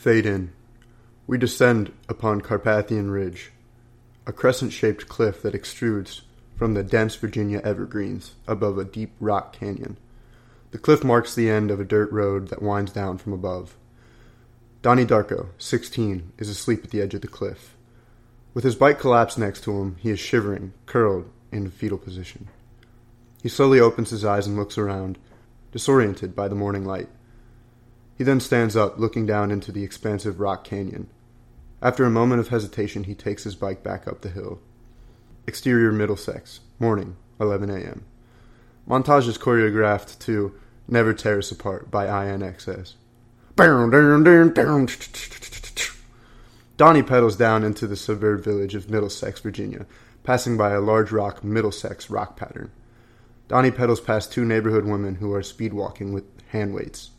Fade in. We descend upon Carpathian Ridge, a crescent shaped cliff that extrudes from the dense Virginia evergreens above a deep rock canyon. The cliff marks the end of a dirt road that winds down from above. Donnie Darko, 16, is asleep at the edge of the cliff. With his bike collapsed next to him, he is shivering, curled in a fetal position. He slowly opens his eyes and looks around, disoriented by the morning light. He then stands up, looking down into the expansive rock canyon. After a moment of hesitation, he takes his bike back up the hill. Exterior Middlesex, morning, 11 a.m. Montage is choreographed to Never Tear Us Apart by INXS. Donnie pedals down into the suburb village of Middlesex, Virginia, passing by a large rock Middlesex rock pattern. Donnie pedals past two neighborhood women who are speed walking with hand weights.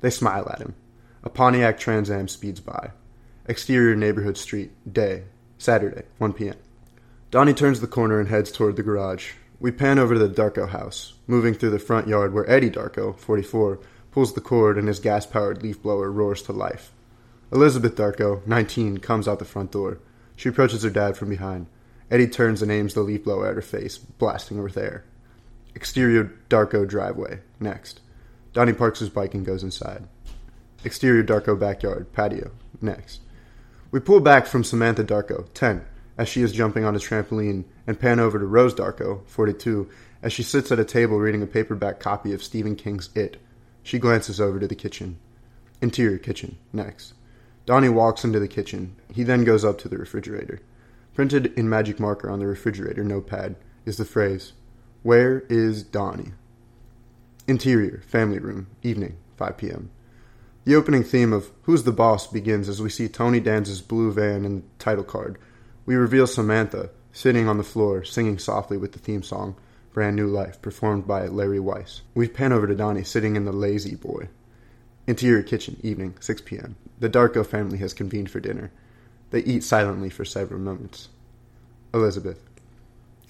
They smile at him. A Pontiac Trans Am speeds by. Exterior neighborhood street, day, Saturday, 1 p.m. Donnie turns the corner and heads toward the garage. We pan over to the Darko house, moving through the front yard where Eddie Darko, 44, pulls the cord and his gas powered leaf blower roars to life. Elizabeth Darko, 19, comes out the front door. She approaches her dad from behind. Eddie turns and aims the leaf blower at her face, blasting her with air. Exterior Darko driveway, next. Donnie parks his bike and goes inside. Exterior Darko backyard, patio, next. We pull back from Samantha Darko, 10, as she is jumping on a trampoline, and pan over to Rose Darko, 42, as she sits at a table reading a paperback copy of Stephen King's It. She glances over to the kitchen. Interior kitchen, next. Donnie walks into the kitchen. He then goes up to the refrigerator. Printed in magic marker on the refrigerator notepad is the phrase, Where is Donnie? Interior, family room, evening, 5 p.m. The opening theme of Who's the Boss begins as we see Tony Danza's blue van and title card. We reveal Samantha sitting on the floor, singing softly with the theme song, Brand New Life, performed by Larry Weiss. We pan over to Donnie sitting in the lazy boy. Interior kitchen, evening, 6 p.m. The Darko family has convened for dinner. They eat silently for several moments. Elizabeth.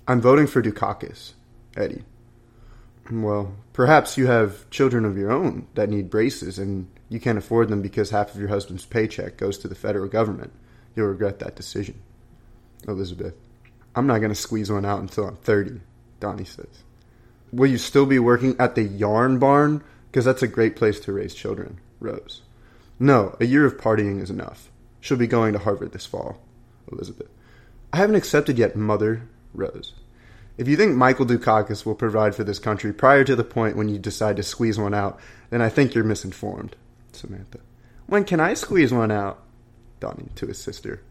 I'm voting for Dukakis. Eddie. Well, perhaps you have children of your own that need braces and you can't afford them because half of your husband's paycheck goes to the federal government. You'll regret that decision. Elizabeth. I'm not going to squeeze one out until I'm 30, Donnie says. Will you still be working at the yarn barn? Because that's a great place to raise children, Rose. No, a year of partying is enough. She'll be going to Harvard this fall. Elizabeth. I haven't accepted yet, Mother. Rose. If you think Michael Dukakis will provide for this country prior to the point when you decide to squeeze one out, then I think you're misinformed. Samantha. When can I squeeze one out? Donnie to his sister.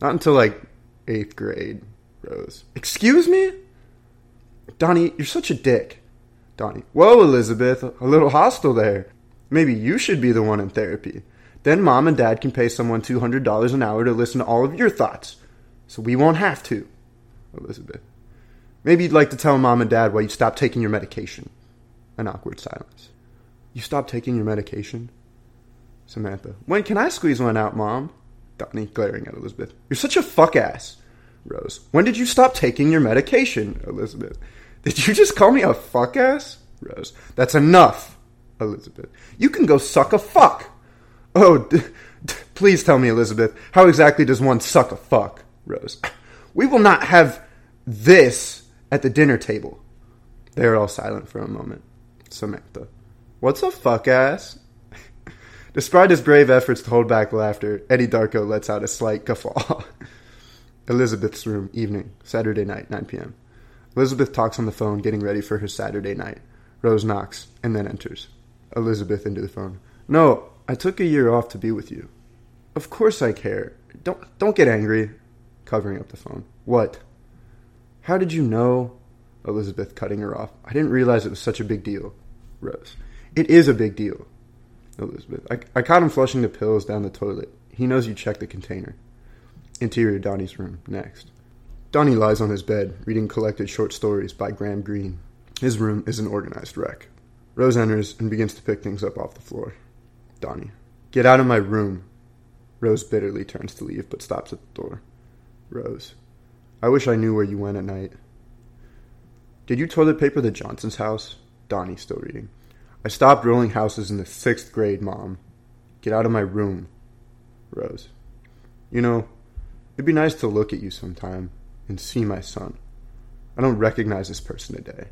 Not until like eighth grade. Rose. Excuse me? Donnie, you're such a dick. Donnie. Whoa, Elizabeth, a little hostile there. Maybe you should be the one in therapy. Then mom and dad can pay someone $200 an hour to listen to all of your thoughts. So we won't have to. Elizabeth. Maybe you'd like to tell mom and dad why you stopped taking your medication. An awkward silence. You stopped taking your medication? Samantha. When can I squeeze one out, mom? Donnie, glaring at Elizabeth. You're such a fuck ass. Rose. When did you stop taking your medication? Elizabeth. Did you just call me a fuck ass? Rose. That's enough. Elizabeth. You can go suck a fuck. Oh, d- d- please tell me, Elizabeth, how exactly does one suck a fuck? Rose. We will not have this at the dinner table. They are all silent for a moment. Samantha. What's a fuck ass? Despite his brave efforts to hold back laughter, Eddie Darko lets out a slight guffaw. Elizabeth's room, evening, Saturday night, 9 p.m. Elizabeth talks on the phone, getting ready for her Saturday night. Rose knocks and then enters. Elizabeth into the phone. No, I took a year off to be with you. Of course I care. Don't don't get angry. Covering up the phone. What? How did you know? Elizabeth cutting her off. I didn't realize it was such a big deal. Rose. It is a big deal. Elizabeth. I, I caught him flushing the pills down the toilet. He knows you checked the container. Interior Donnie's room, next. Donnie lies on his bed, reading collected short stories by Graham Greene. His room is an organized wreck. Rose enters and begins to pick things up off the floor. Donnie. Get out of my room. Rose bitterly turns to leave, but stops at the door. Rose. I wish I knew where you went at night. Did you toilet paper the Johnson's house? Donnie, still reading. I stopped rolling houses in the sixth grade, Mom. Get out of my room. Rose. You know, it'd be nice to look at you sometime and see my son. I don't recognize this person today.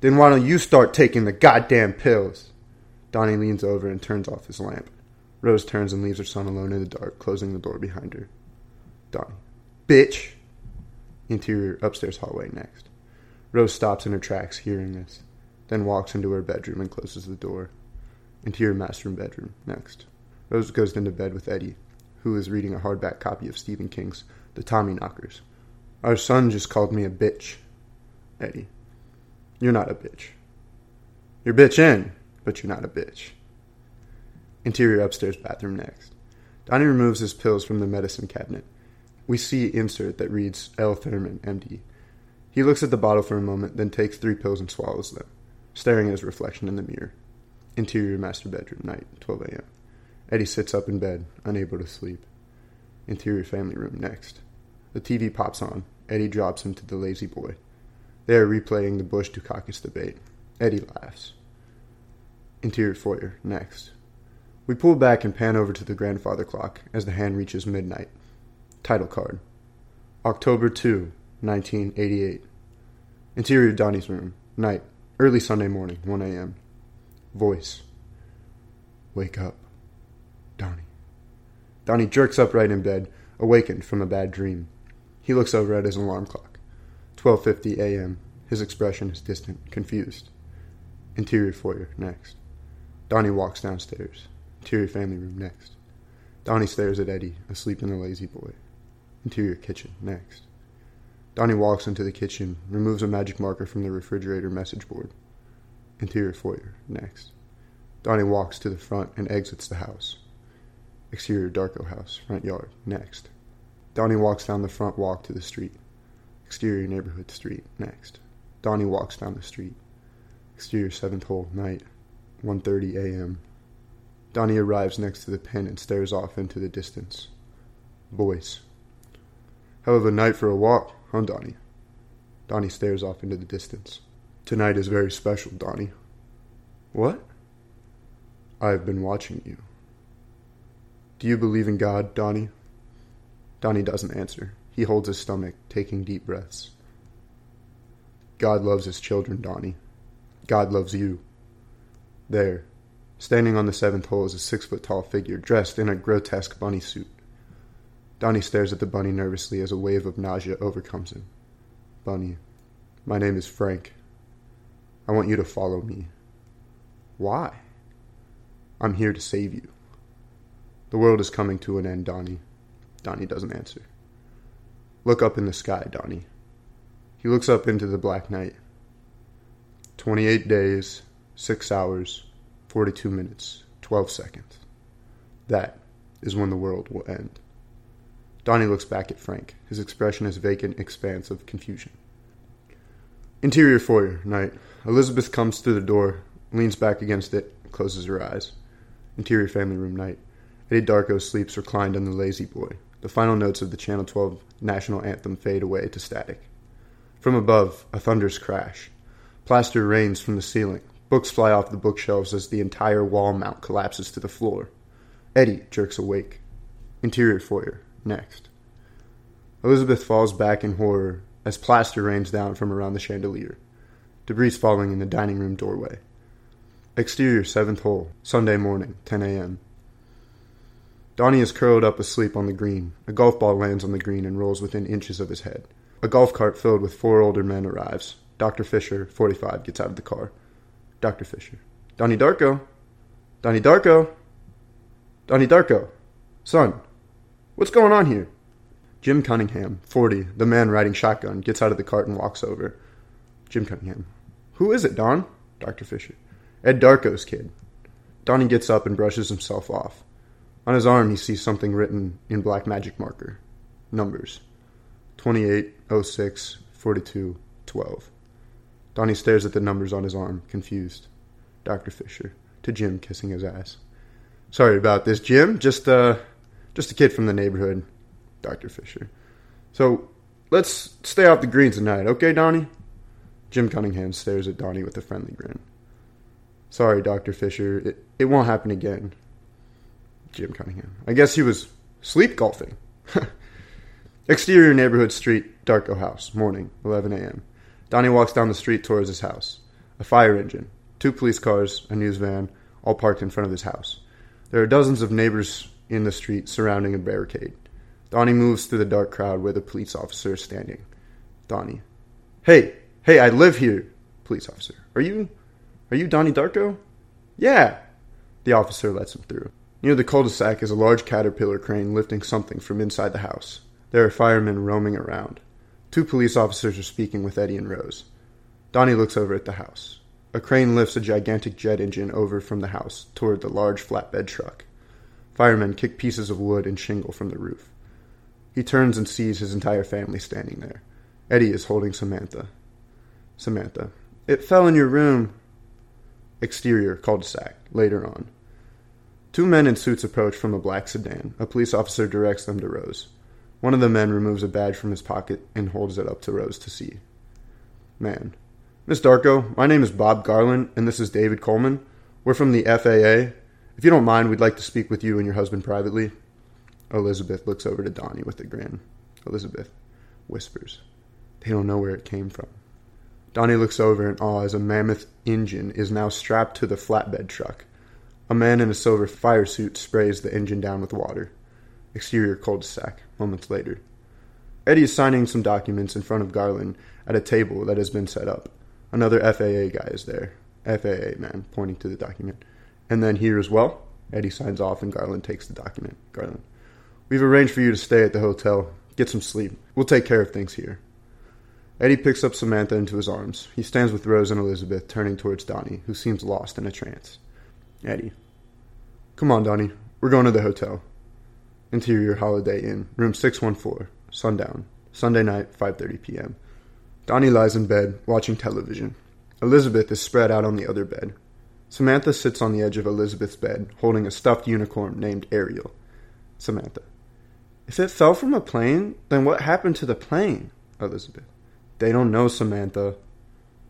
Then why don't you start taking the goddamn pills? Donnie leans over and turns off his lamp. Rose turns and leaves her son alone in the dark, closing the door behind her. Donnie. Bitch! Interior upstairs hallway next. Rose stops in her tracks, hearing this, then walks into her bedroom and closes the door. Interior master bedroom next. Rose goes into bed with Eddie, who is reading a hardback copy of Stephen King's The Tommyknockers. Our son just called me a bitch. Eddie. You're not a bitch. You're bitch in, but you're not a bitch. Interior upstairs bathroom next. Donnie removes his pills from the medicine cabinet. We see insert that reads L. Thurman, MD. He looks at the bottle for a moment, then takes three pills and swallows them, staring at his reflection in the mirror. Interior master bedroom, night, 12 a.m. Eddie sits up in bed, unable to sleep. Interior family room, next. The TV pops on. Eddie drops him to the lazy boy. They are replaying the Bush Dukakis debate. Eddie laughs. Interior foyer, next. We pull back and pan over to the grandfather clock as the hand reaches midnight. Title card October 2, 1988. Interior Donnie's room, night, early Sunday morning, 1 a.m. Voice Wake up, Donnie. Donnie jerks upright in bed, awakened from a bad dream. He looks over at his alarm clock. 12:50 a.m. His expression is distant, confused. Interior foyer next. Donnie walks downstairs. Interior family room next. Donnie stares at Eddie, asleep in the lazy boy. Interior kitchen next. Donnie walks into the kitchen, removes a magic marker from the refrigerator message board. Interior foyer next. Donnie walks to the front and exits the house. Exterior Darko house, front yard, next. Donnie walks down the front walk to the street. Exterior neighborhood street, next. Donnie walks down the street. Exterior seventh hole, night, 1.30 a.m. Donnie arrives next to the pen and stares off into the distance. Voice. Hell of a night for a walk, huh, Donnie? Donnie stares off into the distance. Tonight is very special, Donnie. What? I've been watching you. Do you believe in God, Donnie? Donnie doesn't answer. He holds his stomach, taking deep breaths. God loves his children, Donnie. God loves you. There, standing on the seventh hole, is a six foot tall figure dressed in a grotesque bunny suit. Donnie stares at the bunny nervously as a wave of nausea overcomes him. Bunny, my name is Frank. I want you to follow me. Why? I'm here to save you. The world is coming to an end, Donnie. Donnie doesn't answer. Look up in the sky, Donnie. He looks up into the black night. 28 days, 6 hours, 42 minutes, 12 seconds. That is when the world will end. Donnie looks back at Frank. His expression is vacant expanse of confusion. Interior foyer, night. Elizabeth comes through the door, leans back against it, closes her eyes. Interior family room, night. Eddie Darko sleeps reclined on the lazy boy. The final notes of the Channel 12 national anthem fade away to static. From above, a thunderous crash. Plaster rains from the ceiling. Books fly off the bookshelves as the entire wall mount collapses to the floor. Eddie jerks awake. Interior foyer. Next. Elizabeth falls back in horror as plaster rains down from around the chandelier. Debris falling in the dining room doorway. Exterior seventh hole. Sunday morning, 10 a.m. Donnie is curled up asleep on the green. A golf ball lands on the green and rolls within inches of his head. A golf cart filled with four older men arrives. Dr. Fisher, 45, gets out of the car. Dr. Fisher. Donnie Darko? Donnie Darko? Donnie Darko? Son, what's going on here? Jim Cunningham, 40, the man riding shotgun, gets out of the cart and walks over. Jim Cunningham. Who is it, Don? Dr. Fisher. Ed Darko's kid. Donnie gets up and brushes himself off. On his arm, he sees something written in black magic marker. Numbers 28, 06, 42, 12. Donnie stares at the numbers on his arm, confused. Dr. Fisher, to Jim, kissing his ass. Sorry about this, Jim. Just, uh, just a kid from the neighborhood. Dr. Fisher. So, let's stay off the green tonight, okay, Donnie? Jim Cunningham stares at Donnie with a friendly grin. Sorry, Dr. Fisher. It, it won't happen again. Jim Cunningham. I guess he was sleep golfing. Exterior neighborhood street, Darko house, morning, 11 a.m. Donnie walks down the street towards his house. A fire engine, two police cars, a news van, all parked in front of his house. There are dozens of neighbors in the street surrounding a barricade. Donnie moves through the dark crowd where the police officer is standing. Donnie. Hey, hey, I live here. Police officer. Are you, are you Donnie Darko? Yeah. The officer lets him through. Near the cul-de-sac is a large caterpillar crane lifting something from inside the house. There are firemen roaming around. Two police officers are speaking with Eddie and Rose. Donnie looks over at the house. A crane lifts a gigantic jet engine over from the house toward the large flatbed truck. Firemen kick pieces of wood and shingle from the roof. He turns and sees his entire family standing there. Eddie is holding Samantha. Samantha. It fell in your room. Exterior cul-de-sac. Later on. Two men in suits approach from a black sedan. A police officer directs them to Rose. One of the men removes a badge from his pocket and holds it up to Rose to see. Man. Miss Darko, my name is Bob Garland, and this is David Coleman. We're from the FAA. If you don't mind, we'd like to speak with you and your husband privately. Elizabeth looks over to Donnie with a grin. Elizabeth whispers, They don't know where it came from. Donnie looks over in awe as a mammoth engine is now strapped to the flatbed truck. A man in a silver fire suit sprays the engine down with water. Exterior cul-de-sac, moments later. Eddie is signing some documents in front of Garland at a table that has been set up. Another FAA guy is there. FAA man, pointing to the document. And then here as well, Eddie signs off and Garland takes the document. Garland. We've arranged for you to stay at the hotel. Get some sleep. We'll take care of things here. Eddie picks up Samantha into his arms. He stands with Rose and Elizabeth, turning towards Donnie, who seems lost in a trance. Eddie. Come on, Donnie. We're going to the hotel. Interior Holiday Inn, room 614, sundown, Sunday night, 5:30 p.m. Donnie lies in bed watching television. Elizabeth is spread out on the other bed. Samantha sits on the edge of Elizabeth's bed, holding a stuffed unicorn named Ariel. Samantha. If it fell from a plane, then what happened to the plane? Elizabeth. They don't know, Samantha.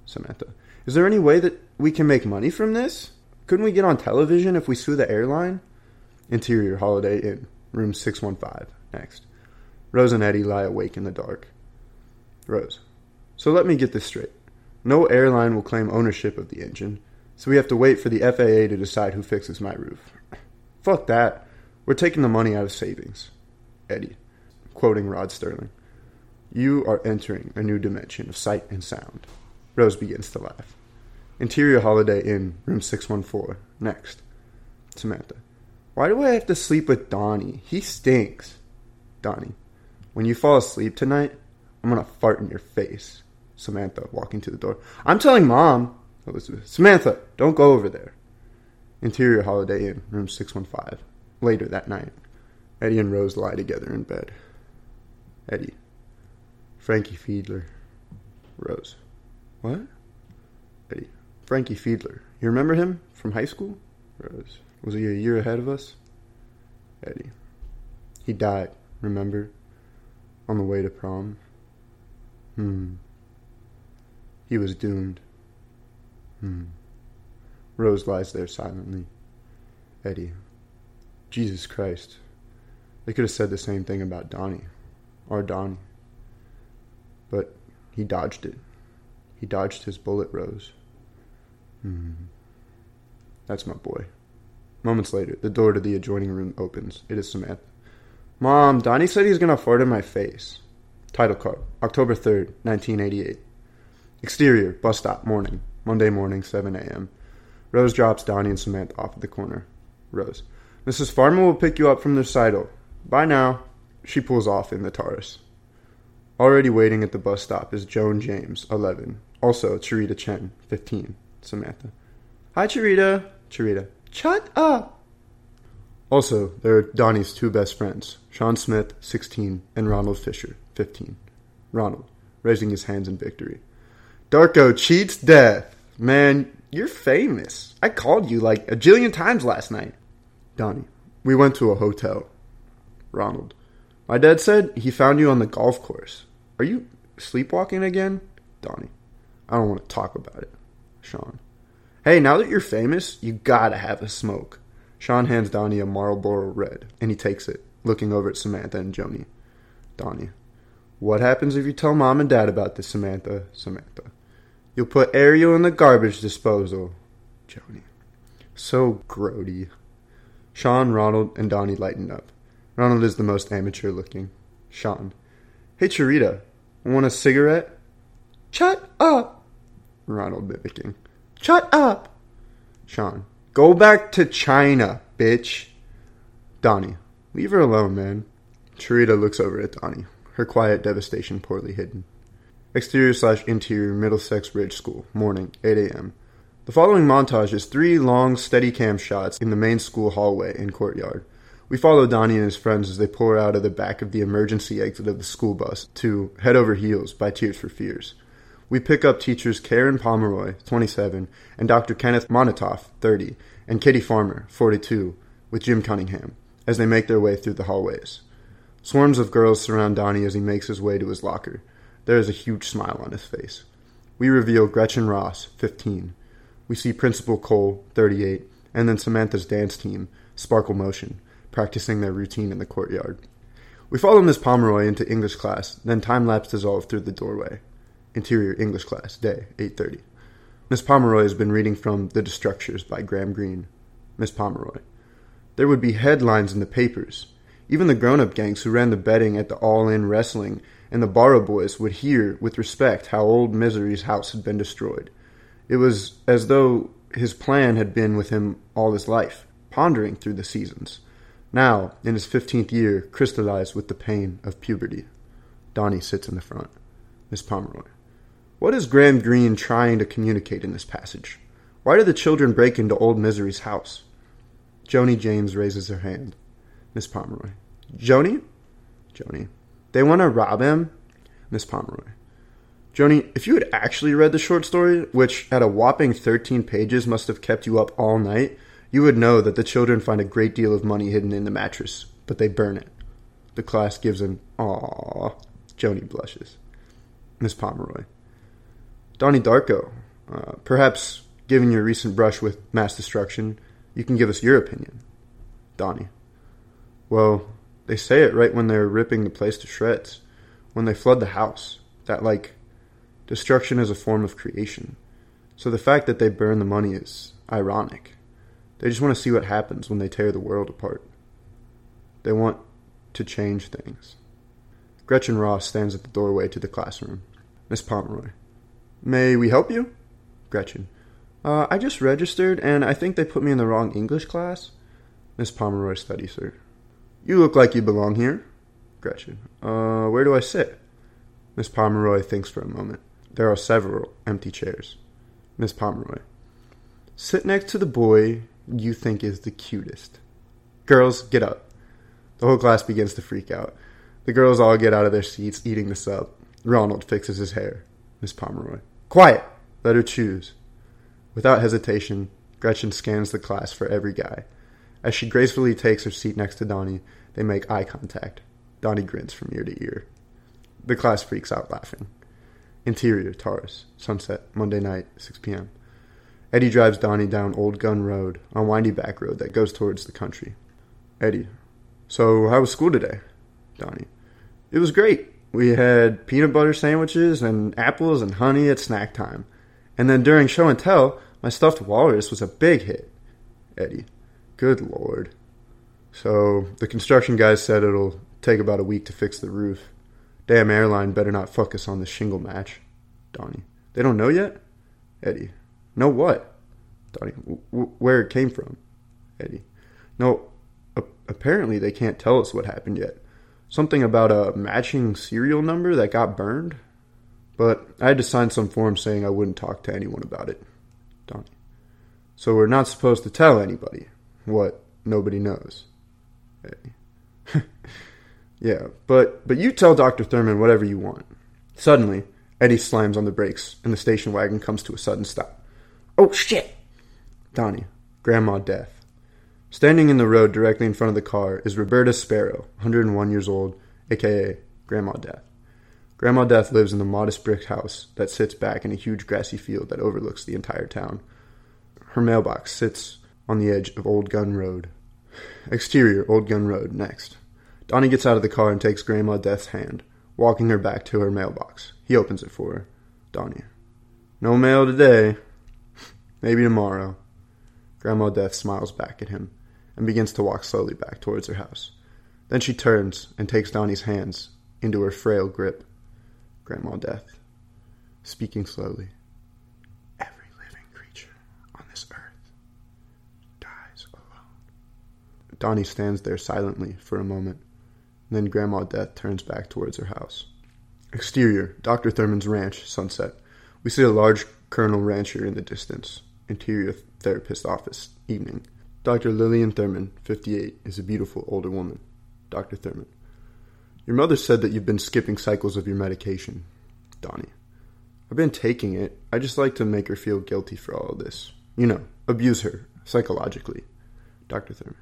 Samantha. Is there any way that we can make money from this? Couldn't we get on television if we sue the airline? Interior Holiday Inn, room 615. Next. Rose and Eddie lie awake in the dark. Rose. So let me get this straight. No airline will claim ownership of the engine, so we have to wait for the FAA to decide who fixes my roof. Fuck that. We're taking the money out of savings. Eddie, quoting Rod Serling. You are entering a new dimension of sight and sound. Rose begins to laugh. Interior Holiday Inn, room 614. Next. Samantha. Why do I have to sleep with Donnie? He stinks. Donnie. When you fall asleep tonight, I'm gonna fart in your face. Samantha, walking to the door. I'm telling Mom. Elizabeth. Samantha, don't go over there. Interior Holiday Inn, room 615. Later that night. Eddie and Rose lie together in bed. Eddie. Frankie Fiedler. Rose. What? Eddie. Frankie Fiedler. You remember him from high school? Rose. Was he a year ahead of us? Eddie. He died, remember? On the way to prom. Hmm. He was doomed. Hmm. Rose lies there silently. Eddie. Jesus Christ. They could have said the same thing about Donnie. Or Donnie. But he dodged it. He dodged his bullet, Rose. Hmm. That's my boy. Moments later, the door to the adjoining room opens. It is Samantha. Mom, Donnie said he's gonna fart in my face. Title card, October 3rd, 1988. Exterior, bus stop, morning. Monday morning, 7 a.m. Rose drops Donnie and Samantha off at the corner. Rose. Mrs. Farmer will pick you up from the recital. Bye now. She pulls off in the Taurus. Already waiting at the bus stop is Joan James, 11. Also, Cherita Chen, 15. Samantha. Hi, Cherita. Cherita. Shut up. Also, there are Donnie's two best friends, Sean Smith, 16, and Ronald Fisher, 15. Ronald, raising his hands in victory. Darko cheats death. Man, you're famous. I called you like a jillion times last night. Donnie, we went to a hotel. Ronald, my dad said he found you on the golf course. Are you sleepwalking again? Donnie, I don't want to talk about it. Sean, hey, now that you're famous, you gotta have a smoke. Sean hands Donnie a Marlboro Red, and he takes it, looking over at Samantha and Joni. Donnie. What happens if you tell mom and dad about this, Samantha? Samantha. You'll put Ariel in the garbage disposal. Joni. So grody. Sean, Ronald, and Donnie lighten up. Ronald is the most amateur looking. Sean. Hey, Cherita, want a cigarette? Shut up! Ronald mimicking. Shut up! Sean. Go back to China, bitch. Donnie. Leave her alone, man. Cherita looks over at Donnie, her quiet devastation poorly hidden. Exterior slash interior Middlesex Ridge School, morning, 8 a.m. The following montage is three long, steady cam shots in the main school hallway and courtyard. We follow Donnie and his friends as they pour out of the back of the emergency exit of the school bus to Head Over Heels by Tears for Fears. We pick up teachers Karen Pomeroy, 27, and Dr. Kenneth Monnitoff, 30, and Kitty Farmer, 42, with Jim Cunningham, as they make their way through the hallways. Swarms of girls surround Donnie as he makes his way to his locker. There is a huge smile on his face. We reveal Gretchen Ross, 15. We see Principal Cole, 38, and then Samantha's dance team, Sparkle Motion, practicing their routine in the courtyard. We follow Miss Pomeroy into English class, then time lapse dissolve through the doorway. Interior English class, day, 8.30. Miss Pomeroy has been reading from The Destructors by Graham Greene. Miss Pomeroy. There would be headlines in the papers. Even the grown-up gangs who ran the betting at the all-in wrestling and the Barrow boys would hear with respect how old Misery's house had been destroyed. It was as though his plan had been with him all his life, pondering through the seasons. Now, in his fifteenth year, crystallized with the pain of puberty. Donnie sits in the front. Miss Pomeroy. What is Graham Greene trying to communicate in this passage? Why do the children break into old Misery's house? Joni James raises her hand. Miss Pomeroy. Joni? Joni. They want to rob him? Miss Pomeroy. Joni, if you had actually read the short story, which at a whopping 13 pages must have kept you up all night, you would know that the children find a great deal of money hidden in the mattress, but they burn it. The class gives an aww. Joni blushes. Miss Pomeroy. Donnie Darko, uh, perhaps given your recent brush with mass destruction, you can give us your opinion. Donnie. Well, they say it right when they're ripping the place to shreds. When they flood the house. That, like, destruction is a form of creation. So the fact that they burn the money is ironic. They just want to see what happens when they tear the world apart. They want to change things. Gretchen Ross stands at the doorway to the classroom. Miss Pomeroy. May we help you? Gretchen. Uh, I just registered, and I think they put me in the wrong English class. Miss Pomeroy studies her. You look like you belong here. Gretchen. Uh, where do I sit? Miss Pomeroy thinks for a moment. There are several empty chairs. Miss Pomeroy. Sit next to the boy you think is the cutest. Girls, get up. The whole class begins to freak out. The girls all get out of their seats, eating the sub. Ronald fixes his hair. Miss Pomeroy. Quiet! Let her choose. Without hesitation, Gretchen scans the class for every guy. As she gracefully takes her seat next to Donnie, they make eye contact. Donnie grins from ear to ear. The class freaks out laughing. Interior, Taurus. Sunset, Monday night, 6 p.m. Eddie drives Donnie down Old Gun Road, a windy back road that goes towards the country. Eddie. So, how was school today? Donnie. It was great. We had peanut butter sandwiches and apples and honey at snack time. And then during show and tell, my stuffed walrus was a big hit. Eddie. Good lord. So the construction guys said it'll take about a week to fix the roof. Damn airline better not fuck us on the shingle match. Donnie. They don't know yet? Eddie. Know what? Donnie. W- where it came from? Eddie. No, a- apparently they can't tell us what happened yet something about a matching serial number that got burned. But I had to sign some form saying I wouldn't talk to anyone about it. Donnie. So we're not supposed to tell anybody what nobody knows. Hey. yeah, but but you tell Dr. Thurman whatever you want. Suddenly, Eddie slams on the brakes and the station wagon comes to a sudden stop. Oh shit! Donnie, Grandma Death. Standing in the road directly in front of the car is Roberta Sparrow, 101 years old, aka Grandma Death. Grandma Death lives in the modest brick house that sits back in a huge grassy field that overlooks the entire town. Her mailbox sits on the edge of Old Gun Road, Exterior, Old Gun Road, next. Donnie gets out of the car and takes Grandma Death's hand, walking her back to her mailbox. He opens it for her. Donnie. No mail today. Maybe tomorrow. Grandma Death smiles back at him and begins to walk slowly back towards her house. Then she turns and takes Donnie's hands into her frail grip. Grandma Death, speaking slowly. Every living creature on this earth dies alone. Donnie stands there silently for a moment. Then Grandma Death turns back towards her house. Exterior, Dr. Thurman's ranch, sunset. We see a large Colonel Rancher in the distance. Interior therapist office, evening. Dr. Lillian Thurman, 58, is a beautiful older woman. Dr. Thurman. Your mother said that you've been skipping cycles of your medication. Donnie. I've been taking it. I just like to make her feel guilty for all of this. You know, abuse her, psychologically. Dr. Thurman.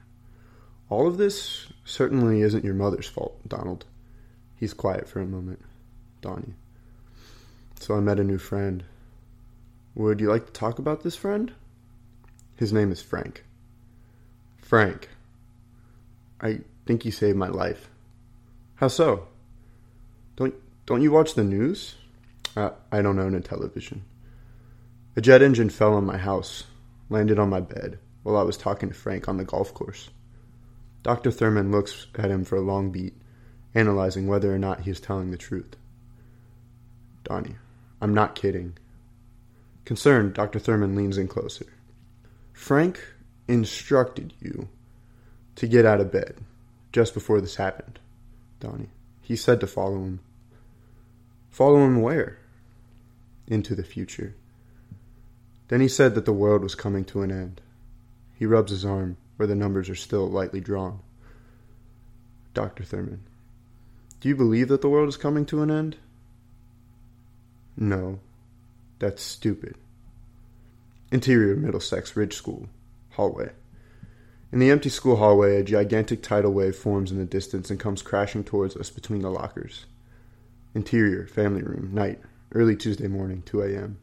All of this certainly isn't your mother's fault, Donald. He's quiet for a moment. Donnie. So I met a new friend. Would you like to talk about this friend? His name is Frank. Frank. I think he saved my life. How so? Don't don't you watch the news? Uh, I don't own a television. A jet engine fell on my house, landed on my bed while I was talking to Frank on the golf course. Dr. Thurman looks at him for a long beat, analyzing whether or not he is telling the truth. Donnie, I'm not kidding. Concerned, Dr. Thurman leans in closer. Frank instructed you to get out of bed just before this happened, Donnie. He said to follow him. Follow him where? Into the future. Then he said that the world was coming to an end. He rubs his arm where the numbers are still lightly drawn. Dr. Thurman. Do you believe that the world is coming to an end? No. That's stupid. Interior Middlesex Ridge School. Hallway. In the empty school hallway, a gigantic tidal wave forms in the distance and comes crashing towards us between the lockers. Interior, family room, night, early Tuesday morning, 2 a.m.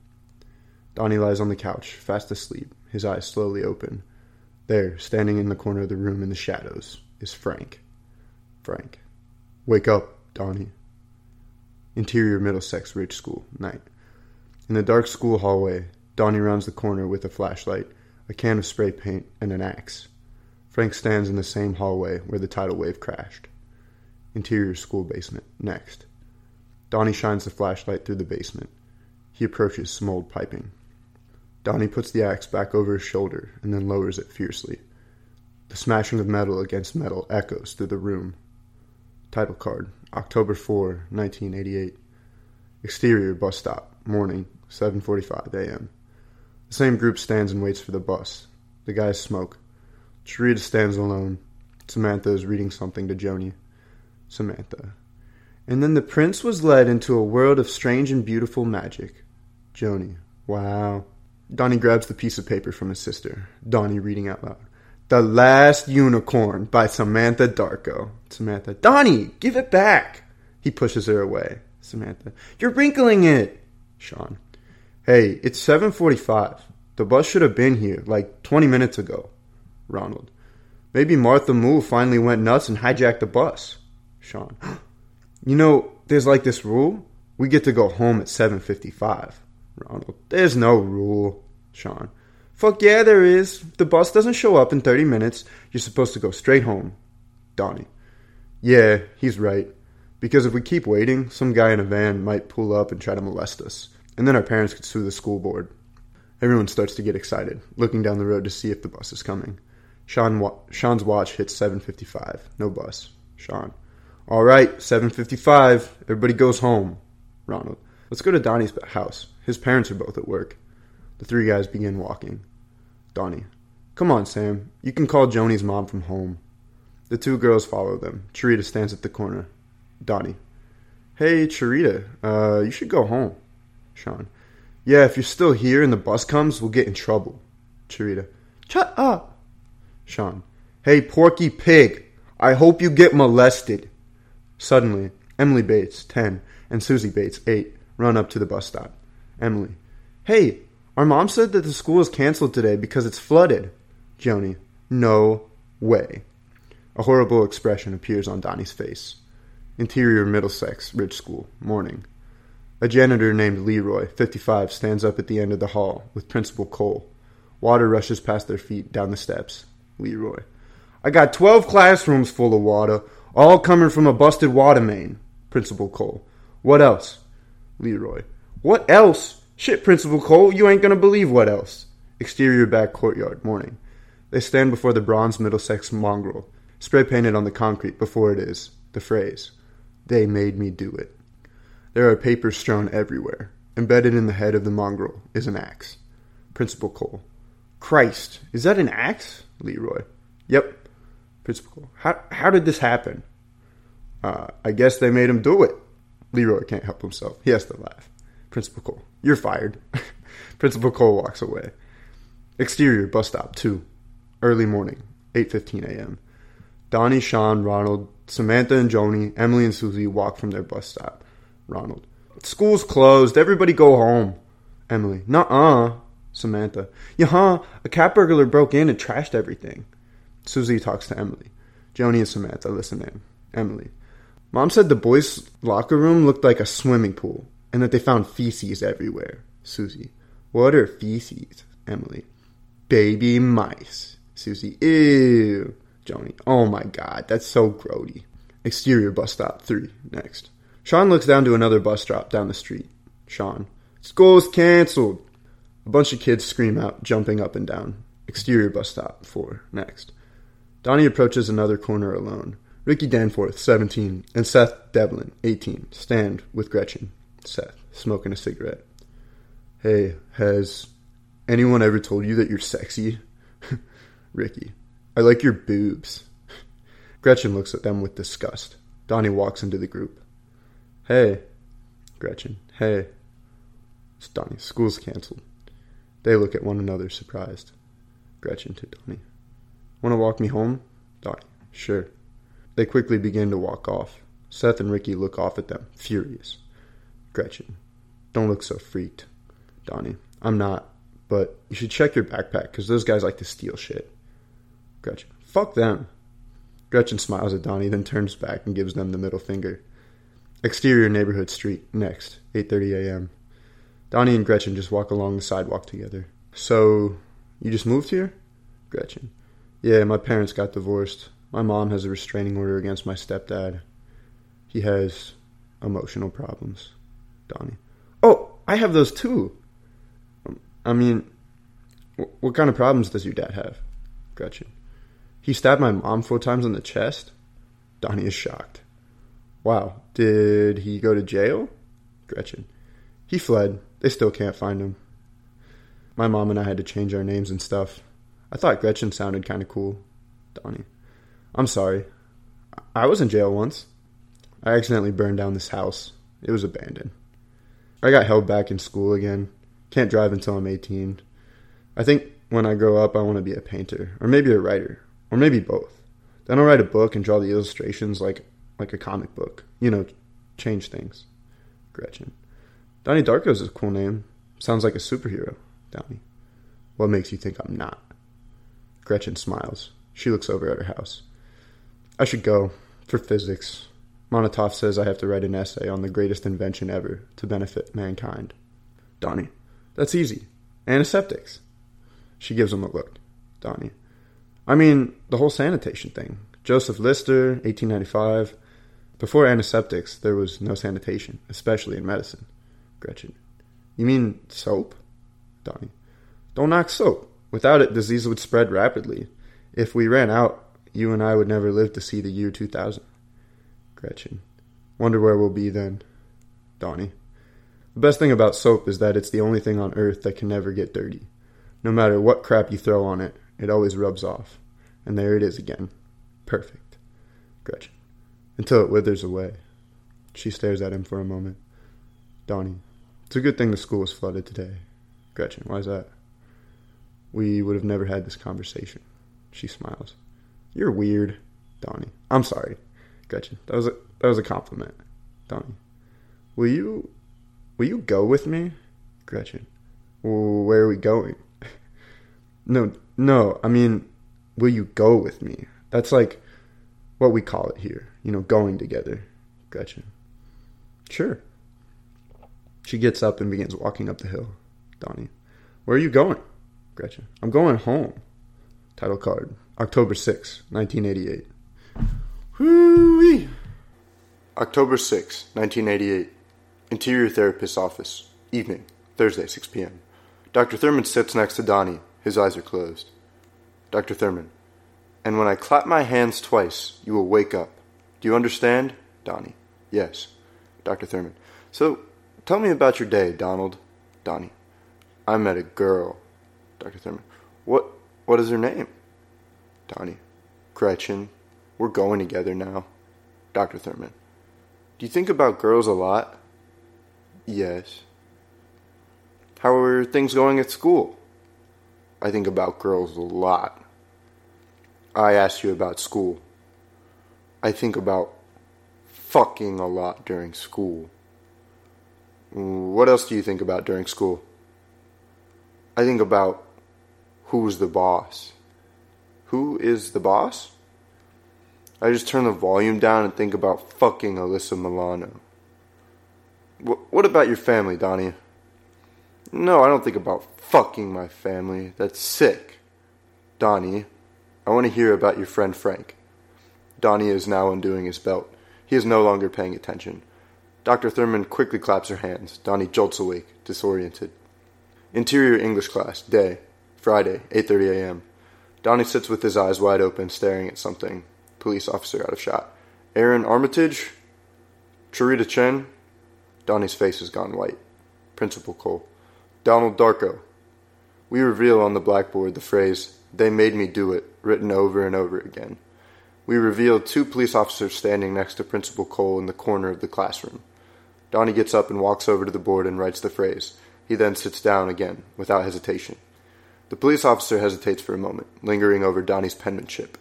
Donnie lies on the couch, fast asleep, his eyes slowly open. There, standing in the corner of the room in the shadows, is Frank. Frank. Wake up, Donnie. Interior Middlesex Ridge School, night. In the dark school hallway, Donnie rounds the corner with a flashlight, a can of spray paint, and an axe. Frank stands in the same hallway where the tidal wave crashed. Interior school basement, next. Donnie shines the flashlight through the basement. He approaches some old piping. Donnie puts the axe back over his shoulder and then lowers it fiercely. The smashing of metal against metal echoes through the room. Title card October 4, 1988. Exterior bus stop, morning, 7:45 a.m. The same group stands and waits for the bus. The guys smoke. Cherita stands alone. Samantha is reading something to Joni. Samantha. And then the prince was led into a world of strange and beautiful magic. Joni. Wow. Donnie grabs the piece of paper from his sister. Donnie reading out loud. The Last Unicorn by Samantha Darko. Samantha. Donnie, give it back. He pushes her away. Samantha. You're wrinkling it. Sean. Hey, it's 7:45. The bus should have been here like 20 minutes ago. Ronald. Maybe Martha Moo finally went nuts and hijacked the bus. Sean. You know, there's like this rule. We get to go home at 7.55. Ronald. There's no rule. Sean. Fuck yeah, there is. The bus doesn't show up in 30 minutes, you're supposed to go straight home. Donnie. Yeah, he's right. Because if we keep waiting, some guy in a van might pull up and try to molest us. And then our parents could sue the school board. Everyone starts to get excited, looking down the road to see if the bus is coming. Sean wa- Sean's watch hits 7:55. No bus. Sean. All right, 7:55. Everybody goes home. Ronald. Let's go to Donnie's house. His parents are both at work. The three guys begin walking. Donnie. Come on, Sam. You can call Joni's mom from home. The two girls follow them. Cherita stands at the corner. Donnie. Hey, Cherita. Uh, you should go home. Sean. Yeah, if you're still here and the bus comes, we'll get in trouble. Cherita. Shut up. Sean. Hey, Porky Pig, I hope you get molested. Suddenly, Emily Bates, 10, and Susie Bates, 8, run up to the bus stop. Emily. Hey, our mom said that the school is canceled today because it's flooded. Joni. No, Way. A horrible expression appears on Donnie's face. Interior Middlesex Ridge School, morning. A janitor named Leroy, 55, stands up at the end of the hall with Principal Cole. Water rushes past their feet down the steps. Leroy. I got 12 classrooms full of water, all coming from a busted water main. Principal Cole. What else? Leroy. What else? Shit, Principal Cole, you ain't gonna believe what else. Exterior back courtyard, morning. They stand before the bronze Middlesex mongrel, spray painted on the concrete before it is, the phrase, They made me do it. There are papers strewn everywhere. Embedded in the head of the mongrel is an axe. Principal Cole. Christ, is that an axe? Leroy. Yep. Principal Cole. How, how did this happen? Uh, I guess they made him do it. Leroy can't help himself. He has to laugh. Principal Cole. You're fired. Principal Cole walks away. Exterior bus stop 2. Early morning, 8:15 a.m. Donnie, Sean, Ronald, Samantha and Joni, Emily and Susie walk from their bus stop. Ronald. School's closed. Everybody go home. Emily. Nuh-uh. Samantha. Yeah, a cat burglar broke in and trashed everything. Susie talks to Emily. Joni and Samantha listen in. Emily. Mom said the boys' locker room looked like a swimming pool and that they found feces everywhere. Susie. What are feces? Emily. Baby mice. Susie. Ew. Joni. Oh my god, that's so grody. Exterior bus stop 3. Next. Sean looks down to another bus stop down the street. Sean. School's canceled. A bunch of kids scream out, jumping up and down. Exterior bus stop 4. Next. Donnie approaches another corner alone. Ricky Danforth, 17, and Seth Devlin, 18, stand with Gretchen. Seth, smoking a cigarette. Hey, has anyone ever told you that you're sexy? Ricky, I like your boobs. Gretchen looks at them with disgust. Donnie walks into the group. Hey. Gretchen. Hey. It's Donnie. School's canceled. They look at one another surprised. Gretchen to Donnie. Want to walk me home? Donnie. Sure. They quickly begin to walk off. Seth and Ricky look off at them, furious. Gretchen. Don't look so freaked. Donnie. I'm not. But you should check your backpack, because those guys like to steal shit. Gretchen. Fuck them. Gretchen smiles at Donnie, then turns back and gives them the middle finger. Exterior neighborhood street, next, 8.30 a.m. Donnie and Gretchen just walk along the sidewalk together. So, you just moved here? Gretchen. Yeah, my parents got divorced. My mom has a restraining order against my stepdad. He has emotional problems. Donnie. Oh, I have those too. Um, I mean, what kind of problems does your dad have? Gretchen. He stabbed my mom four times in the chest. Donnie is shocked. Wow, did he go to jail? Gretchen. He fled. They still can't find him. My mom and I had to change our names and stuff. I thought Gretchen sounded kind of cool. Donnie. I'm sorry. I was in jail once. I accidentally burned down this house. It was abandoned. I got held back in school again. Can't drive until I'm 18. I think when I grow up, I want to be a painter, or maybe a writer, or maybe both. Then I'll write a book and draw the illustrations like like a comic book. You know, change things. Gretchen. Donnie is a cool name. Sounds like a superhero. Donnie. What makes you think I'm not? Gretchen smiles. She looks over at her house. I should go. For physics. Monnitoff says I have to write an essay on the greatest invention ever to benefit mankind. Donnie. That's easy. Antiseptics. She gives him a look. Donnie. I mean, the whole sanitation thing. Joseph Lister, 1895. Before antiseptics, there was no sanitation, especially in medicine. Gretchen. You mean soap? Donnie. Don't knock soap. Without it, disease would spread rapidly. If we ran out, you and I would never live to see the year 2000. Gretchen. Wonder where we'll be then. Donnie. The best thing about soap is that it's the only thing on earth that can never get dirty. No matter what crap you throw on it, it always rubs off. And there it is again. Perfect. Gretchen until it withers away. She stares at him for a moment. Donnie, it's a good thing the school was flooded today. Gretchen, why is that? We would have never had this conversation. She smiles. You're weird, Donnie. I'm sorry, Gretchen. That was a that was a compliment, Donnie. Will you will you go with me, Gretchen? Where are we going? no, no. I mean, will you go with me? That's like what we call it here, you know, going together. Gretchen. Sure. She gets up and begins walking up the hill. Donnie. Where are you going? Gretchen. I'm going home. Title card. October 6, 1988. Whoo-wee. October 6, 1988. Interior Therapist's Office. Evening. Thursday, 6 p.m. Dr. Thurman sits next to Donnie. His eyes are closed. Dr. Thurman. And when I clap my hands twice, you will wake up. Do you understand? Donnie. Yes. Dr. Thurman. So, tell me about your day, Donald. Donnie. I met a girl. Dr. Thurman. What, what is her name? Donnie. Gretchen. We're going together now. Dr. Thurman. Do you think about girls a lot? Yes. How are things going at school? I think about girls a lot. I asked you about school. I think about fucking a lot during school. What else do you think about during school? I think about who's the boss. Who is the boss? I just turn the volume down and think about fucking Alyssa Milano. What about your family, Donnie? No, I don't think about fucking my family. That's sick. Donnie, I want to hear about your friend Frank. Donnie is now undoing his belt. He is no longer paying attention. Dr. Thurman quickly claps her hands. Donnie jolts awake, disoriented. Interior English class, day, Friday, 8:30 a.m. Donnie sits with his eyes wide open, staring at something. Police officer out of shot. Aaron Armitage? Cherita Chen? Donnie's face has gone white. Principal Cole. Donald Darko. We reveal on the blackboard the phrase, they made me do it, written over and over again. We reveal two police officers standing next to Principal Cole in the corner of the classroom. Donnie gets up and walks over to the board and writes the phrase. He then sits down again, without hesitation. The police officer hesitates for a moment, lingering over Donnie's penmanship.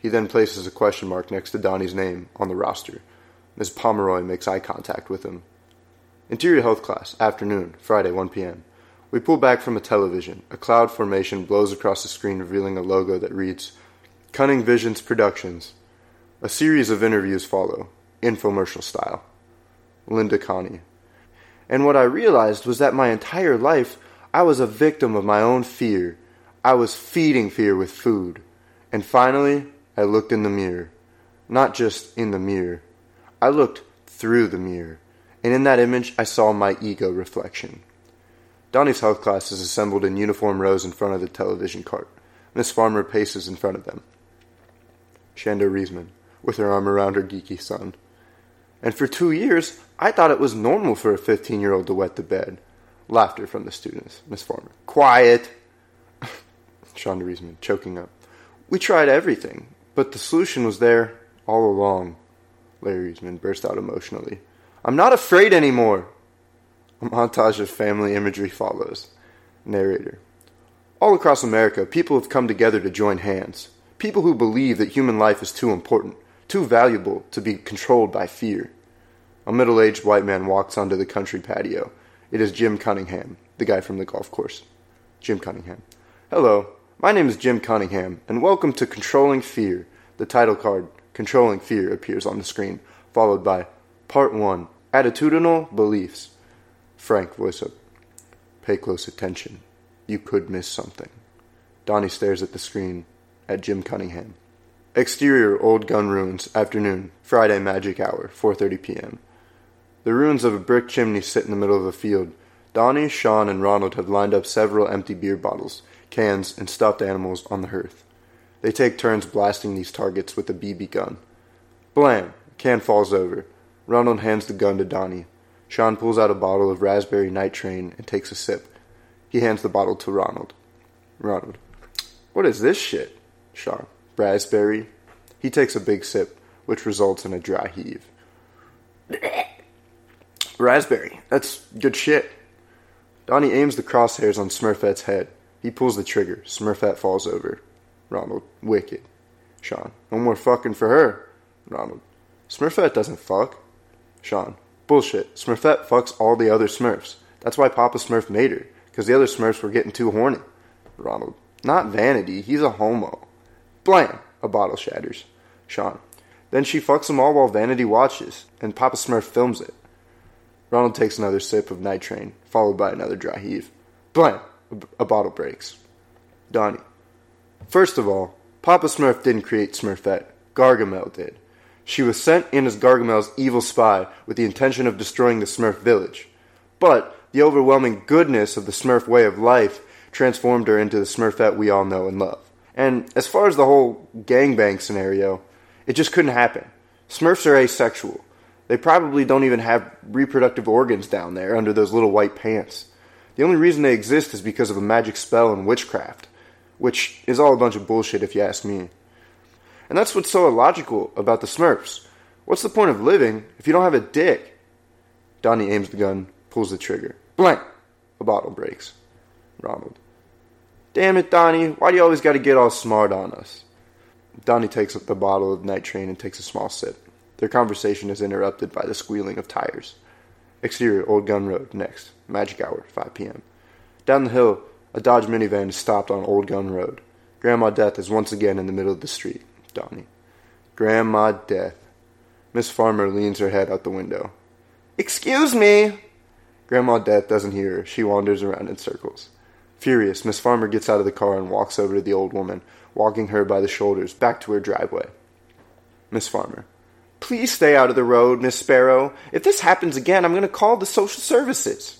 He then places a question mark next to Donnie's name on the roster. Ms. Pomeroy makes eye contact with him. Interior Health Class, afternoon, Friday, 1 p.m. We pull back from a television. A cloud formation blows across the screen, revealing a logo that reads Cunning Visions Productions. A series of interviews follow, infomercial style. Linda Connie. And what I realized was that my entire life I was a victim of my own fear. I was feeding fear with food. And finally, I looked in the mirror. Not just in the mirror, I looked through the mirror. And in that image, I saw my ego reflection. Donnie's health class is assembled in uniform rows in front of the television cart. Miss Farmer paces in front of them. Shanda Reisman, with her arm around her geeky son. And for two years, I thought it was normal for a 15 year old to wet the bed. Laughter from the students. Miss Farmer. Quiet! Shonda Reisman, choking up. We tried everything, but the solution was there all along. Larry Reisman burst out emotionally. I'm not afraid anymore. A montage of family imagery follows. Narrator. All across America, people have come together to join hands. People who believe that human life is too important, too valuable to be controlled by fear. A middle aged white man walks onto the country patio. It is Jim Cunningham, the guy from the golf course. Jim Cunningham. Hello, my name is Jim Cunningham, and welcome to Controlling Fear. The title card, Controlling Fear, appears on the screen, followed by Part 1 Attitudinal Beliefs. Frank, voice up. Pay close attention. You could miss something. Donnie stares at the screen, at Jim Cunningham. Exterior Old Gun Ruins, afternoon, Friday magic hour, 4.30 p.m. The ruins of a brick chimney sit in the middle of a field. Donnie, Sean, and Ronald have lined up several empty beer bottles, cans, and stuffed animals on the hearth. They take turns blasting these targets with a BB gun. Blam! Can falls over. Ronald hands the gun to Donnie. Sean pulls out a bottle of raspberry night train and takes a sip. He hands the bottle to Ronald. Ronald. What is this shit? Sean. Raspberry. He takes a big sip, which results in a dry heave. Raspberry. That's good shit. Donnie aims the crosshairs on Smurfette's head. He pulls the trigger. Smurfette falls over. Ronald. Wicked. Sean. No more fucking for her. Ronald. Smurfette doesn't fuck. Sean. Bullshit. Smurfette fucks all the other Smurfs. That's why Papa Smurf made her, because the other Smurfs were getting too horny. Ronald. Not vanity. He's a homo. Blam! A bottle shatters. Sean. Then she fucks them all while Vanity watches, and Papa Smurf films it. Ronald takes another sip of night train, followed by another dry heave. Blam! A, a bottle breaks. Donnie. First of all, Papa Smurf didn't create Smurfette. Gargamel did. She was sent in as Gargamel's evil spy with the intention of destroying the Smurf village. But the overwhelming goodness of the Smurf way of life transformed her into the Smurfette we all know and love. And as far as the whole gangbang scenario, it just couldn't happen. Smurfs are asexual. They probably don't even have reproductive organs down there under those little white pants. The only reason they exist is because of a magic spell and witchcraft, which is all a bunch of bullshit if you ask me. And that's what's so illogical about the Smurfs. What's the point of living if you don't have a dick? Donnie aims the gun, pulls the trigger. Blank! A bottle breaks. Ronald. Damn it, Donnie, why do you always gotta get all smart on us? Donnie takes up the bottle of night train and takes a small sip. Their conversation is interrupted by the squealing of tires. Exterior, Old Gun Road, next. Magic hour, 5 p.m. Down the hill, a Dodge minivan is stopped on Old Gun Road. Grandma Death is once again in the middle of the street. Donnie. Grandma Death. Miss Farmer leans her head out the window. Excuse me! Grandma Death doesn't hear her. She wanders around in circles. Furious, Miss Farmer gets out of the car and walks over to the old woman, walking her by the shoulders back to her driveway. Miss Farmer. Please stay out of the road, Miss Sparrow. If this happens again, I'm going to call the social services.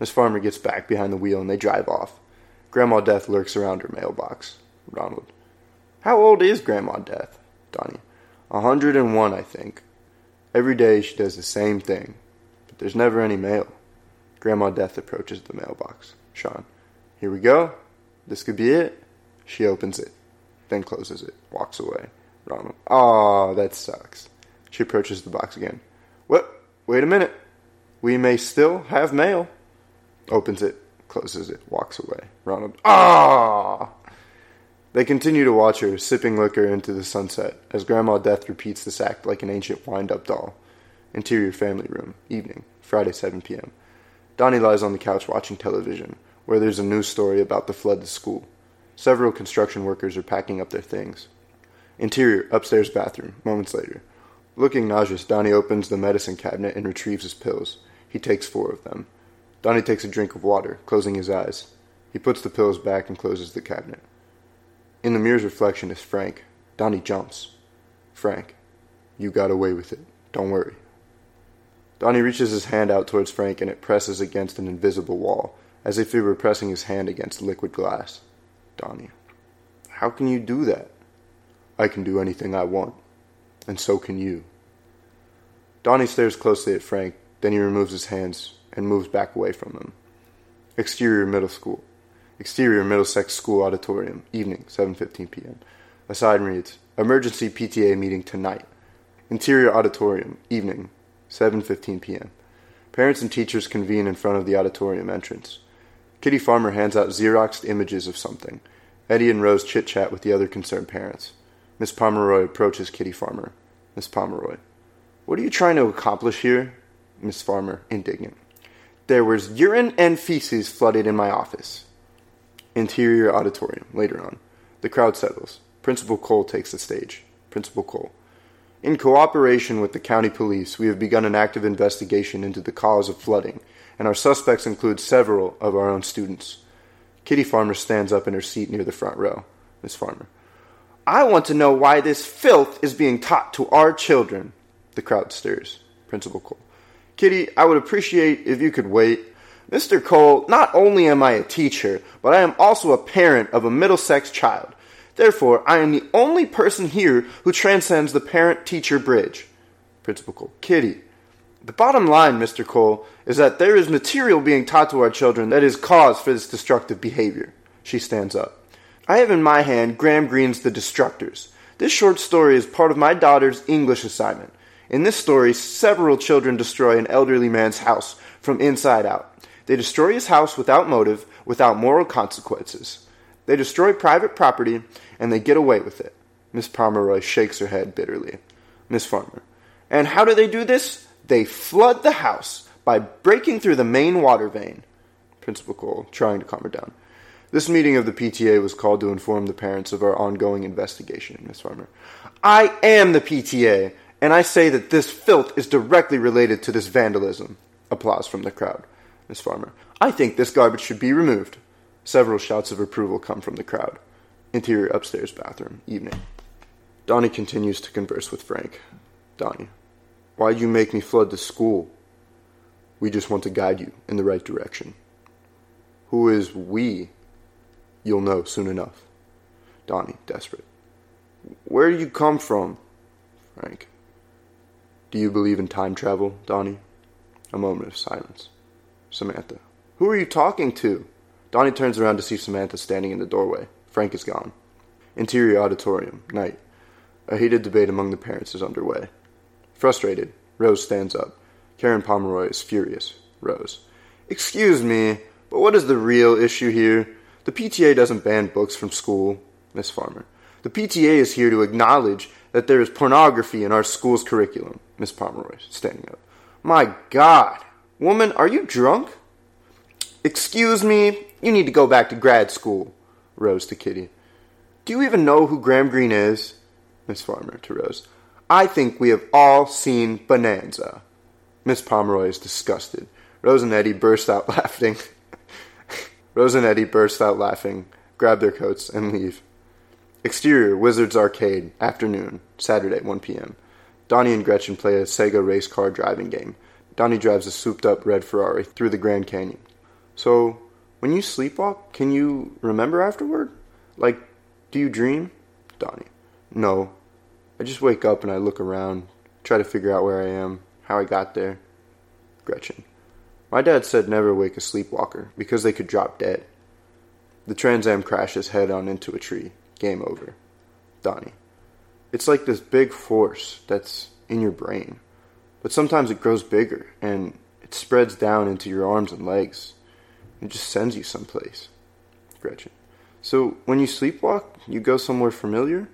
Miss Farmer gets back behind the wheel and they drive off. Grandma Death lurks around her mailbox. Ronald. How old is Grandma Death? Donnie. A hundred and one, I think. Every day she does the same thing, but there's never any mail. Grandma Death approaches the mailbox. Sean. Here we go. This could be it. She opens it, then closes it, walks away. Ronald. Aw, that sucks. She approaches the box again. What? Wait a minute. We may still have mail. Opens it, closes it, walks away. Ronald. Ah! They continue to watch her, sipping liquor into the sunset, as Grandma Death repeats this act like an ancient wind up doll. Interior family room, evening, Friday, 7 p.m. Donnie lies on the couch watching television, where there's a news story about the flood to school. Several construction workers are packing up their things. Interior, upstairs bathroom, moments later. Looking nauseous, Donnie opens the medicine cabinet and retrieves his pills. He takes four of them. Donnie takes a drink of water, closing his eyes. He puts the pills back and closes the cabinet. In the mirror's reflection is Frank. Donnie jumps. Frank, you got away with it. Don't worry. Donnie reaches his hand out towards Frank and it presses against an invisible wall, as if he were pressing his hand against liquid glass. Donnie, how can you do that? I can do anything I want, and so can you. Donnie stares closely at Frank, then he removes his hands and moves back away from them. Exterior middle school. Exterior Middlesex School Auditorium, evening, 7:15 p.m. A sign reads: Emergency PTA meeting tonight. Interior Auditorium, evening, 7:15 p.m. Parents and teachers convene in front of the auditorium entrance. Kitty Farmer hands out Xeroxed images of something. Eddie and Rose chit chat with the other concerned parents. Miss Pomeroy approaches Kitty Farmer. Miss Pomeroy. What are you trying to accomplish here? Miss Farmer, indignant. There was urine and feces flooded in my office. Interior auditorium, later on. The crowd settles. Principal Cole takes the stage. Principal Cole. In cooperation with the county police, we have begun an active investigation into the cause of flooding, and our suspects include several of our own students. Kitty Farmer stands up in her seat near the front row. Miss Farmer. I want to know why this filth is being taught to our children. The crowd stirs. Principal Cole. Kitty, I would appreciate if you could wait. Mr. Cole, not only am I a teacher, but I am also a parent of a Middlesex child. Therefore, I am the only person here who transcends the parent teacher bridge. Principal Cole. Kitty, the bottom line, Mr. Cole, is that there is material being taught to our children that is cause for this destructive behavior. She stands up. I have in my hand Graham Greene's The Destructors. This short story is part of my daughter's English assignment. In this story, several children destroy an elderly man's house from inside out. They destroy his house without motive, without moral consequences. They destroy private property, and they get away with it. Miss Pomeroy shakes her head bitterly. Miss Farmer. And how do they do this? They flood the house by breaking through the main water vein. Principal Cole, trying to calm her down. This meeting of the PTA was called to inform the parents of our ongoing investigation, Miss Farmer. I am the PTA, and I say that this filth is directly related to this vandalism. Applause from the crowd. Miss Farmer. I think this garbage should be removed. Several shouts of approval come from the crowd. Interior upstairs bathroom, evening. Donnie continues to converse with Frank. Donnie. Why'd you make me flood the school? We just want to guide you in the right direction. Who is we? You'll know soon enough. Donnie, desperate. Where do you come from? Frank. Do you believe in time travel, Donnie? A moment of silence. Samantha. Who are you talking to? Donnie turns around to see Samantha standing in the doorway. Frank is gone. Interior auditorium, night. A heated debate among the parents is underway. Frustrated, Rose stands up. Karen Pomeroy is furious. Rose. Excuse me, but what is the real issue here? The PTA doesn't ban books from school. Miss Farmer. The PTA is here to acknowledge that there is pornography in our school's curriculum. Miss Pomeroy, standing up. My God! Woman, are you drunk? Excuse me, you need to go back to grad school. Rose to Kitty. Do you even know who Graham Greene is? Miss Farmer to Rose. I think we have all seen Bonanza. Miss Pomeroy is disgusted. Rose and Eddie burst out laughing. Rose and Eddie burst out laughing, grab their coats, and leave. Exterior, Wizards Arcade, afternoon, Saturday, 1 p.m. Donnie and Gretchen play a Sega race car driving game. Donnie drives a souped up red Ferrari through the Grand Canyon. So, when you sleepwalk, can you remember afterward? Like, do you dream? Donnie. No. I just wake up and I look around, try to figure out where I am, how I got there. Gretchen. My dad said never wake a sleepwalker because they could drop dead. The Trans Am crashes head on into a tree. Game over. Donnie. It's like this big force that's in your brain. But sometimes it grows bigger and it spreads down into your arms and legs. It just sends you someplace. Gretchen. So when you sleepwalk, you go somewhere familiar?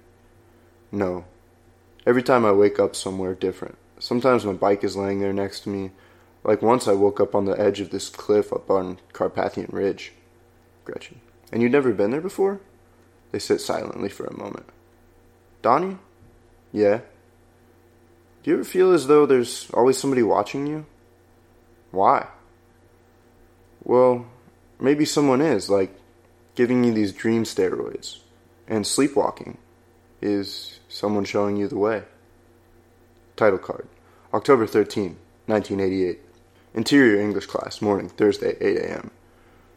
No. Every time I wake up somewhere different. Sometimes my bike is laying there next to me. Like once I woke up on the edge of this cliff up on Carpathian Ridge. Gretchen. And you'd never been there before? They sit silently for a moment. Donnie? Yeah. Do you ever feel as though there's always somebody watching you? Why? Well, maybe someone is, like giving you these dream steroids. And sleepwalking is someone showing you the way. Title card October 13, 1988. Interior English class, morning, Thursday, 8 a.m.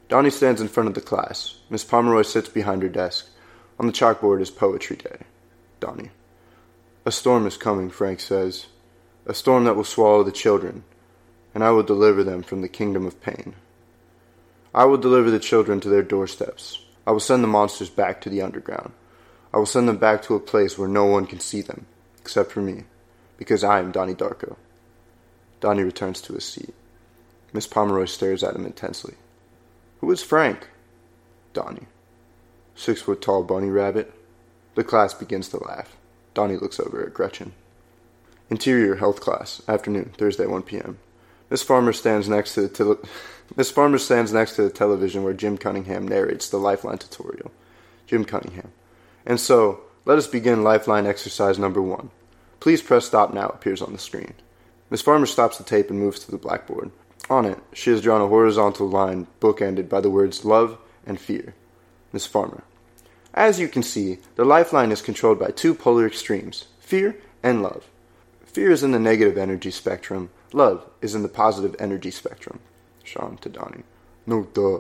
Donnie stands in front of the class. Miss Pomeroy sits behind her desk. On the chalkboard is Poetry Day. Donnie. A storm is coming, Frank says. A storm that will swallow the children, and I will deliver them from the kingdom of pain. I will deliver the children to their doorsteps. I will send the monsters back to the underground. I will send them back to a place where no one can see them, except for me, because I am Donnie Darko. Donnie returns to his seat. Miss Pomeroy stares at him intensely. Who is Frank? Donnie. Six foot tall bunny rabbit. The class begins to laugh. Donnie looks over at Gretchen. Interior health class, afternoon, Thursday, 1 p.m. Miss Farmer stands next to the tele- Miss Farmer stands next to the television where Jim Cunningham narrates the Lifeline tutorial. Jim Cunningham. And so, let us begin Lifeline exercise number one. Please press stop now appears on the screen. Miss Farmer stops the tape and moves to the blackboard. On it, she has drawn a horizontal line bookended by the words love and fear. Miss Farmer. As you can see, the lifeline is controlled by two polar extremes fear and love. Fear is in the negative energy spectrum, love is in the positive energy spectrum. Sean to Donnie. No duh.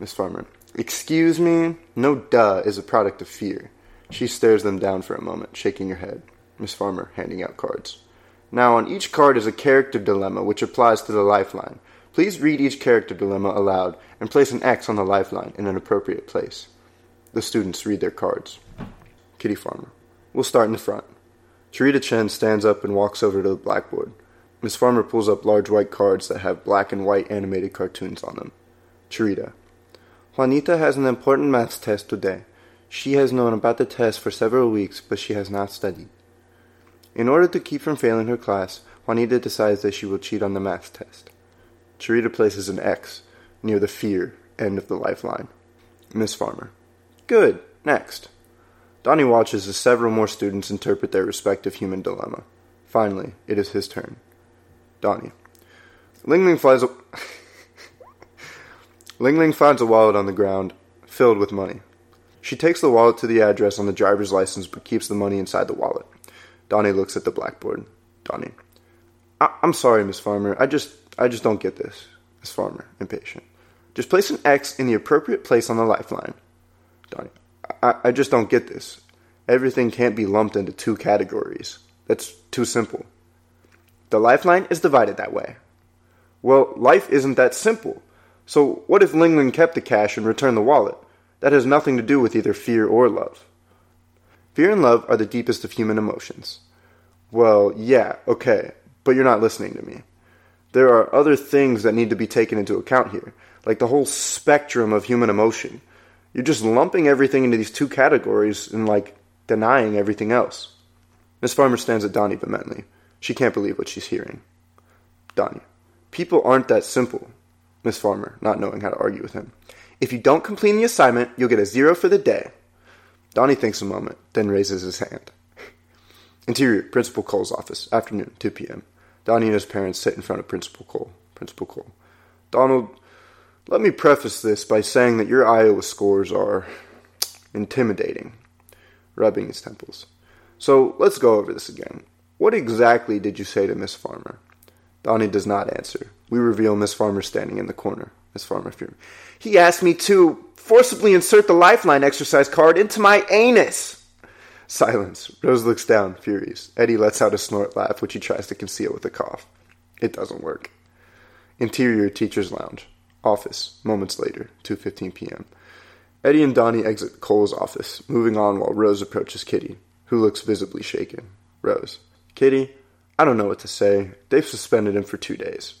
Miss Farmer. Excuse me? No duh is a product of fear. She stares them down for a moment, shaking her head. Miss Farmer handing out cards. Now, on each card is a character dilemma which applies to the lifeline. Please read each character dilemma aloud and place an X on the lifeline in an appropriate place. The students read their cards. Kitty Farmer. We'll start in the front. Cherita Chen stands up and walks over to the blackboard. Miss Farmer pulls up large white cards that have black and white animated cartoons on them. Cherita. Juanita has an important maths test today. She has known about the test for several weeks, but she has not studied. In order to keep from failing her class, Juanita decides that she will cheat on the math test. Cherita places an X near the fear end of the lifeline. Miss Farmer. Good. Next. Donnie watches as several more students interpret their respective human dilemma. Finally, it is his turn. Donnie. Ling Ling flies a Ling Ling finds a wallet on the ground, filled with money. She takes the wallet to the address on the driver's license but keeps the money inside the wallet. Donnie looks at the blackboard. Donnie. I- am sorry, Miss Farmer. I just I just don't get this. Miss Farmer, impatient. Just place an X in the appropriate place on the lifeline. I, I just don't get this. Everything can't be lumped into two categories. That's too simple. The lifeline is divided that way. Well, life isn't that simple. So, what if Ling Ling kept the cash and returned the wallet? That has nothing to do with either fear or love. Fear and love are the deepest of human emotions. Well, yeah, okay, but you're not listening to me. There are other things that need to be taken into account here, like the whole spectrum of human emotion. You're just lumping everything into these two categories and, like, denying everything else. Miss Farmer stands at Donnie vehemently. She can't believe what she's hearing. Donnie. People aren't that simple. Miss Farmer, not knowing how to argue with him. If you don't complete the assignment, you'll get a zero for the day. Donnie thinks a moment, then raises his hand. Interior, Principal Cole's office, afternoon, 2 p.m. Donnie and his parents sit in front of Principal Cole. Principal Cole. Donald, let me preface this by saying that your Iowa scores are intimidating. Rubbing his temples. So let's go over this again. What exactly did you say to Miss Farmer? Donnie does not answer. We reveal Miss Farmer standing in the corner. Miss Farmer fear. He asked me to forcibly insert the lifeline exercise card into my anus. Silence. Rose looks down, furious. Eddie lets out a snort laugh, which he tries to conceal with a cough. It doesn't work. Interior Teacher's Lounge. Office. Moments later, 2.15 p.m. Eddie and Donnie exit Cole's office, moving on while Rose approaches Kitty, who looks visibly shaken. Rose. Kitty, I don't know what to say. They've suspended him for two days.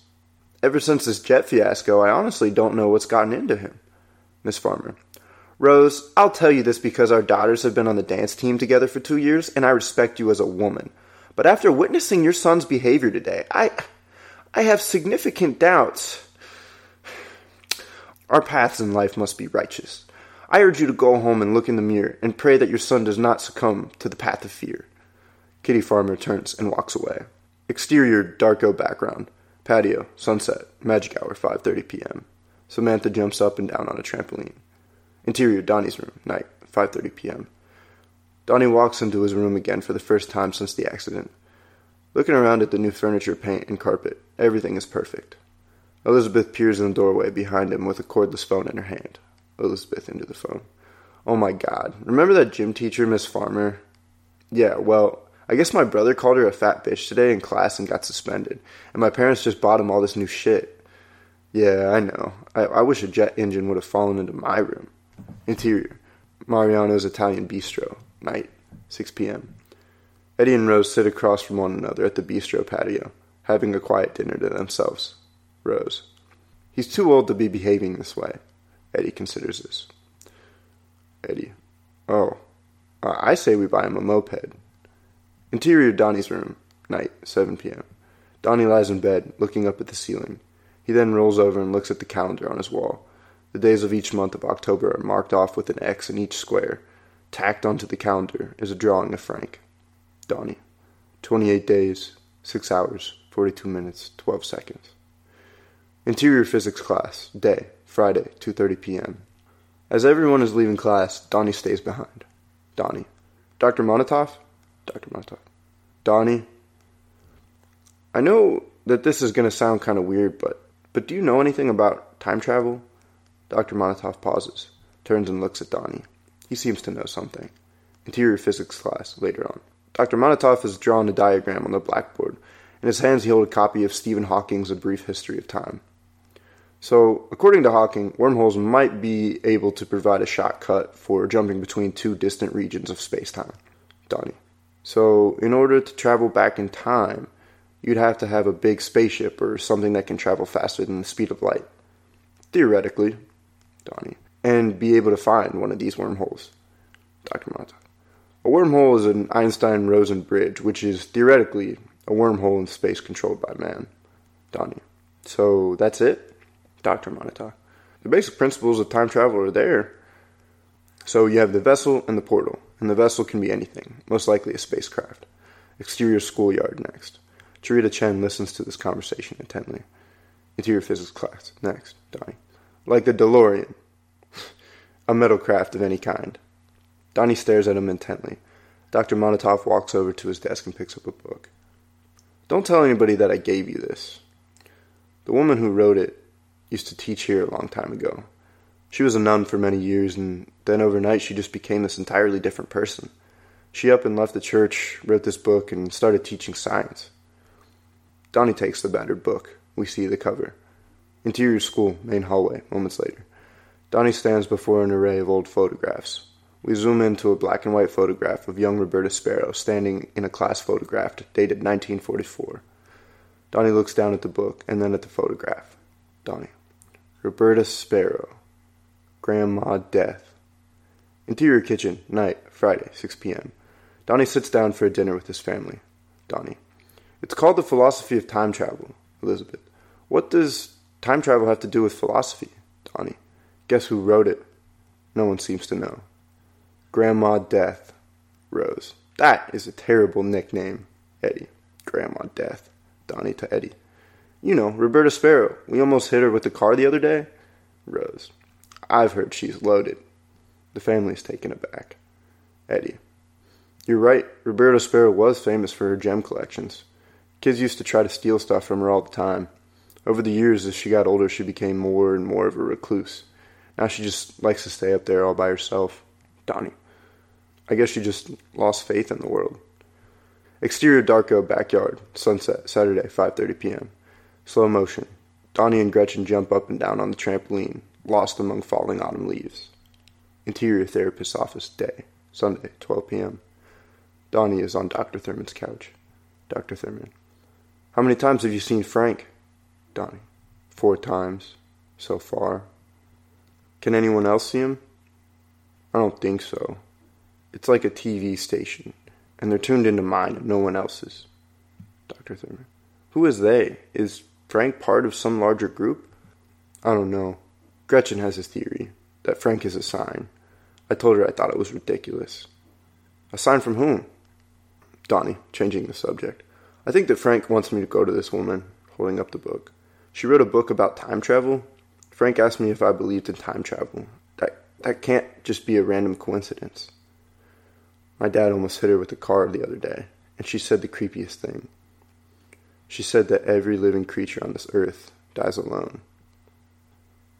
Ever since this jet fiasco, I honestly don't know what's gotten into him. Miss Farmer. Rose, I'll tell you this because our daughters have been on the dance team together for two years, and I respect you as a woman. But after witnessing your son's behavior today, I, I have significant doubts. Our paths in life must be righteous. I urge you to go home and look in the mirror and pray that your son does not succumb to the path of fear. Kitty Farmer turns and walks away. Exterior Darko background. Patio, sunset, magic hour, 5:30 p.m. Samantha jumps up and down on a trampoline. Interior Donnie's room, night, 5:30 p.m. Donnie walks into his room again for the first time since the accident. Looking around at the new furniture, paint, and carpet, everything is perfect. Elizabeth peers in the doorway behind him with a cordless phone in her hand. Elizabeth into the phone. Oh my god. Remember that gym teacher, Miss Farmer? Yeah, well, I guess my brother called her a fat bitch today in class and got suspended. And my parents just bought him all this new shit. Yeah, I know. I, I wish a jet engine would have fallen into my room. Interior Mariano's Italian Bistro. Night, 6 p.m. Eddie and Rose sit across from one another at the bistro patio, having a quiet dinner to themselves. Rose. He's too old to be behaving this way. Eddie considers this. Eddie. Oh. I say we buy him a moped. Interior Donnie's room. Night, 7 p.m. Donnie lies in bed, looking up at the ceiling. He then rolls over and looks at the calendar on his wall. The days of each month of October are marked off with an X in each square. Tacked onto the calendar is a drawing of Frank. Donnie. 28 days, 6 hours, 42 minutes, 12 seconds. Interior physics class. Day. Friday, 2:30 p.m. As everyone is leaving class, Donnie stays behind. Donnie. Dr. Monnitoff? Dr. Monnitoff. Donnie. I know that this is going to sound kind of weird, but but do you know anything about time travel? Dr. Monnitoff pauses, turns and looks at Donnie. He seems to know something. Interior physics class, later on. Dr. Monnitoff has drawn a diagram on the blackboard. In his hands, he holds a copy of Stephen Hawking's A Brief History of Time. So, according to Hawking, wormholes might be able to provide a shortcut for jumping between two distant regions of space-time. Donnie. So, in order to travel back in time, you'd have to have a big spaceship or something that can travel faster than the speed of light. Theoretically, Donnie. And be able to find one of these wormholes. Dr. Mata. A wormhole is an Einstein Rosen bridge, which is theoretically a wormhole in space controlled by man. Donnie. So that's it? Dr. Monnitoff. The basic principles of time travel are there. So you have the vessel and the portal, and the vessel can be anything, most likely a spacecraft. Exterior schoolyard next. Cherita Chen listens to this conversation intently. Interior physics class next. Donnie. Like the DeLorean. a metal craft of any kind. Donnie stares at him intently. Dr. Monnitoff walks over to his desk and picks up a book. Don't tell anybody that I gave you this. The woman who wrote it used to teach here a long time ago. She was a nun for many years, and then overnight she just became this entirely different person. She up and left the church, wrote this book, and started teaching science. Donnie takes the battered book. We see the cover. Interior school, main hallway, moments later. Donnie stands before an array of old photographs. We zoom into a black and white photograph of young Roberta Sparrow standing in a class photograph dated 1944. Donnie looks down at the book and then at the photograph. Donnie. Roberta Sparrow. Grandma Death. Interior kitchen, night, Friday, 6 p.m. Donnie sits down for a dinner with his family. Donnie. It's called the philosophy of time travel. Elizabeth. What does time travel have to do with philosophy? Donnie. Guess who wrote it? No one seems to know. Grandma Death, Rose. That is a terrible nickname. Eddie. Grandma Death. Donnie to Eddie. You know, Roberta Sparrow. We almost hit her with the car the other day. Rose. I've heard she's loaded. The family's taken aback. Eddie. You're right. Roberta Sparrow was famous for her gem collections. Kids used to try to steal stuff from her all the time. Over the years, as she got older, she became more and more of a recluse. Now she just likes to stay up there all by herself. Donnie. I guess she just lost faith in the world. Exterior Darko backyard, sunset, Saturday, 5:30 p.m. Slow motion. Donnie and Gretchen jump up and down on the trampoline, lost among falling autumn leaves. Interior therapist's office, day, Sunday, 12 p.m. Donnie is on Dr. Thurman's couch. Dr. Thurman. How many times have you seen Frank? Donnie. Four times, so far. Can anyone else see him? I don't think so. It's like a TV station, and they're tuned into mine and no one else's. Dr. Thurman. Who is they? Is Frank part of some larger group? I don't know. Gretchen has a theory that Frank is a sign. I told her I thought it was ridiculous. A sign from whom? Donnie, changing the subject. I think that Frank wants me to go to this woman, holding up the book. She wrote a book about time travel. Frank asked me if I believed in time travel. That that can't just be a random coincidence. My dad almost hit her with a car the other day, and she said the creepiest thing. She said that every living creature on this earth dies alone.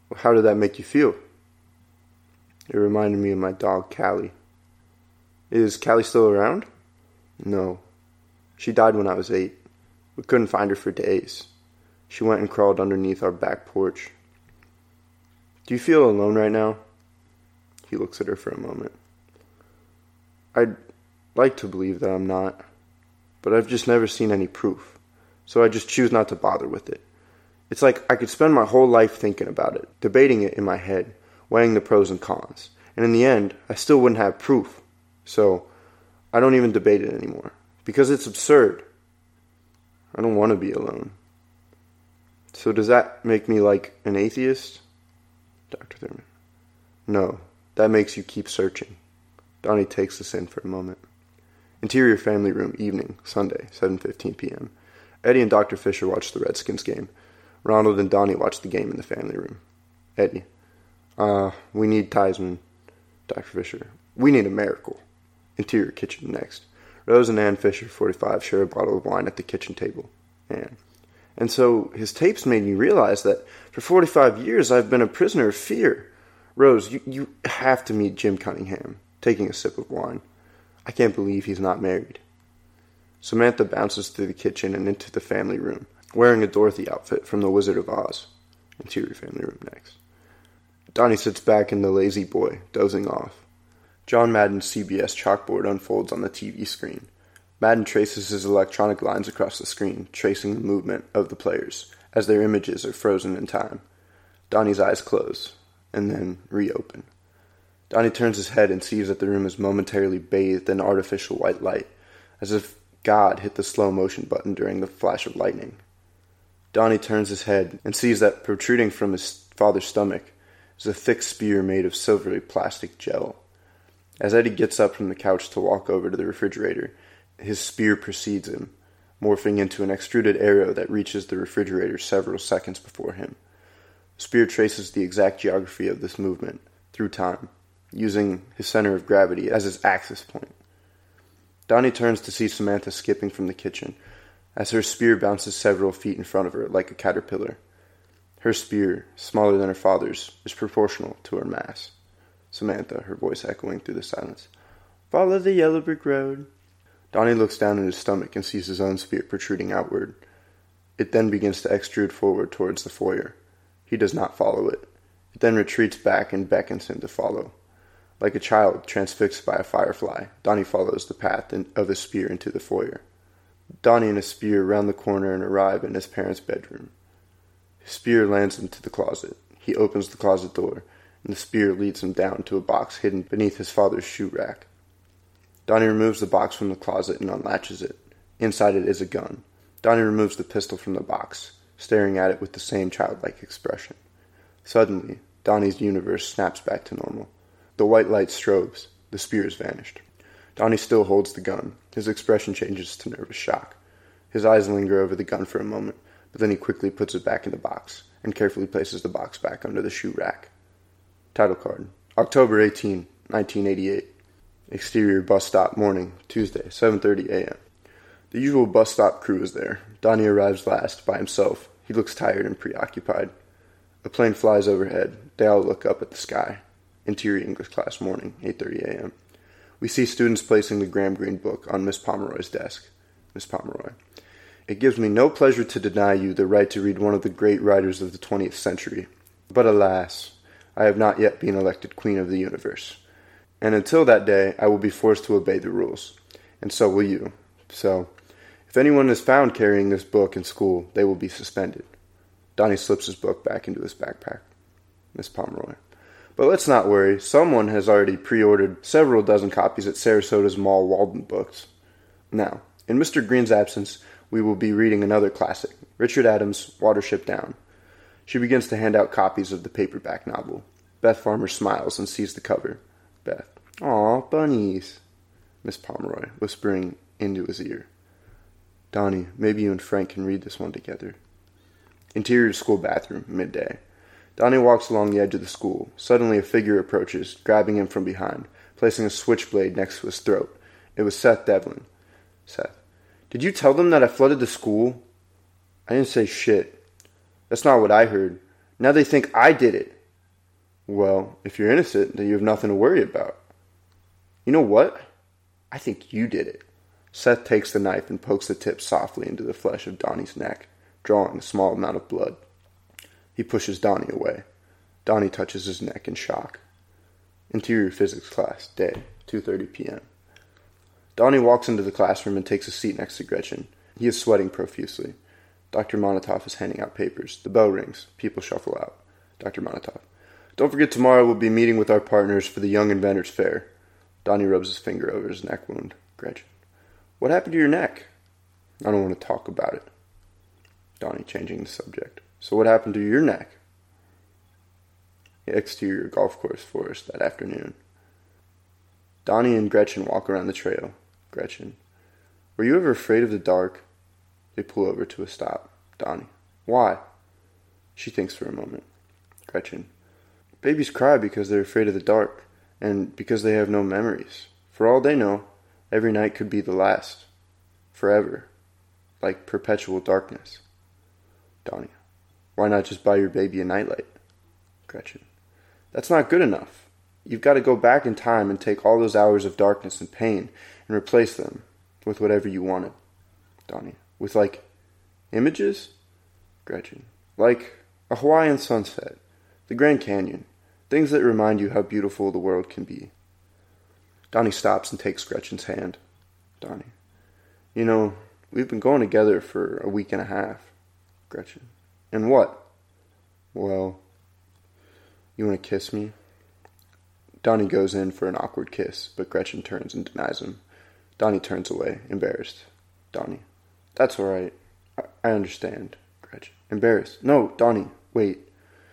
Well, how did that make you feel? It reminded me of my dog, Callie. Is Callie still around? No. She died when I was eight. We couldn't find her for days. She went and crawled underneath our back porch. Do you feel alone right now? He looks at her for a moment. I'd like to believe that I'm not, but I've just never seen any proof, so I just choose not to bother with it. It's like I could spend my whole life thinking about it, debating it in my head, weighing the pros and cons, and in the end, I still wouldn't have proof. So, I don't even debate it anymore, because it's absurd. I don't want to be alone. So, does that make me like an atheist? Dr. Thurman. No, that makes you keep searching. Donnie takes us in for a moment. Interior family room, evening, Sunday, 7.15 p.m. Eddie and Dr. Fisher watched the Redskins game. Ronald and Donnie watched the game in the family room. Eddie. Uh, we need Theismann. Dr. Fisher. We need a miracle. Interior kitchen next. Rose and Ann Fisher, 45, share a bottle of wine at the kitchen table. Ann. And so his tapes made me realize that for 45 years I've been a prisoner of fear. Rose, you, you have to meet Jim Cunningham taking a sip of wine. I can't believe he's not married. Samantha bounces through the kitchen and into the family room, wearing a Dorothy outfit from The Wizard of Oz. Interior family room next. Donnie sits back in the lazy boy, dozing off. John Madden's CBS chalkboard unfolds on the TV screen. Madden traces his electronic lines across the screen, tracing the movement of the players as their images are frozen in time. Donnie's eyes close and then reopen. Donnie turns his head and sees that the room is momentarily bathed in artificial white light, as if God hit the slow motion button during the flash of lightning. Donnie turns his head and sees that protruding from his father's stomach is a thick spear made of silvery plastic gel. As Eddie gets up from the couch to walk over to the refrigerator, his spear precedes him, morphing into an extruded arrow that reaches the refrigerator several seconds before him. The Spear traces the exact geography of this movement through time, using his center of gravity as its axis point. Donnie turns to see Samantha skipping from the kitchen as her spear bounces several feet in front of her like a caterpillar. Her spear, smaller than her father's, is proportional to her mass. Samantha, her voice echoing through the silence. Follow the yellow brick road. Donnie looks down at his stomach and sees his own spear protruding outward. It then begins to extrude forward towards the foyer. He does not follow it. It then retreats back and beckons him to follow. Like a child transfixed by a firefly, Donnie follows the path of his spear into the foyer. Donnie and his spear round the corner and arrive in his parents' bedroom. His spear lands into the closet. He opens the closet door, and the spear leads him down to a box hidden beneath his father's shoe rack. Donnie removes the box from the closet and unlatches it. Inside it is a gun. Donnie removes the pistol from the box, staring at it with the same childlike expression. Suddenly, Donnie's universe snaps back to normal. The white light strobes. The spear has vanished. Donnie still holds the gun. His expression changes to nervous shock. His eyes linger over the gun for a moment, but then he quickly puts it back in the box and carefully places the box back under the shoe rack. Title card October 18, 1988. Exterior bus stop morning, Tuesday, 7:30 a.m. The usual bus stop crew is there. Donnie arrives last by himself. He looks tired and preoccupied. A plane flies overhead. They all look up at the sky. Interior English class morning, 8:30 a.m. We see students placing the Graham Greene book on Miss Pomeroy's desk. Miss Pomeroy. It gives me no pleasure to deny you the right to read one of the great writers of the 20th century. But alas, I have not yet been elected Queen of the Universe. And until that day, I will be forced to obey the rules. And so will you. So, if anyone is found carrying this book in school, they will be suspended. Donnie slips his book back into his backpack. Miss Pomeroy. But let's not worry. Someone has already pre ordered several dozen copies at Sarasota's Mall Walden Books. Now, in Mr. Green's absence, we will be reading another classic, Richard Adams' Watership Down. She begins to hand out copies of the paperback novel. Beth Farmer smiles and sees the cover. Beth. Aw, bunnies. Miss Pomeroy, whispering into his ear. Donnie, maybe you and Frank can read this one together. Interior school bathroom, midday. Donnie walks along the edge of the school. Suddenly a figure approaches, grabbing him from behind, placing a switchblade next to his throat. It was Seth Devlin. Seth. Did you tell them that I flooded the school? I didn't say shit. That's not what I heard. Now they think I did it. Well, if you're innocent, then you have nothing to worry about. You know what? I think you did it. Seth takes the knife and pokes the tip softly into the flesh of Donnie's neck, drawing a small amount of blood. He pushes Donnie away. Donnie touches his neck in shock. Interior physics class, day, 2:30 p.m. Donnie walks into the classroom and takes a seat next to Gretchen. He is sweating profusely. Dr. Monnitoff is handing out papers. The bell rings. People shuffle out. Dr. Monnitoff. Don't forget tomorrow we'll be meeting with our partners for the Young Inventors Fair. Donnie rubs his finger over his neck wound. Gretchen. What happened to your neck? I don't want to talk about it. Donnie changing the subject. So what happened to your neck? Exterior golf course forest that afternoon. Donnie and Gretchen walk around the trail. Gretchen. Were you ever afraid of the dark? They pull over to a stop. Donnie. Why? She thinks for a moment. Gretchen. Babies cry because they're afraid of the dark, and because they have no memories. For all they know, every night could be the last. Forever. Like perpetual darkness. Donnie. Why not just buy your baby a nightlight? Gretchen. That's not good enough. You've got to go back in time and take all those hours of darkness and pain and replace them with whatever you wanted. Donnie. With like images? Gretchen. Like a Hawaiian sunset, the Grand Canyon, things that remind you how beautiful the world can be. Donnie stops and takes Gretchen's hand. Donnie. You know, we've been going together for a week and a half. Gretchen. And what? Well, you want to kiss me? Donnie goes in for an awkward kiss, but Gretchen turns and denies him. Donnie turns away, embarrassed. Donnie. That's all right. I, I understand. Gretchen. Embarrassed. No, Donnie, wait.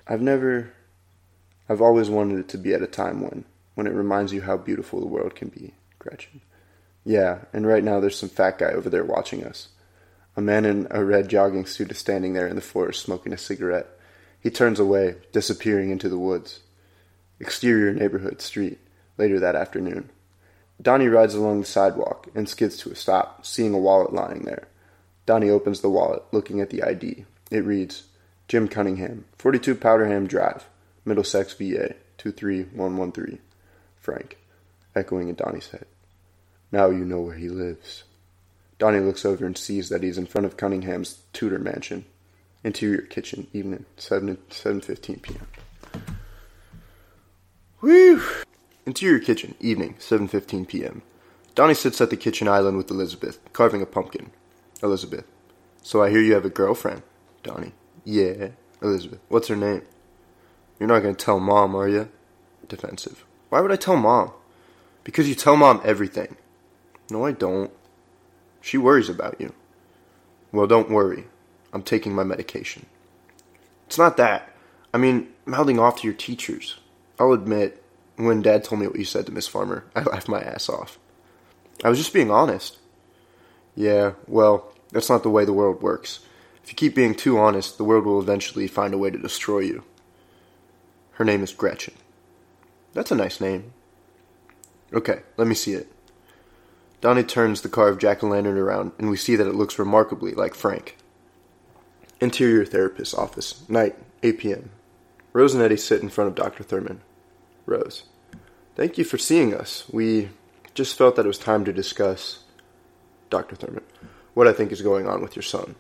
I've never. I've always wanted it to be at a time when, when it reminds you how beautiful the world can be, Gretchen. Yeah, and right now there's some fat guy over there watching us. A man in a red jogging suit is standing there in the forest smoking a cigarette. He turns away, disappearing into the woods. Exterior neighborhood street, later that afternoon. Donnie rides along the sidewalk and skids to a stop, seeing a wallet lying there. Donnie opens the wallet, looking at the ID. It reads, Jim Cunningham, 42 Powderham Drive, Middlesex, VA, 23113. Frank, echoing in Donnie's head. Now you know where he lives. Donnie looks over and sees that he's in front of Cunningham's Tudor mansion. Interior kitchen, evening, 7 7.15 p.m. Whew! Interior kitchen, evening, 7.15 p.m. Donnie sits at the kitchen island with Elizabeth, carving a pumpkin. Elizabeth. So I hear you have a girlfriend. Donnie. Yeah. Elizabeth. What's her name? You're not going to tell mom, are you? Defensive. Why would I tell mom? Because you tell mom everything. No, I don't. She worries about you. Well, don't worry. I'm taking my medication. It's not that. I mean, mouthing off to your teachers. I'll admit, when Dad told me what you said to Miss Farmer, I laughed my ass off. I was just being honest. Yeah, well, that's not the way the world works. If you keep being too honest, the world will eventually find a way to destroy you. Her name is Gretchen. That's a nice name. Okay, let me see it. Donnie turns the carved jack o' lantern around, and we see that it looks remarkably like Frank. Interior therapist's office, night, 8 p.m. Rose and Eddie sit in front of Dr. Thurman. Rose. Thank you for seeing us. We just felt that it was time to discuss. Dr. Thurman. What I think is going on with your son.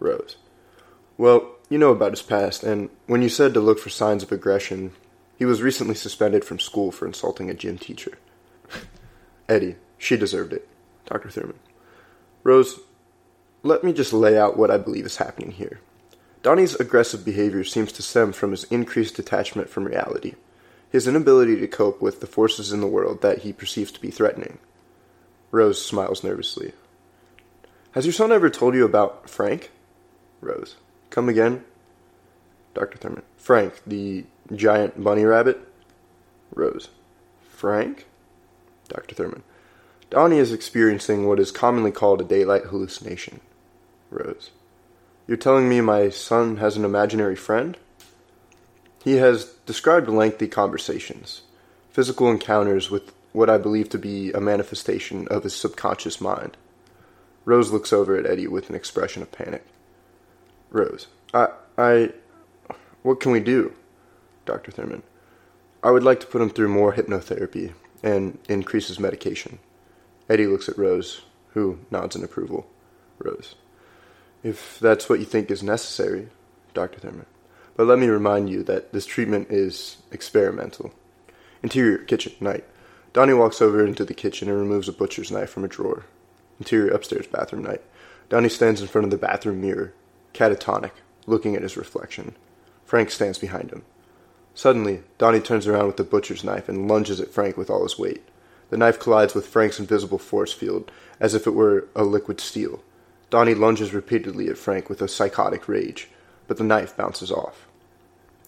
Rose. Well, you know about his past, and when you said to look for signs of aggression, he was recently suspended from school for insulting a gym teacher. Eddie. She deserved it. Dr. Thurman. Rose, let me just lay out what I believe is happening here. Donnie's aggressive behavior seems to stem from his increased detachment from reality, his inability to cope with the forces in the world that he perceives to be threatening. Rose smiles nervously. Has your son ever told you about Frank? Rose. Come again? Dr. Thurman. Frank, the giant bunny rabbit? Rose. Frank? Dr. Thurman. Donnie is experiencing what is commonly called a daylight hallucination. Rose. You're telling me my son has an imaginary friend? He has described lengthy conversations, physical encounters with what I believe to be a manifestation of his subconscious mind. Rose looks over at Eddie with an expression of panic. Rose. I. I. What can we do? Dr. Thurman. I would like to put him through more hypnotherapy and increase his medication. Eddie looks at Rose, who nods in approval. Rose. If that's what you think is necessary, Dr. Thurman. But let me remind you that this treatment is experimental. Interior kitchen, night. Donnie walks over into the kitchen and removes a butcher's knife from a drawer. Interior upstairs bathroom, night. Donnie stands in front of the bathroom mirror, catatonic, looking at his reflection. Frank stands behind him. Suddenly, Donnie turns around with the butcher's knife and lunges at Frank with all his weight. The knife collides with Frank's invisible force field, as if it were a liquid steel. Donnie lunges repeatedly at Frank with a psychotic rage, but the knife bounces off.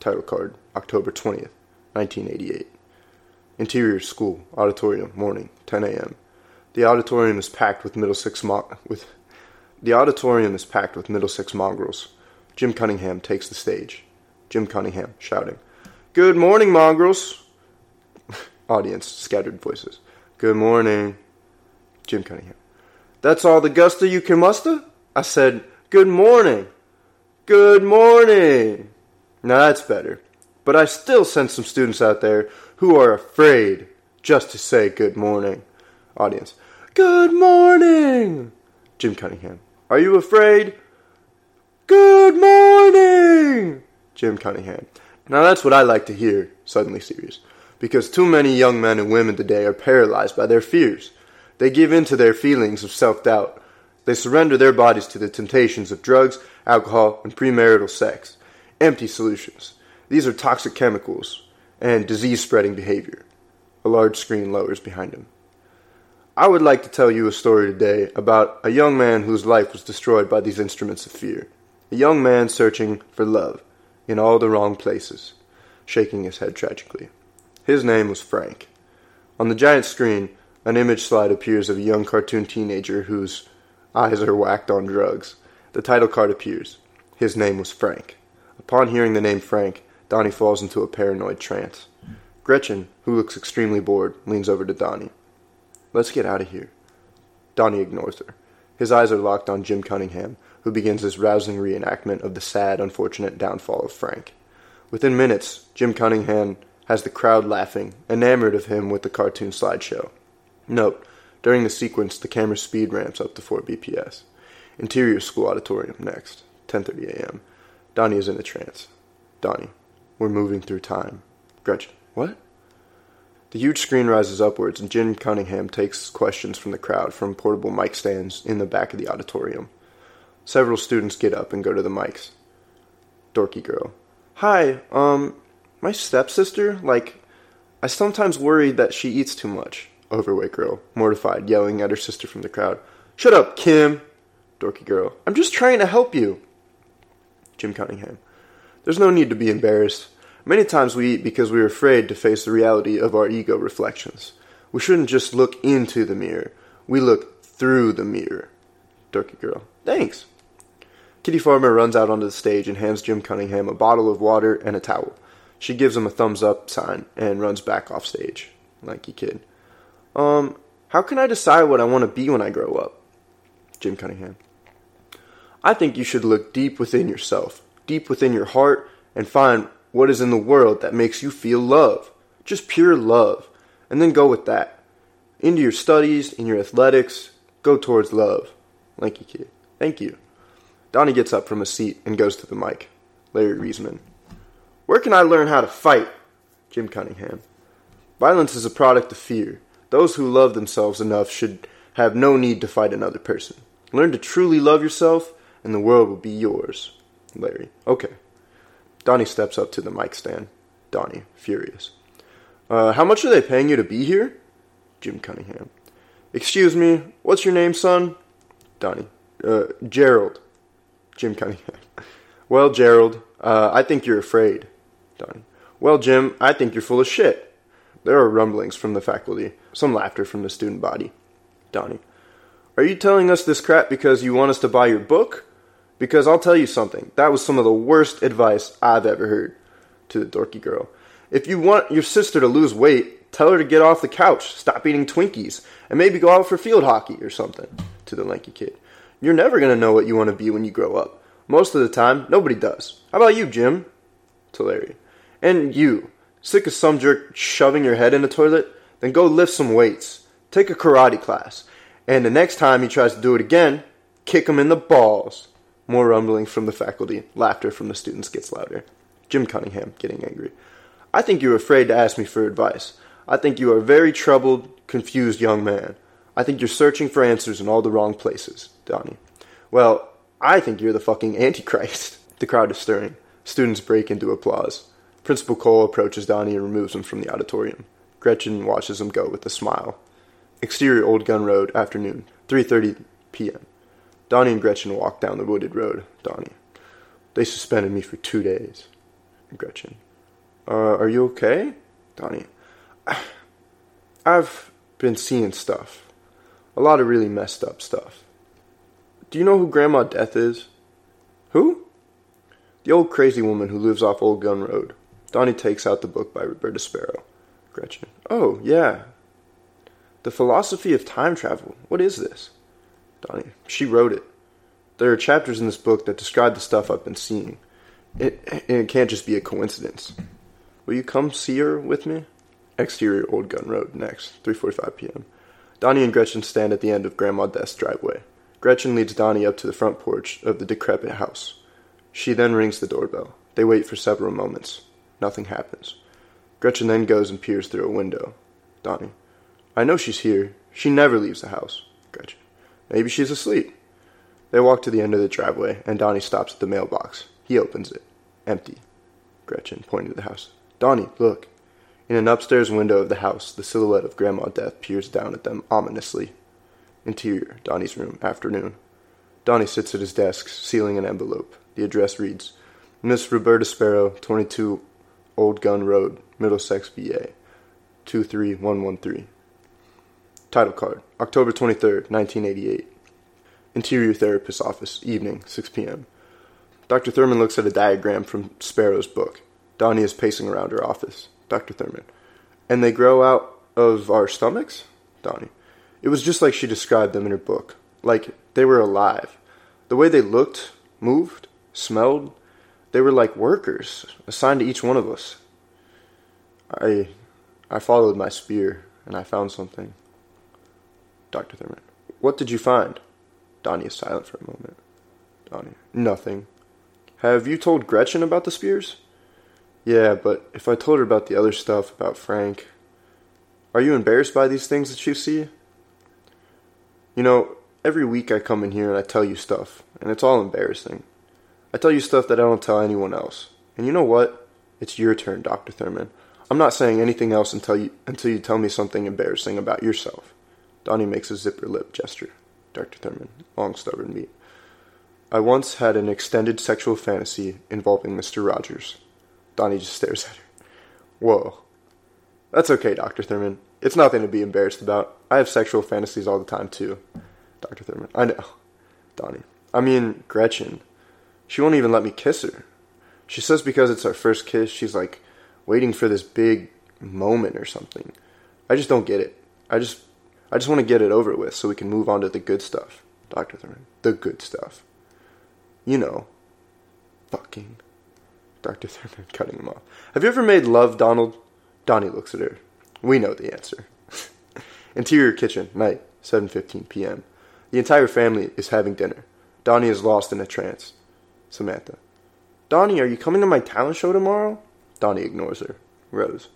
Title card, October 20th, 1988. Interior School, Auditorium, morning, 10 a.m. The auditorium is packed with Middlesex mo- with the auditorium is packed with Middlesex mongrels. Jim Cunningham takes the stage. Jim Cunningham shouting, "Good morning, mongrels!" Audience, scattered voices. Good morning. Jim Cunningham. That's all the gusto you can muster? I said, Good morning. Good morning. Now that's better. But I still send some students out there who are afraid just to say good morning. Audience. Good morning. Jim Cunningham. Are you afraid? Good morning. Jim Cunningham. Now that's what I like to hear, suddenly serious because too many young men and women today are paralyzed by their fears. They give in to their feelings of self doubt. They surrender their bodies to the temptations of drugs, alcohol, and premarital sex. Empty solutions. These are toxic chemicals and disease spreading behavior. A large screen lowers behind him. I would like to tell you a story today about a young man whose life was destroyed by these instruments of fear. A young man searching for love in all the wrong places, shaking his head tragically. His name was Frank. On the giant screen, an image slide appears of a young cartoon teenager whose eyes are whacked on drugs. The title card appears. His name was Frank. Upon hearing the name Frank, Donnie falls into a paranoid trance. Gretchen, who looks extremely bored, leans over to Donnie. Let's get out of here. Donnie ignores her. His eyes are locked on Jim Cunningham, who begins his rousing reenactment of the sad, unfortunate downfall of Frank. Within minutes, Jim Cunningham has the crowd laughing, enamored of him with the cartoon slideshow. Note, during the sequence, the camera speed ramps up to 4 bps. Interior School Auditorium next, 10:30 a.m. Donnie is in a trance. Donnie, we're moving through time. Gretchen, what? The huge screen rises upwards, and Jim Cunningham takes questions from the crowd from portable mic stands in the back of the auditorium. Several students get up and go to the mics. Dorky girl. Hi, um, my stepsister, like, I sometimes worry that she eats too much. Overweight girl, mortified, yelling at her sister from the crowd. Shut up, Kim! Dorky girl. I'm just trying to help you. Jim Cunningham. There's no need to be embarrassed. Many times we eat because we're afraid to face the reality of our ego reflections. We shouldn't just look into the mirror. We look through the mirror. Dorky girl. Thanks. Kitty Farmer runs out onto the stage and hands Jim Cunningham a bottle of water and a towel. She gives him a thumbs up sign and runs back off stage. Lanky kid. Um, how can I decide what I want to be when I grow up? Jim Cunningham. I think you should look deep within yourself, deep within your heart, and find what is in the world that makes you feel love. Just pure love. And then go with that. Into your studies, in your athletics, go towards love. Lanky kid. Thank you. Donnie gets up from his seat and goes to the mic. Larry Riesman. Where can I learn how to fight? Jim Cunningham. Violence is a product of fear. Those who love themselves enough should have no need to fight another person. Learn to truly love yourself, and the world will be yours. Larry. Okay. Donnie steps up to the mic stand. Donnie, furious. Uh, how much are they paying you to be here? Jim Cunningham. Excuse me, what's your name, son? Donnie. Uh, Gerald. Jim Cunningham. Well, Gerald, uh, I think you're afraid. Donnie. Well, Jim, I think you're full of shit. There are rumblings from the faculty, some laughter from the student body. Donnie. Are you telling us this crap because you want us to buy your book? Because I'll tell you something, that was some of the worst advice I've ever heard to the dorky girl. If you want your sister to lose weight, tell her to get off the couch, stop eating Twinkies, and maybe go out for field hockey or something. To the lanky kid. You're never going to know what you want to be when you grow up. Most of the time, nobody does. How about you, Jim? To Larry. And you. Sick of some jerk shoving your head in the toilet? Then go lift some weights. Take a karate class. And the next time he tries to do it again, kick him in the balls. More rumbling from the faculty. Laughter from the students gets louder. Jim Cunningham getting angry. I think you're afraid to ask me for advice. I think you are a very troubled, confused young man. I think you're searching for answers in all the wrong places, Donnie. Well, I think you're the fucking Antichrist. The crowd is stirring. Students break into applause. Principal Cole approaches Donnie and removes him from the auditorium. Gretchen watches him go with a smile. Exterior Old Gun Road, afternoon, 3:30 p.m. Donnie and Gretchen walk down the wooded road. Donnie. They suspended me for two days. Gretchen. Uh, are you okay? Donnie. I've been seeing stuff. A lot of really messed up stuff. Do you know who Grandma Death is? Who? The old crazy woman who lives off Old Gun Road. Donnie takes out the book by Roberta Sparrow. Gretchen. Oh, yeah. The Philosophy of Time Travel. What is this? Donnie. She wrote it. There are chapters in this book that describe the stuff I've been seeing. It, it can't just be a coincidence. Will you come see her with me? Exterior Old Gun Road, next, 3.45 p.m. Donnie and Gretchen stand at the end of Grandma Death's driveway. Gretchen leads Donnie up to the front porch of the decrepit house. She then rings the doorbell. They wait for several moments. Nothing happens. Gretchen then goes and peers through a window. Donnie. I know she's here. She never leaves the house. Gretchen. Maybe she's asleep. They walk to the end of the driveway, and Donnie stops at the mailbox. He opens it. Empty. Gretchen, pointing to the house. Donnie, look. In an upstairs window of the house, the silhouette of Grandma Death peers down at them ominously. Interior, Donnie's room, afternoon. Donnie sits at his desk, sealing an envelope. The address reads Miss Roberta Sparrow, 22 Old Gun Road, Middlesex, VA. 23113. Title card October 23rd, 1988. Interior Therapist's Office, evening, 6 p.m. Dr. Thurman looks at a diagram from Sparrow's book. Donnie is pacing around her office. Dr. Thurman. And they grow out of our stomachs? Donnie. It was just like she described them in her book. Like they were alive. The way they looked, moved, smelled, they were like workers assigned to each one of us. I I followed my spear and I found something. Dr. Thurman. What did you find? Donnie is silent for a moment. Donnie. Nothing. Have you told Gretchen about the spears? Yeah, but if I told her about the other stuff about Frank. Are you embarrassed by these things that you see? You know, every week I come in here and I tell you stuff, and it's all embarrassing. I tell you stuff that I don't tell anyone else. And you know what? It's your turn, Dr. Thurman. I'm not saying anything else until you until you tell me something embarrassing about yourself. Donnie makes a zipper lip gesture. Dr. Thurman, long stubborn meat. I once had an extended sexual fantasy involving Mr. Rogers. Donnie just stares at her. Whoa. That's okay, Dr. Thurman. It's nothing to be embarrassed about. I have sexual fantasies all the time, too. Dr. Thurman. I know. Donnie. I mean, Gretchen. She won't even let me kiss her. She says because it's our first kiss, she's like waiting for this big moment or something. I just don't get it. I just I just want to get it over with so we can move on to the good stuff. Dr. Thurman. The good stuff. You know. Fucking. Dr. Thurman cutting him off. Have you ever made love, Donald? Donnie looks at her. We know the answer. Interior kitchen, night, 7:15 p.m. The entire family is having dinner. Donnie is lost in a trance. Samantha. Donnie, are you coming to my talent show tomorrow? Donnie ignores her. Rose.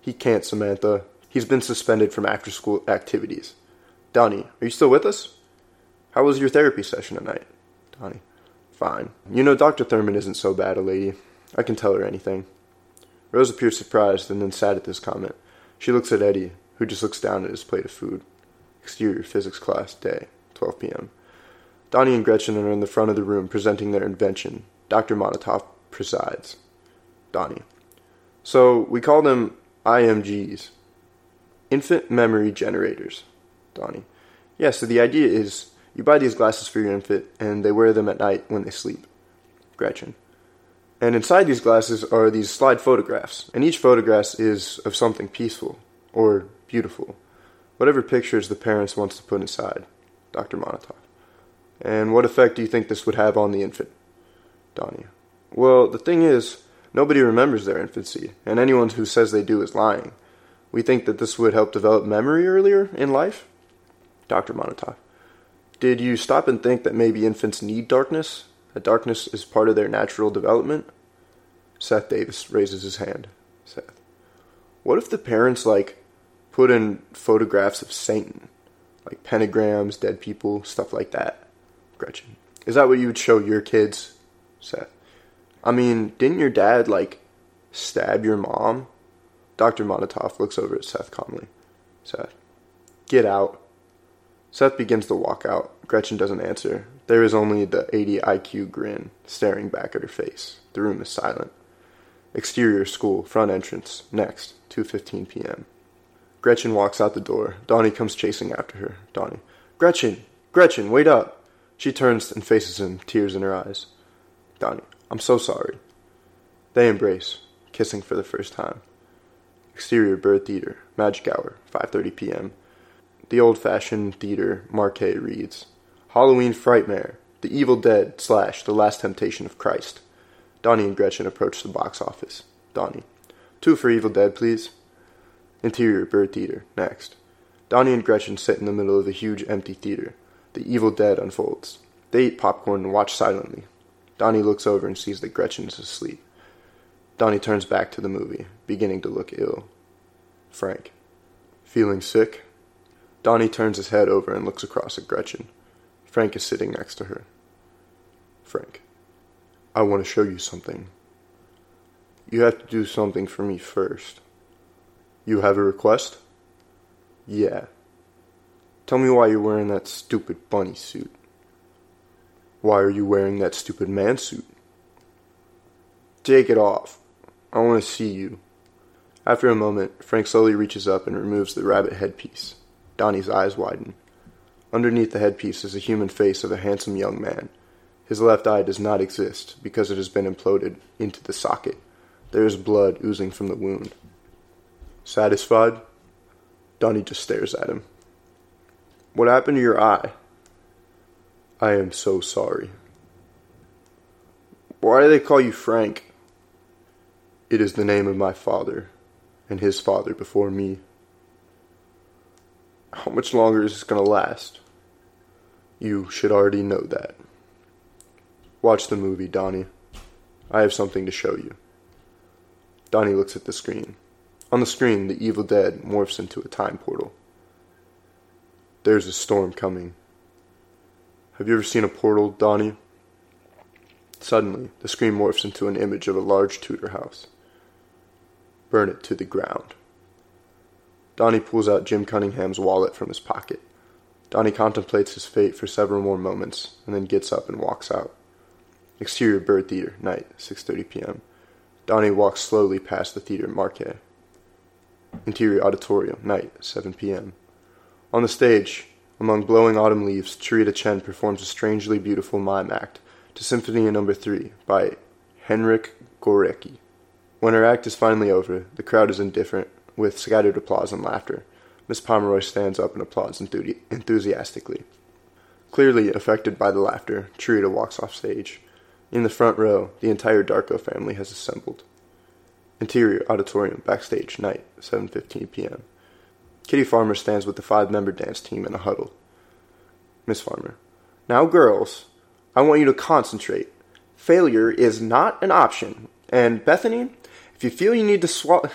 He can't, Samantha. He's been suspended from after school activities. Donnie, are you still with us? How was your therapy session tonight? Donnie. Fine. You know, Dr. Thurman isn't so bad a lady. I can tell her anything. Rose appears surprised and then sad at this comment. She looks at Eddie, who just looks down at his plate of food. Exterior physics class, day, 12 p.m. Donnie and Gretchen are in the front of the room presenting their invention. Dr. Monnitoff presides. Donnie. So we call them IMGs. Infant Memory Generators. Donnie. Yeah, so the idea is you buy these glasses for your infant and they wear them at night when they sleep. Gretchen. And inside these glasses are these slide photographs, and each photograph is of something peaceful or beautiful, whatever pictures the parents wants to put inside. Dr. Monnitoff. And what effect do you think this would have on the infant? Donnie. Well, the thing is, nobody remembers their infancy, and anyone who says they do is lying. We think that this would help develop memory earlier in life? Dr. Monnitoff. Did you stop and think that maybe infants need darkness? That darkness is part of their natural development? Seth Davis raises his hand. Seth. What if the parents, like, put in photographs of Satan? Like pentagrams, dead people, stuff like that? Gretchen. Is that what you would show your kids? Seth. I mean, didn't your dad, like, stab your mom? Dr. Monnitoff looks over at Seth calmly. Seth. Get out. Seth begins to walk out. Gretchen doesn't answer. There is only the 80 IQ grin staring back at her face. The room is silent. Exterior school, front entrance, next, 2.15 p.m. Gretchen walks out the door. Donnie comes chasing after her. Donnie. Gretchen! Gretchen, wait up! She turns and faces him, tears in her eyes. Donnie. I'm so sorry. They embrace, kissing for the first time. Exterior Bird Theater, Magic Hour, 5.30 p.m. The old-fashioned theater marquee reads, Halloween Frightmare, The Evil Dead slash The Last Temptation of Christ. Donnie and Gretchen approach the box office. Donnie. Two for Evil Dead, please. Interior Bird Theater, next. Donnie and Gretchen sit in the middle of the huge empty theater. The Evil Dead unfolds. They eat popcorn and watch silently. Donnie looks over and sees that Gretchen is asleep. Donnie turns back to the movie, beginning to look ill. Frank. Feeling sick? Donnie turns his head over and looks across at Gretchen. Frank is sitting next to her. Frank. I want to show you something. You have to do something for me first. You have a request? Yeah. Tell me why you're wearing that stupid bunny suit. Why are you wearing that stupid man suit? Take it off. I want to see you. After a moment, Frank slowly reaches up and removes the rabbit headpiece. Donnie's eyes widen. Underneath the headpiece is a human face of a handsome young man. His left eye does not exist because it has been imploded into the socket. There is blood oozing from the wound. Satisfied? Donnie just stares at him. What happened to your eye? I am so sorry. Why do they call you Frank? It is the name of my father, and his father before me. How much longer is this going to last? You should already know that. Watch the movie, Donnie. I have something to show you. Donnie looks at the screen. On the screen, the evil dead morphs into a time portal. There's a storm coming. Have you ever seen a portal, Donnie? Suddenly, the screen morphs into an image of a large Tudor house. Burn it to the ground. Donnie pulls out Jim Cunningham's wallet from his pocket. Donnie contemplates his fate for several more moments and then gets up and walks out. Exterior Bird Theater, night, 6:30 p.m. Donnie walks slowly past the theater marquee. Interior Auditorium, night, 7 p.m. On the stage, among blowing autumn leaves, Cherita Chen performs a strangely beautiful mime act to Symphony No. 3 by Henrik Górecki. When her act is finally over, the crowd is indifferent, with scattered applause and laughter. Miss Pomeroy stands up and applauds enthusiastically. Clearly affected by the laughter, Cherita walks off stage. In the front row, the entire Darko family has assembled. Interior auditorium, backstage, night, 7:15 p.m. Kitty Farmer stands with the five-member dance team in a huddle. Miss Farmer, now girls, I want you to concentrate. Failure is not an option. And Bethany, if you feel you need to swallow,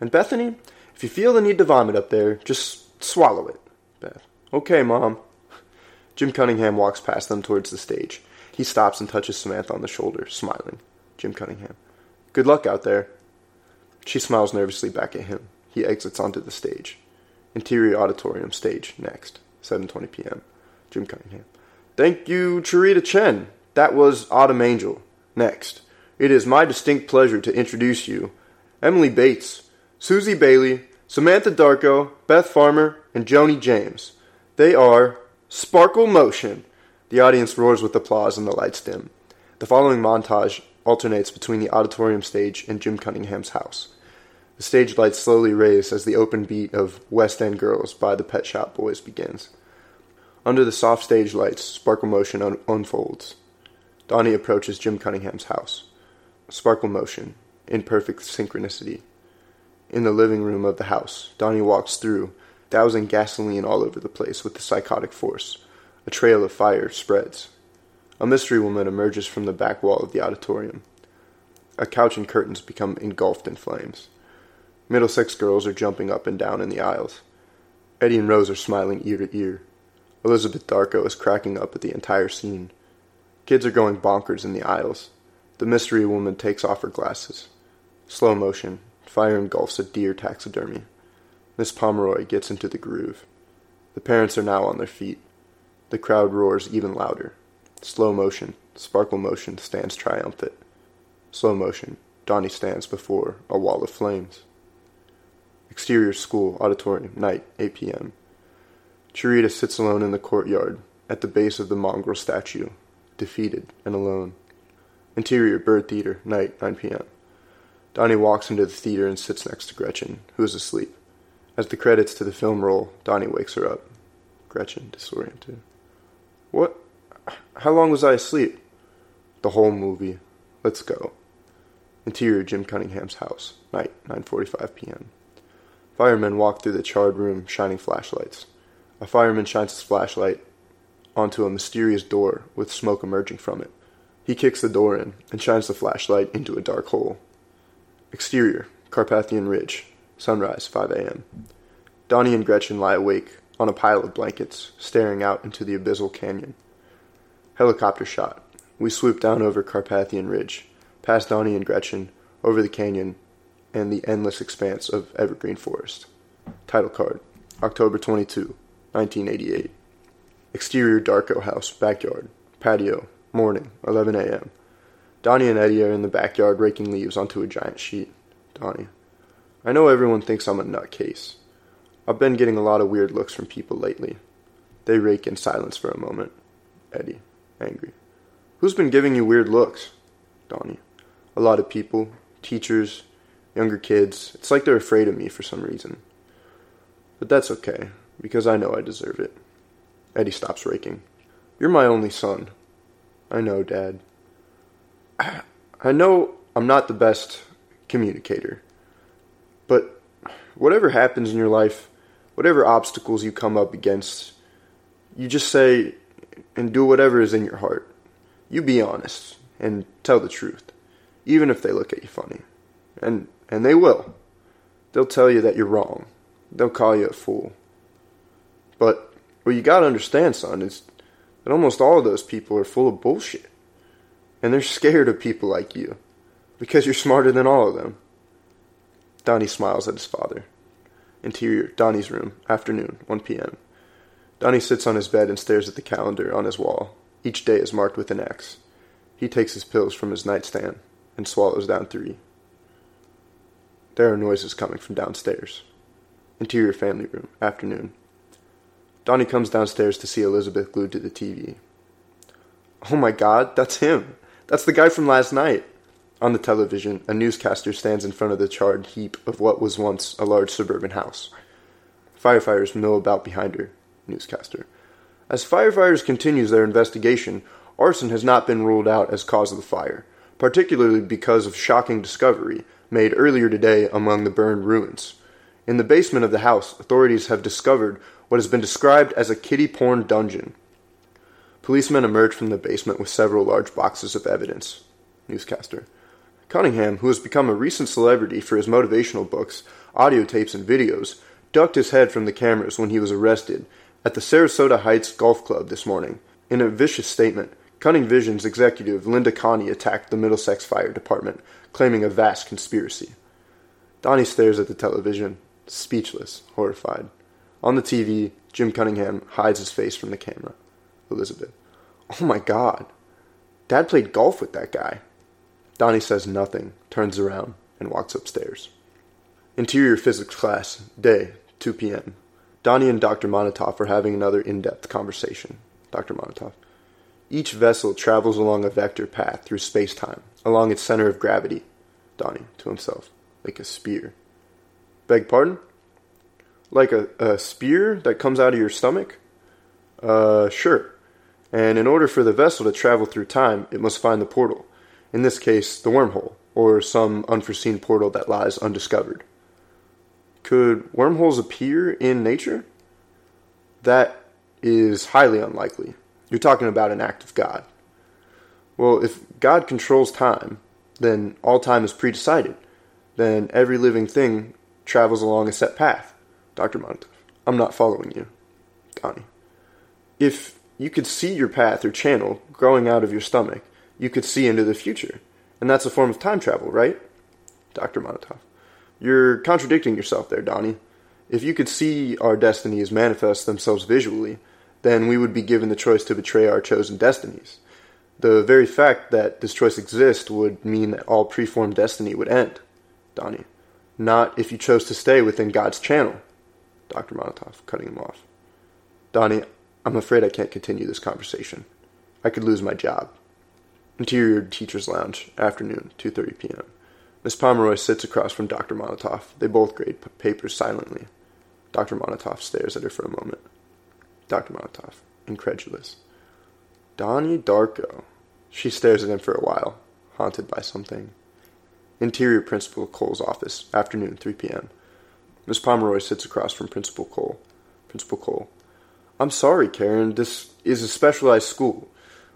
and Bethany, if you feel the need to vomit up there, just swallow it. Beth, okay, mom. Jim Cunningham walks past them towards the stage. He stops and touches Samantha on the shoulder, smiling. Jim Cunningham, good luck out there. She smiles nervously back at him. He exits onto the stage. Interior auditorium stage next, 7:20 p.m. Jim Cunningham. Thank you, Cherita Chen. That was Autumn Angel. Next, it is my distinct pleasure to introduce you Emily Bates, Susie Bailey, Samantha Darko, Beth Farmer, and Joni James. They are Sparkle Motion. The audience roars with applause and the lights dim. The following montage alternates between the auditorium stage and Jim Cunningham's house. The stage lights slowly raise as the open beat of West End Girls by the Pet Shop Boys begins. Under the soft stage lights, sparkle motion un- unfolds. Donnie approaches Jim Cunningham's house. Sparkle motion, in perfect synchronicity. In the living room of the house, Donnie walks through, dousing gasoline all over the place with the psychotic force. A trail of fire spreads. A mystery woman emerges from the back wall of the auditorium. A couch and curtains become engulfed in flames. Middlesex girls are jumping up and down in the aisles. Eddie and Rose are smiling ear to ear. Elizabeth Darko is cracking up at the entire scene. Kids are going bonkers in the aisles. The mystery woman takes off her glasses. Slow motion. Fire engulfs a deer taxidermy. Miss Pomeroy gets into the groove. The parents are now on their feet. The crowd roars even louder. Slow motion. Sparkle motion stands triumphant. Slow motion. Donnie stands before a wall of flames. Exterior school, auditorium, night, 8 p.m. Cherita sits alone in the courtyard, at the base of the mongrel statue, defeated and alone. Interior bird theater, night, 9 p.m. Donnie walks into the theater and sits next to Gretchen, who is asleep. As the credits to the film roll, Donnie wakes her up. Gretchen, disoriented. What? How long was I asleep? The whole movie. Let's go. Interior Jim Cunningham's house, night, 9:45 p.m. Firemen walk through the charred room, shining flashlights. A fireman shines his flashlight onto a mysterious door with smoke emerging from it. He kicks the door in and shines the flashlight into a dark hole. Exterior, Carpathian Ridge, sunrise, 5 a.m. Donnie and Gretchen lie awake on a pile of blankets, staring out into the abyssal canyon. Helicopter shot. We swoop down over Carpathian Ridge, past Donnie and Gretchen, over the canyon, and the endless expanse of evergreen forest. Title card October 22, 1988. Exterior Darko house, backyard, patio, morning, 11 a.m. Donnie and Eddie are in the backyard raking leaves onto a giant sheet. Donnie. I know everyone thinks I'm a nutcase. I've been getting a lot of weird looks from people lately. They rake in silence for a moment. Eddie, angry. Who's been giving you weird looks? Donnie. A lot of people. Teachers, younger kids. It's like they're afraid of me for some reason. But that's okay, because I know I deserve it. Eddie stops raking. You're my only son. I know, Dad. I know I'm not the best communicator. But whatever happens in your life, whatever obstacles you come up against, you just say and do whatever is in your heart. You be honest and tell the truth, even if they look at you funny. And and they will. They'll tell you that you're wrong. They'll call you a fool. But what you gotta understand, son, is that almost all of those people are full of bullshit. And they're scared of people like you. Because you're smarter than all of them. Donnie smiles at his father. Interior, Donnie's room, afternoon, 1 p.m. Donnie sits on his bed and stares at the calendar on his wall. Each day is marked with an X. He takes his pills from his nightstand and swallows down three. There are noises coming from downstairs. Interior family room, afternoon. Donnie comes downstairs to see Elizabeth glued to the TV. Oh my god, that's him. That's the guy from last night. On the television, a newscaster stands in front of the charred heap of what was once a large suburban house. Firefighters mill about behind her. Newscaster. As firefighters continues their investigation, arson has not been ruled out as cause of the fire, particularly because of shocking discovery made earlier today among the burned ruins. In the basement of the house, authorities have discovered what has been described as a kiddie porn dungeon. Policemen emerged from the basement with several large boxes of evidence. Newscaster. Cunningham, who has become a recent celebrity for his motivational books, audio tapes, and videos, ducked his head from the cameras when he was arrested at the Sarasota Heights Golf Club this morning. In a vicious statement, Cunning Vision's executive Linda Connie attacked the Middlesex Fire Department, claiming a vast conspiracy. Donnie stares at the television, speechless, horrified. On the TV, Jim Cunningham hides his face from the camera. Elizabeth. Oh my god. Dad played golf with that guy. Donnie says nothing, turns around, and walks upstairs. Interior physics class, day, 2 p.m. Donnie and Dr. Monnitoff are having another in depth conversation. Dr. Monnitoff. Each vessel travels along a vector path through space time, along its center of gravity. Donnie, to himself, like a spear. Beg pardon? Like a, a spear that comes out of your stomach? Uh, sure. And in order for the vessel to travel through time, it must find the portal in this case, the wormhole, or some unforeseen portal that lies undiscovered. Could wormholes appear in nature? That is highly unlikely. You're talking about an act of God. Well, if God controls time, then all time is predecided. Then every living thing travels along a set path. Dr. Monnitoff, I'm not following you. Donnie. If you could see your path or channel growing out of your stomach, you could see into the future. And that's a form of time travel, right? Dr. Monnitoff. You're contradicting yourself there, Donnie. If you could see our destinies manifest themselves visually, then we would be given the choice to betray our chosen destinies. The very fact that this choice exists would mean that all preformed destiny would end. Donnie. Not if you chose to stay within God's channel. Dr. Monnitoff, cutting him off. Donnie, I'm afraid I can't continue this conversation. I could lose my job. Interior Teachers Lounge, afternoon, 2.30 p.m. Miss Pomeroy sits across from Dr. Monnitoff. They both grade p- papers silently. Dr. Monnitoff stares at her for a moment. Dr. Monnitoff, incredulous. Donnie Darko. She stares at him for a while, haunted by something. Interior Principal Cole's office, afternoon, 3 p.m. Miss Pomeroy sits across from Principal Cole. Principal Cole. I'm sorry, Karen. This is a specialized school.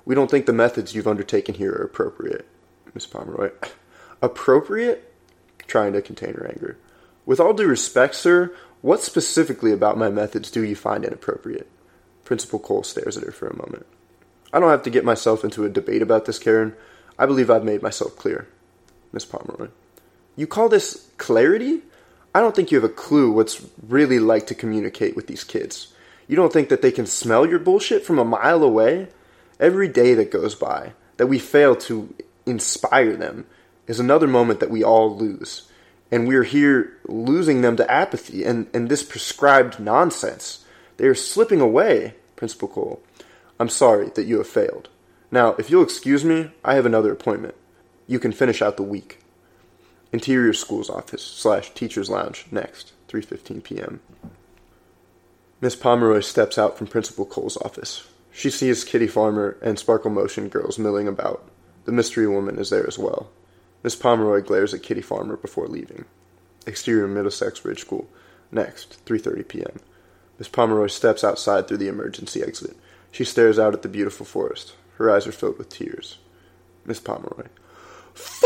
We don't think the methods you've undertaken here are appropriate. Miss Pomeroy. Appropriate? Trying to contain her anger. With all due respect, sir, what specifically about my methods do you find inappropriate? Principal Cole stares at her for a moment. I don't have to get myself into a debate about this, Karen. I believe I've made myself clear. Miss Pomeroy. You call this clarity? I don't think you have a clue what's really like to communicate with these kids. You don't think that they can smell your bullshit from a mile away? Every day that goes by that we fail to inspire them is another moment that we all lose. And we're here losing them to apathy and, and this prescribed nonsense. They are slipping away, Principal Cole. I'm sorry that you have failed. Now, if you'll excuse me, I have another appointment. You can finish out the week. Interior Schools Office slash Teacher's Lounge next, 3:15 p.m. Miss Pomeroy steps out from Principal Cole's office. She sees Kitty Farmer and Sparkle Motion girls milling about. The mystery woman is there as well. Miss Pomeroy glares at Kitty Farmer before leaving. Exterior Middlesex Ridge School. Next, 3:30 p.m. Miss Pomeroy steps outside through the emergency exit. She stares out at the beautiful forest. Her eyes are filled with tears. Miss Pomeroy. Fuck!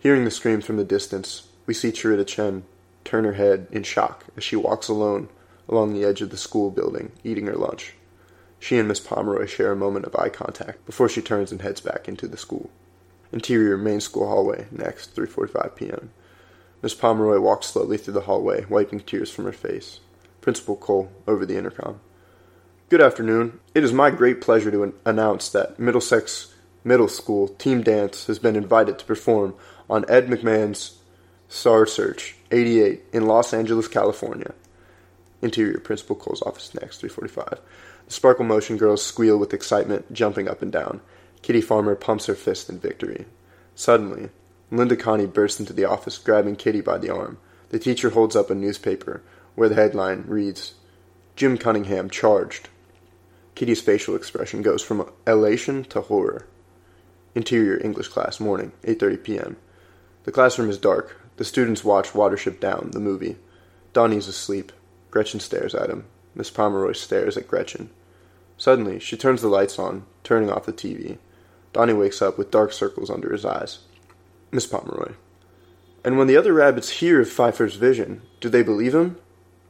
Hearing the screams from the distance, we see Cherita Chen turn her head in shock as she walks alone along the edge of the school building, eating her lunch. She and Miss Pomeroy share a moment of eye contact before she turns and heads back into the school. Interior main school hallway, next, 3:45 p.m. Miss Pomeroy walks slowly through the hallway, wiping tears from her face. Principal Cole over the intercom. Good afternoon. It is my great pleasure to an- announce that Middlesex Middle School Team Dance has been invited to perform on Ed McMahon's Star Search 88 in Los Angeles, California. Interior Principal Cole's office next, 345. The Sparkle Motion girls squeal with excitement, jumping up and down. Kitty Farmer pumps her fist in victory. Suddenly, Linda Connie bursts into the office, grabbing Kitty by the arm. The teacher holds up a newspaper where the headline reads, Jim Cunningham charged. Kitty's facial expression goes from elation to horror. Interior English class, morning, 8:30 p.m. The classroom is dark. The students watch Watership Down, the movie. Donnie's asleep. Gretchen stares at him. Miss Pomeroy stares at Gretchen. Suddenly, she turns the lights on, turning off the TV. Donnie wakes up with dark circles under his eyes. Miss Pomeroy. And when the other rabbits hear of Fiver's vision, do they believe him?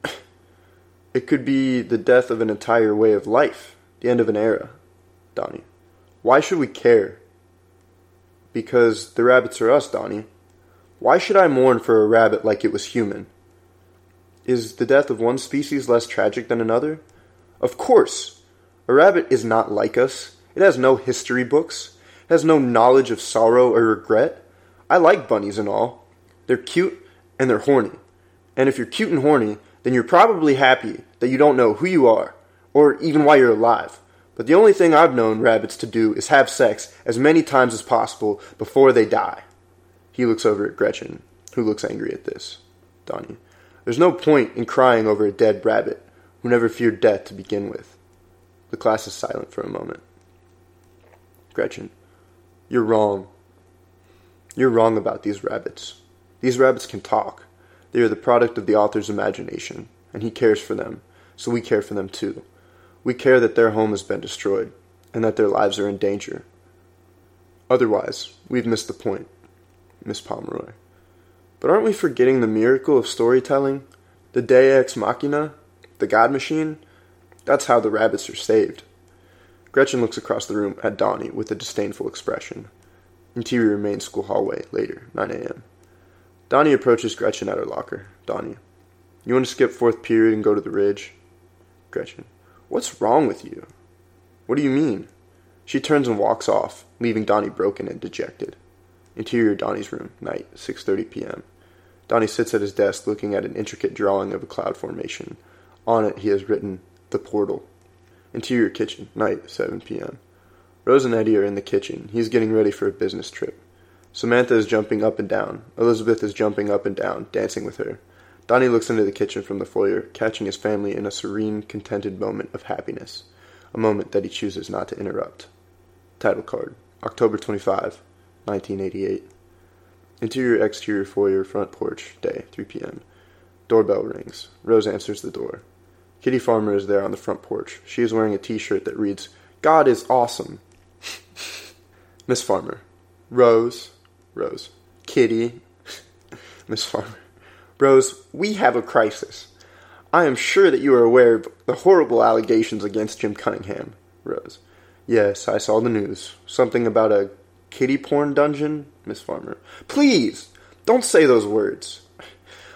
it could be the death of an entire way of life the end of an era, Donnie. Why should we care? Because the rabbits are us, Donnie. Why should I mourn for a rabbit like it was human? Is the death of one species less tragic than another? Of course. A rabbit is not like us. It has no history books. It has no knowledge of sorrow or regret. I like bunnies and all. They're cute and they're horny. And if you're cute and horny, then you're probably happy that you don't know who you are or even while you're alive. But the only thing I've known rabbits to do is have sex as many times as possible before they die. He looks over at Gretchen, who looks angry at this. Donnie. There's no point in crying over a dead rabbit who never feared death to begin with. The class is silent for a moment. Gretchen. You're wrong. You're wrong about these rabbits. These rabbits can talk. They are the product of the author's imagination, and he cares for them, so we care for them too. We care that their home has been destroyed and that their lives are in danger. Otherwise, we've missed the point, Miss Pomeroy. But aren't we forgetting the miracle of storytelling? The Deus Ex Machina? The God Machine? That's how the rabbits are saved. Gretchen looks across the room at Donnie with a disdainful expression. Interior main school hallway, later, 9 a.m. Donnie approaches Gretchen at her locker. Donnie, you want to skip fourth period and go to the ridge? Gretchen, What's wrong with you? What do you mean? She turns and walks off, leaving Donnie broken and dejected. Interior Donnie's room, night, 6:30 p.m. Donnie sits at his desk looking at an intricate drawing of a cloud formation. On it he has written The Portal. Interior kitchen, night, 7 p.m. Rose and Eddie are in the kitchen. He's getting ready for a business trip. Samantha is jumping up and down. Elizabeth is jumping up and down, dancing with her. Donnie looks into the kitchen from the foyer, catching his family in a serene, contented moment of happiness, a moment that he chooses not to interrupt. Title card October 25, 1988. Interior exterior foyer front porch, day, 3 p.m. Doorbell rings. Rose answers the door. Kitty Farmer is there on the front porch. She is wearing a t shirt that reads, God is awesome. Miss Farmer. Rose. Rose. Kitty. Miss Farmer. Rose, we have a crisis. I am sure that you are aware of the horrible allegations against Jim Cunningham. Rose. Yes, I saw the news. Something about a kitty porn dungeon? Miss Farmer. Please! Don't say those words.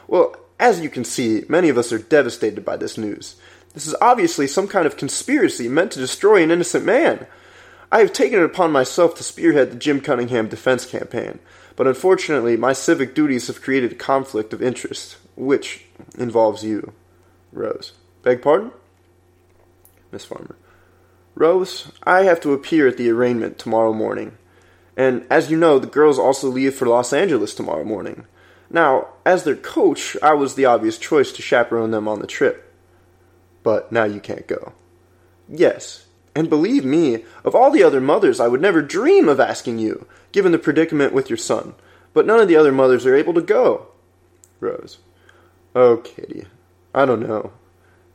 Well, as you can see, many of us are devastated by this news. This is obviously some kind of conspiracy meant to destroy an innocent man. I have taken it upon myself to spearhead the Jim Cunningham defense campaign, but unfortunately, my civic duties have created a conflict of interest, which involves you. Rose. Beg pardon? Miss Farmer. Rose, I have to appear at the arraignment tomorrow morning. And as you know, the girls also leave for Los Angeles tomorrow morning. Now, as their coach, I was the obvious choice to chaperone them on the trip. But now you can't go. Yes, and believe me, of all the other mothers, I would never dream of asking you, given the predicament with your son. But none of the other mothers are able to go. Rose. Oh, Kitty. I don't know.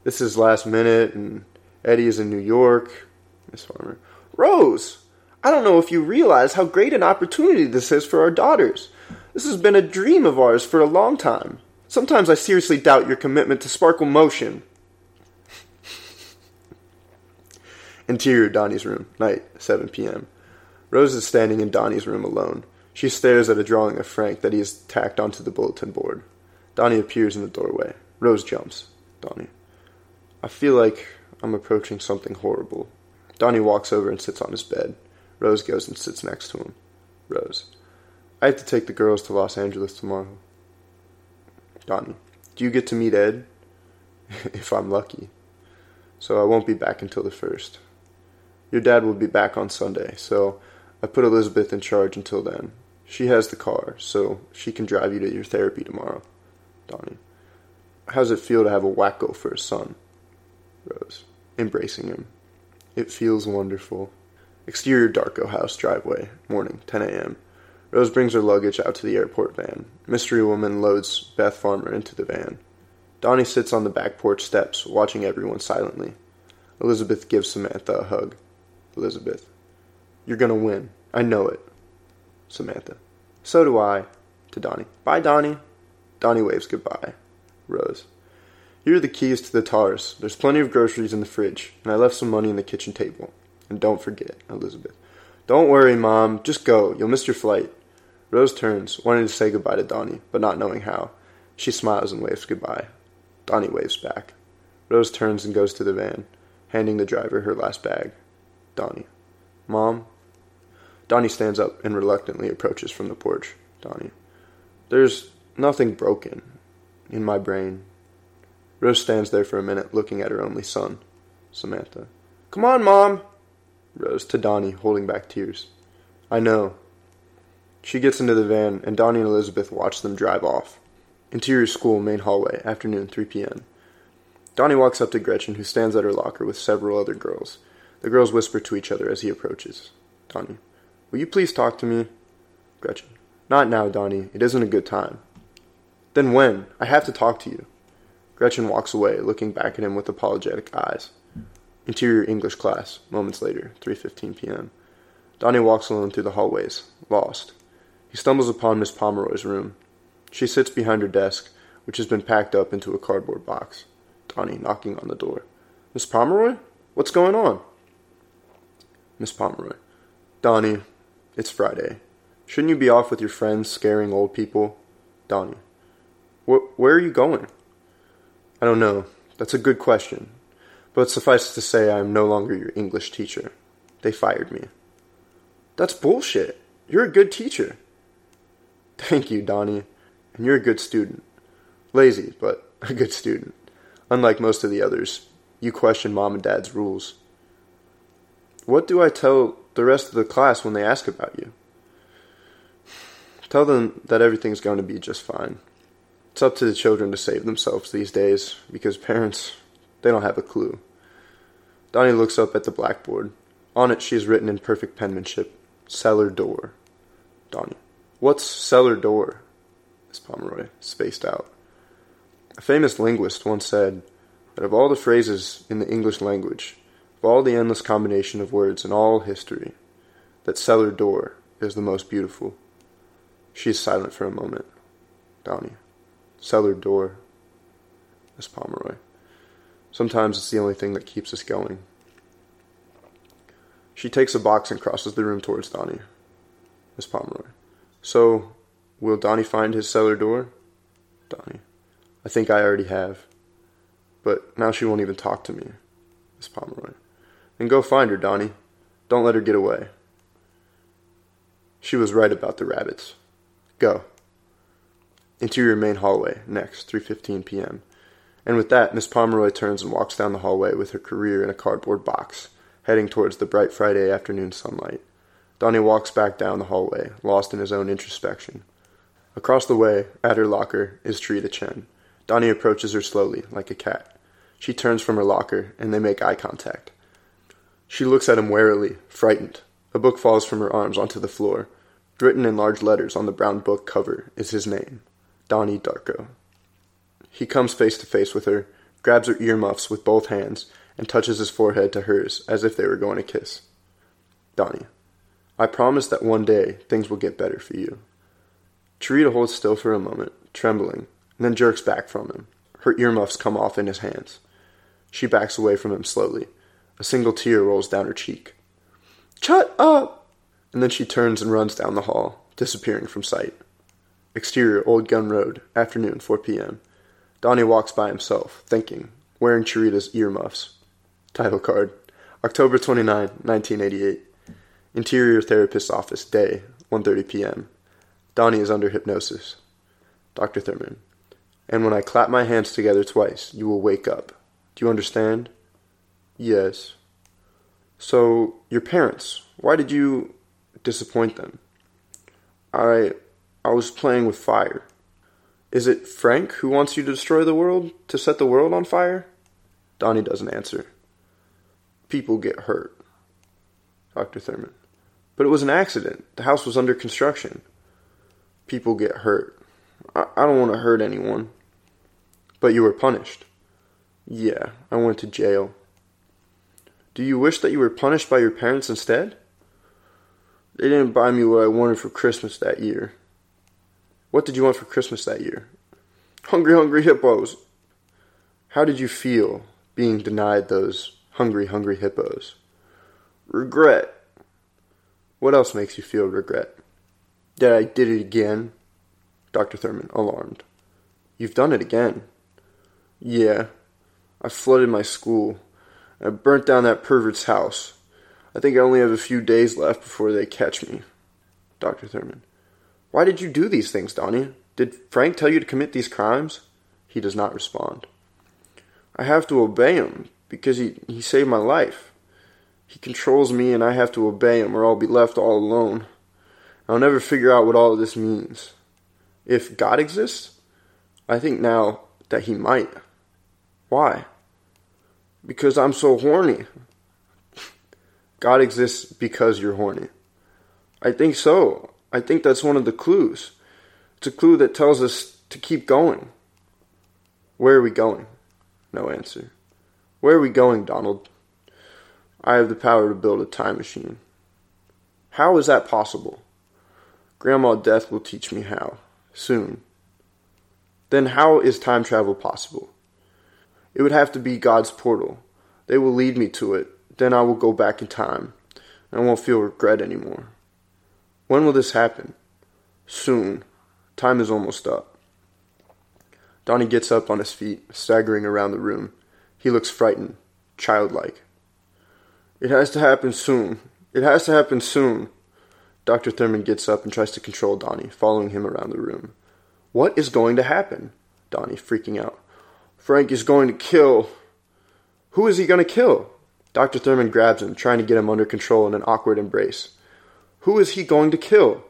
This is last minute, and Eddie is in New York. Miss Farmer. Rose! I don't know if you realize how great an opportunity this is for our daughters. This has been a dream of ours for a long time. Sometimes I seriously doubt your commitment to sparkle motion. Interior Donnie's room, night, 7 p.m. Rose is standing in Donnie's room alone. She stares at a drawing of Frank that he has tacked onto the bulletin board. Donnie appears in the doorway. Rose jumps. Donnie. I feel like I'm approaching something horrible. Donnie walks over and sits on his bed. Rose goes and sits next to him. Rose. I have to take the girls to Los Angeles tomorrow. Donnie. Do you get to meet Ed? if I'm lucky. So I won't be back until the first. Your dad will be back on Sunday, so I put Elizabeth in charge until then. She has the car, so she can drive you to your therapy tomorrow. Donnie. How's it feel to have a wacko for a son? Rose. Embracing him. It feels wonderful. Exterior Darko house driveway. Morning, 10 a.m. Rose brings her luggage out to the airport van. Mystery woman loads Beth Farmer into the van. Donnie sits on the back porch steps, watching everyone silently. Elizabeth gives Samantha a hug. Elizabeth. You're gonna win. I know it. Samantha. So do I. To Donnie. Bye, Donnie. Donnie waves goodbye. Rose. Here are the keys to the Taurus. There's plenty of groceries in the fridge, and I left some money in the kitchen table. And don't forget, Elizabeth. Don't worry, Mom. Just go. You'll miss your flight. Rose turns, wanting to say goodbye to Donnie, but not knowing how. She smiles and waves goodbye. Donnie waves back. Rose turns and goes to the van, handing the driver her last bag. Donnie. Mom? Donnie stands up and reluctantly approaches from the porch. Donnie. There's nothing broken in my brain. Rose stands there for a minute, looking at her only son. Samantha. Come on, Mom! Rose to Donnie, holding back tears. I know. She gets into the van, and Donnie and Elizabeth watch them drive off. Interior school, main hallway, afternoon, 3 p.m. Donnie walks up to Gretchen, who stands at her locker with several other girls. The girls whisper to each other as he approaches. Donnie, will you please talk to me? Gretchen, not now, Donnie. It isn't a good time. Then when? I have to talk to you. Gretchen walks away, looking back at him with apologetic eyes. Interior English class, moments later, 3.15 p.m. Donnie walks alone through the hallways, lost. He stumbles upon Miss Pomeroy's room. She sits behind her desk, which has been packed up into a cardboard box. Donnie knocking on the door. Miss Pomeroy? What's going on? Miss Pomeroy. Donnie, it's Friday. Shouldn't you be off with your friends scaring old people? Donnie. Wh- where are you going? I don't know. That's a good question. But suffice it to say, I am no longer your English teacher. They fired me. That's bullshit. You're a good teacher. Thank you, Donnie. And you're a good student. Lazy, but a good student. Unlike most of the others, you question mom and dad's rules. What do I tell the rest of the class when they ask about you? Tell them that everything's going to be just fine. It's up to the children to save themselves these days because parents, they don't have a clue. Donnie looks up at the blackboard. On it, she has written in perfect penmanship, cellar door. Donnie. What's cellar door? Miss Pomeroy, spaced out. A famous linguist once said that of all the phrases in the English language, all the endless combination of words in all history, that cellar door is the most beautiful. She is silent for a moment. Donnie. Cellar door. Miss Pomeroy. Sometimes it's the only thing that keeps us going. She takes a box and crosses the room towards Donnie. Miss Pomeroy. So, will Donnie find his cellar door? Donnie. I think I already have. But now she won't even talk to me. Miss Pomeroy. Then go find her, Donnie. Don't let her get away. She was right about the rabbits. Go. Interior main hallway, next, 3.15 p.m. And with that, Miss Pomeroy turns and walks down the hallway with her career in a cardboard box, heading towards the bright Friday afternoon sunlight. Donnie walks back down the hallway, lost in his own introspection. Across the way, at her locker, is Cherita Chen. Donnie approaches her slowly, like a cat. She turns from her locker, and they make eye contact. She looks at him warily, frightened. A book falls from her arms onto the floor. Written in large letters on the brown book cover is his name, Donnie Darko. He comes face to face with her, grabs her earmuffs with both hands, and touches his forehead to hers as if they were going to kiss. Donnie, I promise that one day things will get better for you. Cherita holds still for a moment, trembling, and then jerks back from him. Her earmuffs come off in his hands. She backs away from him slowly. A single tear rolls down her cheek. Shut up! And then she turns and runs down the hall, disappearing from sight. Exterior Old Gun Road, afternoon, 4 p.m. Donnie walks by himself, thinking, wearing Cherita's earmuffs. Title card October 29, 1988. Interior Therapist's Office, day, 1.30 p.m. Donnie is under hypnosis. Dr. Thurman. And when I clap my hands together twice, you will wake up. Do you understand? Yes. So, your parents, why did you disappoint them? I I was playing with fire. Is it Frank who wants you to destroy the world, to set the world on fire? Donnie doesn't answer. People get hurt. Dr. Thurman. But it was an accident. The house was under construction. People get hurt. I, I don't want to hurt anyone. But you were punished. Yeah, I went to jail. Do you wish that you were punished by your parents instead? They didn't buy me what I wanted for Christmas that year. What did you want for Christmas that year? Hungry, hungry hippos. How did you feel being denied those hungry, hungry hippos? Regret. What else makes you feel regret? That I did it again? Dr. Thurman, alarmed. You've done it again. Yeah. I flooded my school. I burnt down that pervert's house. I think I only have a few days left before they catch me. Dr. Thurman. Why did you do these things, Donnie? Did Frank tell you to commit these crimes? He does not respond. I have to obey him because he, he saved my life. He controls me and I have to obey him or I'll be left all alone. I'll never figure out what all of this means. If God exists, I think now that he might. Why? Because I'm so horny. God exists because you're horny. I think so. I think that's one of the clues. It's a clue that tells us to keep going. Where are we going? No answer. Where are we going, Donald? I have the power to build a time machine. How is that possible? Grandma Death will teach me how. Soon. Then how is time travel possible? It would have to be God's portal. They will lead me to it. Then I will go back in time. I won't feel regret anymore. When will this happen? Soon. Time is almost up. Donnie gets up on his feet, staggering around the room. He looks frightened, childlike. It has to happen soon. It has to happen soon. Dr. Thurman gets up and tries to control Donnie, following him around the room. What is going to happen? Donnie, freaking out. Frank is going to kill. Who is he going to kill? Dr. Thurman grabs him, trying to get him under control in an awkward embrace. Who is he going to kill?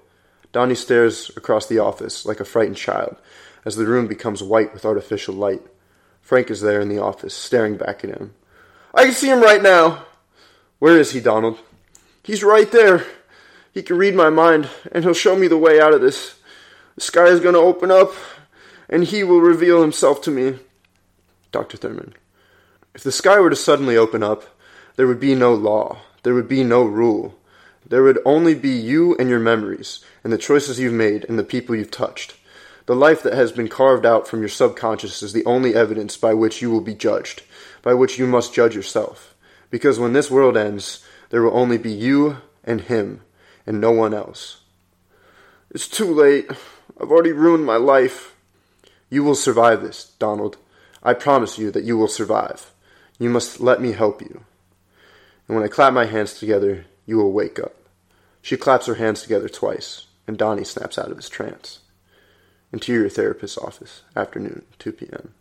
Donnie stares across the office like a frightened child as the room becomes white with artificial light. Frank is there in the office, staring back at him. I can see him right now. Where is he, Donald? He's right there. He can read my mind, and he'll show me the way out of this. The sky is going to open up, and he will reveal himself to me. Dr. Thurman. If the sky were to suddenly open up, there would be no law, there would be no rule. There would only be you and your memories, and the choices you've made, and the people you've touched. The life that has been carved out from your subconscious is the only evidence by which you will be judged, by which you must judge yourself. Because when this world ends, there will only be you and him, and no one else. It's too late. I've already ruined my life. You will survive this, Donald. I promise you that you will survive. You must let me help you. And when I clap my hands together, You will wake up. She claps her hands together twice, and Donnie snaps out of his trance. Interior therapist's office, afternoon, 2 p.m.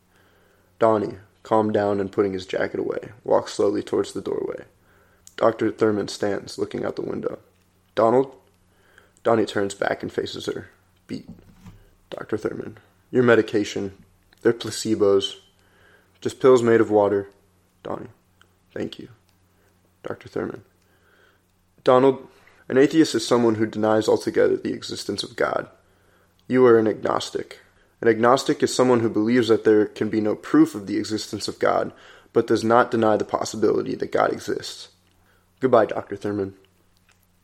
Donnie, calmed down and putting his jacket away, walks slowly towards the doorway. Dr. Thurman stands, looking out the window. Donald? Donnie turns back and faces her. Beat. Dr. Thurman. Your medication. They're placebos. Just pills made of water. Donnie. Thank you. Dr. Thurman. Donald, an atheist is someone who denies altogether the existence of God. You are an agnostic. An agnostic is someone who believes that there can be no proof of the existence of God, but does not deny the possibility that God exists. Goodbye, Dr. Thurman.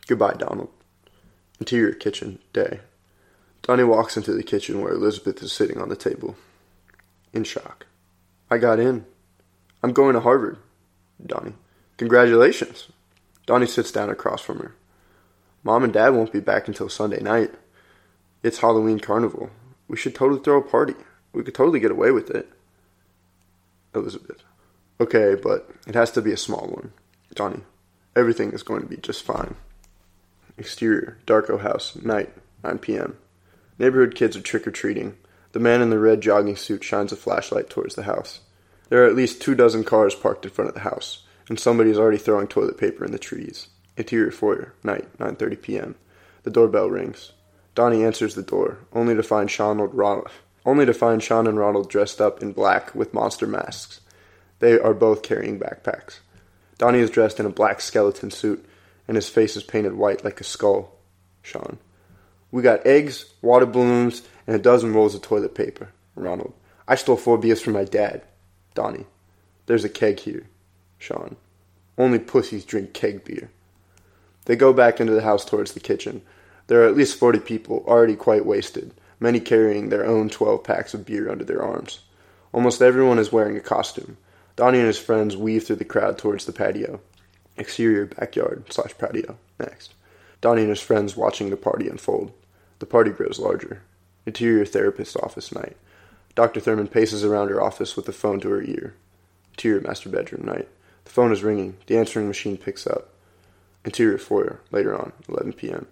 Goodbye, Donald. Interior kitchen, day. Donnie walks into the kitchen where Elizabeth is sitting on the table. In shock. I got in. I'm going to Harvard. Donnie. Congratulations. Donnie sits down across from her. Mom and Dad won't be back until Sunday night. It's Halloween carnival. We should totally throw a party. We could totally get away with it. Elizabeth. Okay, but it has to be a small one. Donnie. Everything is going to be just fine. Exterior, Darko house, night, 9 p.m. Neighborhood kids are trick or treating. The man in the red jogging suit shines a flashlight towards the house. There are at least two dozen cars parked in front of the house, and somebody is already throwing toilet paper in the trees. Interior foyer, night, 9:30 p.m. The doorbell rings. Donnie answers the door, only to find Sean and Ronald, only to find Sean and Ronald dressed up in black with monster masks. They are both carrying backpacks. Donnie is dressed in a black skeleton suit and his face is painted white like a skull. Sean. We got eggs, water balloons, and a dozen rolls of toilet paper. Ronald. I stole four beers from my dad. Donnie. There's a keg here. Sean. Only pussies drink keg beer. They go back into the house towards the kitchen. There are at least forty people, already quite wasted, many carrying their own twelve packs of beer under their arms. Almost everyone is wearing a costume. Donnie and his friends weave through the crowd towards the patio. Exterior backyard slash patio. Next. Donnie and his friends watching the party unfold. The party grows larger. Interior therapist office night. Dr. Thurman paces around her office with the phone to her ear. Interior master bedroom night. The phone is ringing. The answering machine picks up. Interior foyer, later on, 11 p.m.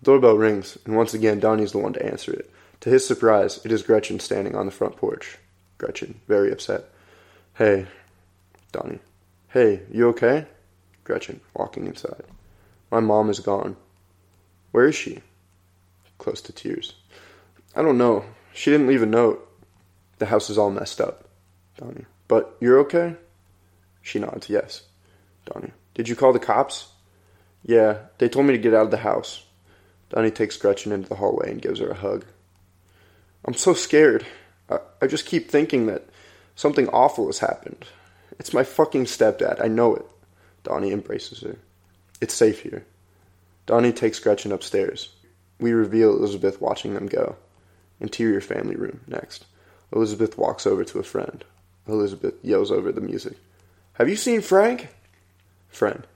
The doorbell rings, and once again Donnie is the one to answer it. To his surprise, it is Gretchen standing on the front porch. Gretchen, very upset. Hey. Donnie. Hey, you okay? Gretchen, walking inside. My mom is gone. Where is she? Close to tears. I don't know. She didn't leave a note. The house is all messed up. Donnie. But you're okay? She nods, yes. Donnie. Did you call the cops? Yeah, they told me to get out of the house. Donnie takes Gretchen into the hallway and gives her a hug. I'm so scared. I, I just keep thinking that something awful has happened. It's my fucking stepdad. I know it. Donnie embraces her. It's safe here. Donnie takes Gretchen upstairs. We reveal Elizabeth watching them go. Interior family room, next. Elizabeth walks over to a friend. Elizabeth yells over the music. Have you seen Frank? Friend.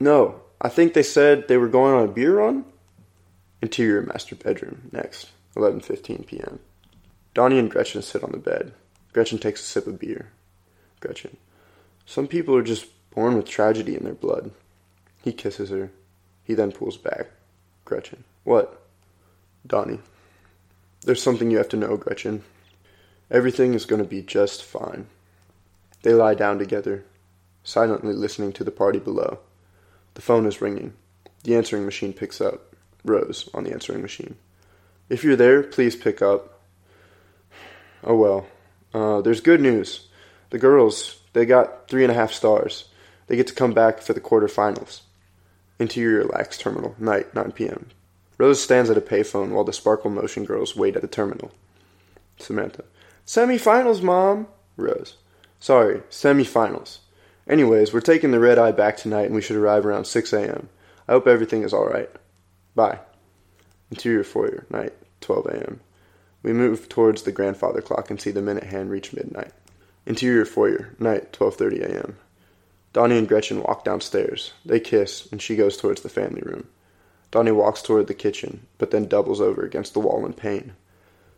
No, I think they said they were going on a beer run. Interior master bedroom, next. 11.15 p.m. Donnie and Gretchen sit on the bed. Gretchen takes a sip of beer. Gretchen. Some people are just born with tragedy in their blood. He kisses her. He then pulls back. Gretchen. What? Donnie. There's something you have to know, Gretchen. Everything is going to be just fine. They lie down together, silently listening to the party below. The phone is ringing. The answering machine picks up. Rose on the answering machine. If you're there, please pick up. Oh well. Uh, there's good news. The girls, they got three and a half stars. They get to come back for the quarterfinals. Interior LAX Terminal, night, 9 p.m. Rose stands at a payphone while the Sparkle Motion girls wait at the terminal. Samantha. Semifinals, Mom. Rose. Sorry, semifinals. Anyways, we're taking the red eye back tonight and we should arrive around 6 a.m. I hope everything is alright. Bye. Interior foyer, night, 12 a.m. We move towards the grandfather clock and see the minute hand reach midnight. Interior foyer, night, 12:30 a.m. Donnie and Gretchen walk downstairs. They kiss, and she goes towards the family room. Donnie walks toward the kitchen, but then doubles over against the wall in pain.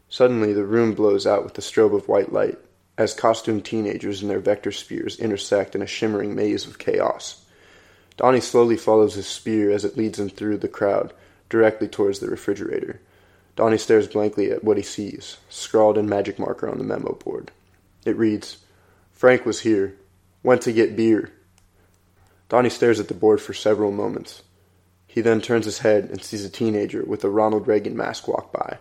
Suddenly, the room blows out with a strobe of white light, as costumed teenagers and their vector spears intersect in a shimmering maze of chaos. Donnie slowly follows his spear as it leads him through the crowd, directly towards the refrigerator. Donnie stares blankly at what he sees, scrawled in magic marker on the memo board. It reads, Frank was here. Went to get beer. Donnie stares at the board for several moments. He then turns his head and sees a teenager with a Ronald Reagan mask walk by.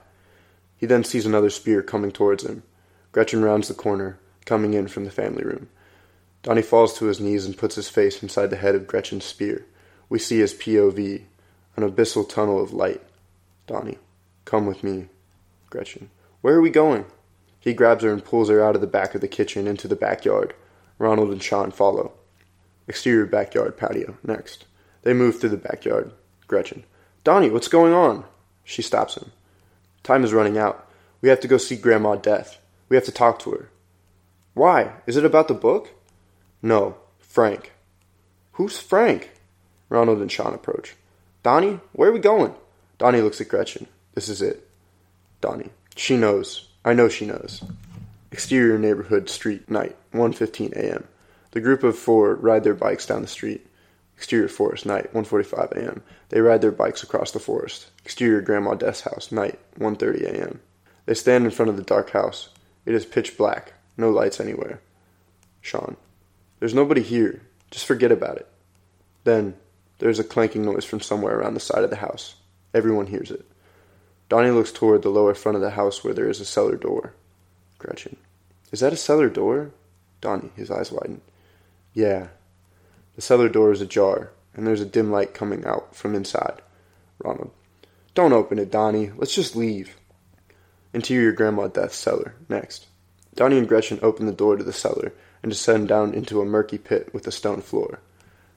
He then sees another spear coming towards him. Gretchen rounds the corner, coming in from the family room. Donnie falls to his knees and puts his face inside the head of Gretchen's spear. We see his POV, an abyssal tunnel of light. Donnie, come with me. Gretchen, where are we going? He grabs her and pulls her out of the back of the kitchen into the backyard. Ronald and Sean follow. Exterior backyard patio. Next. They move through the backyard. Gretchen, Donnie, what's going on? She stops him. Time is running out. We have to go see Grandma Death. We have to talk to her. Why? Is it about the book? No, Frank. Who's Frank? Ronald and Sean approach. Donnie, where are we going? Donnie looks at Gretchen. This is it. Donnie. She knows. I know she knows. Exterior neighborhood street night, 1:15 a.m. The group of four ride their bikes down the street. Exterior forest night, 1:45 a.m. They ride their bikes across the forest. Exterior Grandma Death's house night, 1:30 a.m. They stand in front of the dark house. It is pitch black, no lights anywhere. Sean. There's nobody here. Just forget about it. Then, there's a clanking noise from somewhere around the side of the house. Everyone hears it. Donnie looks toward the lower front of the house where there is a cellar door. Gretchen. Is that a cellar door? Donnie, his eyes widen. Yeah. The cellar door is ajar, and there's a dim light coming out from inside. Ronald. Don't open it, Donnie. Let's just leave. Interior Grandma Death's cellar. Next. Donnie and Gretchen open the door to the cellar and descend down into a murky pit with a stone floor.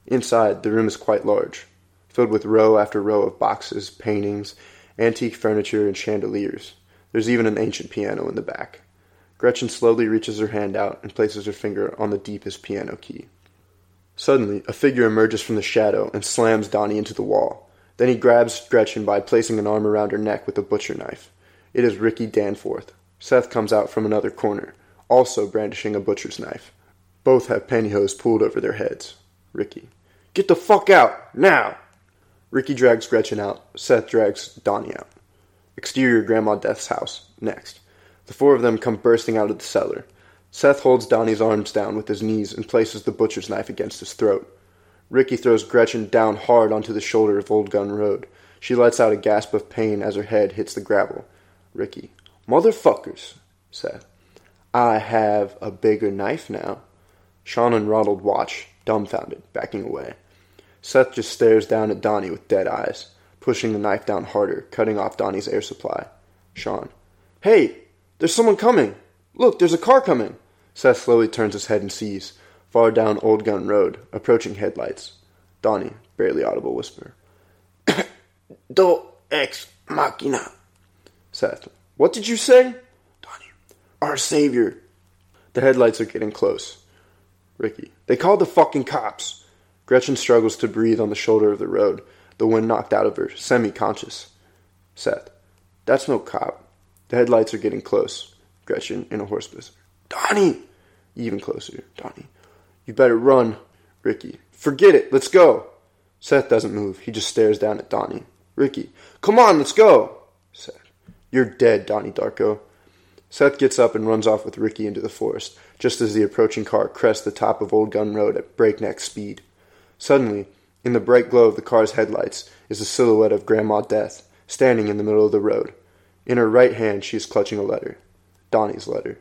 Inside, the room is quite large, filled with row after row of boxes, paintings, antique furniture, and chandeliers. There's even an ancient piano in the back. Gretchen slowly reaches her hand out and places her finger on the deepest piano key. Suddenly, a figure emerges from the shadow and slams Donnie into the wall. Then he grabs Gretchen by placing an arm around her neck with a butcher knife. It is Ricky Danforth. Seth comes out from another corner also brandishing a butcher's knife. Both have pantyhose pulled over their heads. Ricky. Get the fuck out! Now! Ricky drags Gretchen out. Seth drags Donnie out. Exterior Grandma Death's house. Next. The four of them come bursting out of the cellar. Seth holds Donnie's arms down with his knees and places the butcher's knife against his throat. Ricky throws Gretchen down hard onto the shoulder of Old Gun Road. She lets out a gasp of pain as her head hits the gravel. Ricky. Motherfuckers, Seth. I have a bigger knife now. Sean and Ronald watch, dumbfounded, backing away. Seth just stares down at Donnie with dead eyes, pushing the knife down harder, cutting off Donnie's air supply. Sean. Hey! There's someone coming! Look, there's a car coming! Seth slowly turns his head and sees, far down Old Gun Road, approaching headlights. Donnie, barely audible whisper. Deus ex machina. Seth. What did you say? Donnie, our savior. The headlights are getting close. Ricky. They called the fucking cops. Gretchen struggles to breathe on the shoulder of the road, the wind knocked out of her, semi conscious. Seth. That's no cop. The headlights are getting close. Gretchen in a hoarse whisper. Donnie! Even closer. Donnie. You better run. Ricky. Forget it. Let's go. Seth doesn't move. He just stares down at Donnie. Ricky. Come on, let's go. Seth. You're dead, Donnie Darko. Seth gets up and runs off with Ricky into the forest, just as the approaching car crests the top of Old Gun Road at breakneck speed. Suddenly, in the bright glow of the car's headlights, is the silhouette of Grandma Death, standing in the middle of the road. In her right hand, she is clutching a letter. Donnie's letter.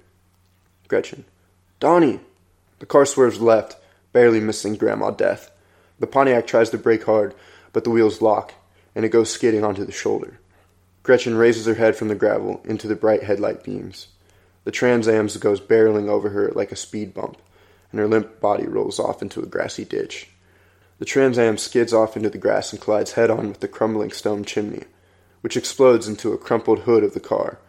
Gretchen. Donnie! The car swerves left, barely missing Grandma Death. The Pontiac tries to brake hard, but the wheels lock, and it goes skidding onto the shoulder. Gretchen raises her head from the gravel into the bright headlight beams. The Trans Am goes barreling over her like a speed bump, and her limp body rolls off into a grassy ditch. The Trans Am skids off into the grass and collides head on with the crumbling stone chimney, which explodes into a crumpled hood of the car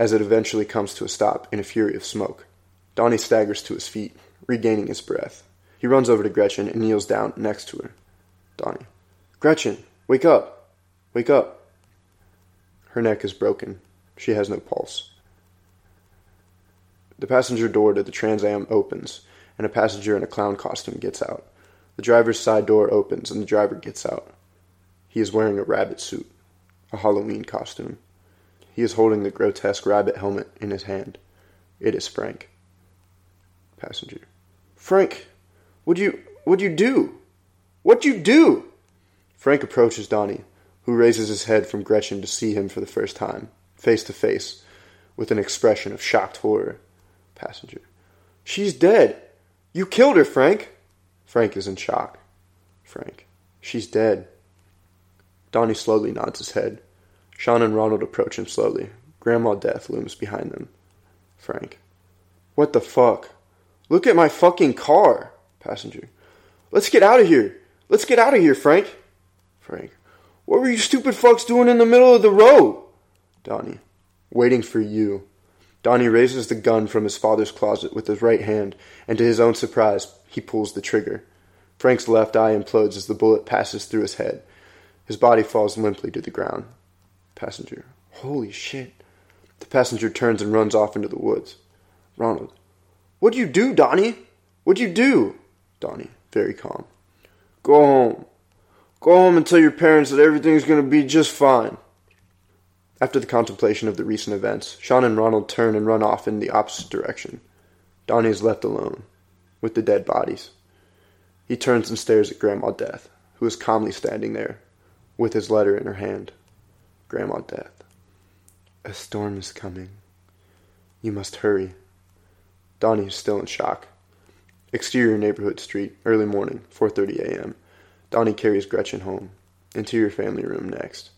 as it eventually comes to a stop in a fury of smoke. Donnie staggers to his feet, regaining his breath. He runs over to Gretchen and kneels down next to her. Donnie. Gretchen, wake up! Wake up! Her neck is broken. She has no pulse. The passenger door to the Trans Am opens, and a passenger in a clown costume gets out. The driver's side door opens and the driver gets out. He is wearing a rabbit suit, a Halloween costume. He is holding the grotesque rabbit helmet in his hand. It is Frank. Passenger. Frank, what'd you, what'd you do? What'd you do? Frank approaches Donnie, who raises his head from Gretchen to see him for the first time, face to face, with an expression of shocked horror. Passenger. She's dead. You killed her, Frank. Frank is in shock. Frank. She's dead. Donnie slowly nods his head. Sean and Ronald approach him slowly. Grandma Death looms behind them. Frank. What the fuck? Look at my fucking car. Passenger. Let's get out of here. Let's get out of here, Frank. Frank. What were you stupid fucks doing in the middle of the road? Donnie. Waiting for you. Donnie raises the gun from his father's closet with his right hand, and to his own surprise, he pulls the trigger. Frank's left eye implodes as the bullet passes through his head. His body falls limply to the ground. Passenger. Holy shit. The passenger turns and runs off into the woods. Ronald. What'd you do, Donnie? What'd you do? Donnie, very calm. Go home. Go home and tell your parents that everything's going to be just fine. After the contemplation of the recent events, Sean and Ronald turn and run off in the opposite direction. Donnie is left alone, with the dead bodies. He turns and stares at Grandma Death, who is calmly standing there, with his letter in her hand. Grandma Death. A storm is coming. You must hurry. Donnie is still in shock. Exterior neighborhood street, early morning, 4:30 a.m. Donnie carries Gretchen home. Interior family room next.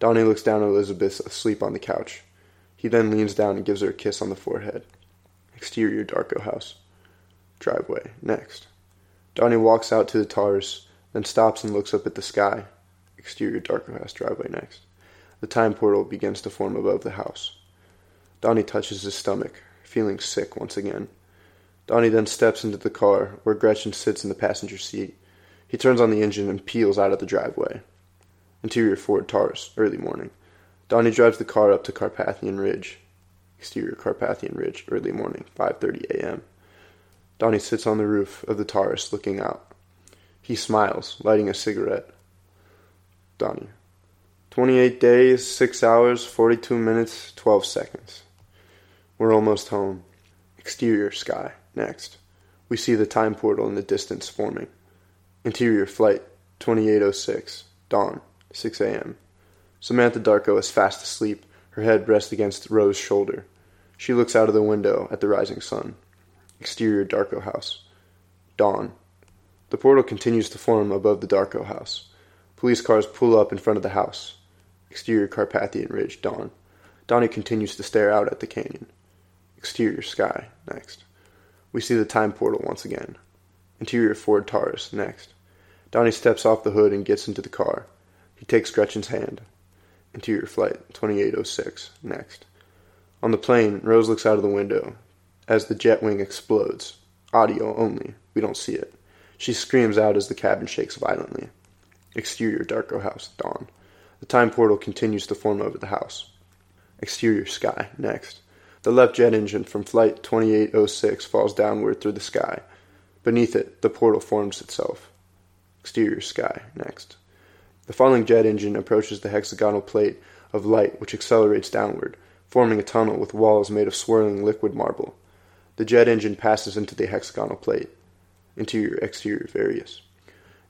Donnie looks down at Elizabeth asleep on the couch. He then leans down and gives her a kiss on the forehead. Exterior Darko house. Driveway. Next. Donnie walks out to the Taurus, then stops and looks up at the sky. Exterior Darko house driveway next. The time portal begins to form above the house. Donnie touches his stomach, feeling sick once again. Donnie then steps into the car, where Gretchen sits in the passenger seat. He turns on the engine and peels out of the driveway. Interior Ford Taurus, early morning. Donnie drives the car up to Carpathian Ridge. Exterior Carpathian Ridge, early morning, 5:30 a.m. Donnie sits on the roof of the Taurus looking out. He smiles, lighting a cigarette. Donnie. 28 days, 6 hours, 42 minutes, 12 seconds. We're almost home. Exterior sky, next. We see the time portal in the distance forming. Interior flight, 2806, dawn. 6 a.m. Samantha Darko is fast asleep, her head rests against Rose's shoulder. She looks out of the window at the rising sun. Exterior Darko house. Dawn. The portal continues to form above the Darko house. Police cars pull up in front of the house. Exterior Carpathian Ridge. Dawn. Donnie continues to stare out at the canyon. Exterior sky. Next. We see the time portal once again. Interior Ford Taurus. Next. Donnie steps off the hood and gets into the car. He takes Gretchen's hand. Interior flight 2806. Next. On the plane, Rose looks out of the window as the jet wing explodes. Audio only. We don't see it. She screams out as the cabin shakes violently. Exterior Darko house. Dawn. The time portal continues to form over the house. Exterior sky. Next. The left jet engine from flight 2806 falls downward through the sky. Beneath it, the portal forms itself. Exterior sky. Next. The falling jet engine approaches the hexagonal plate of light which accelerates downward, forming a tunnel with walls made of swirling liquid marble. The jet engine passes into the hexagonal plate. Interior, exterior, various.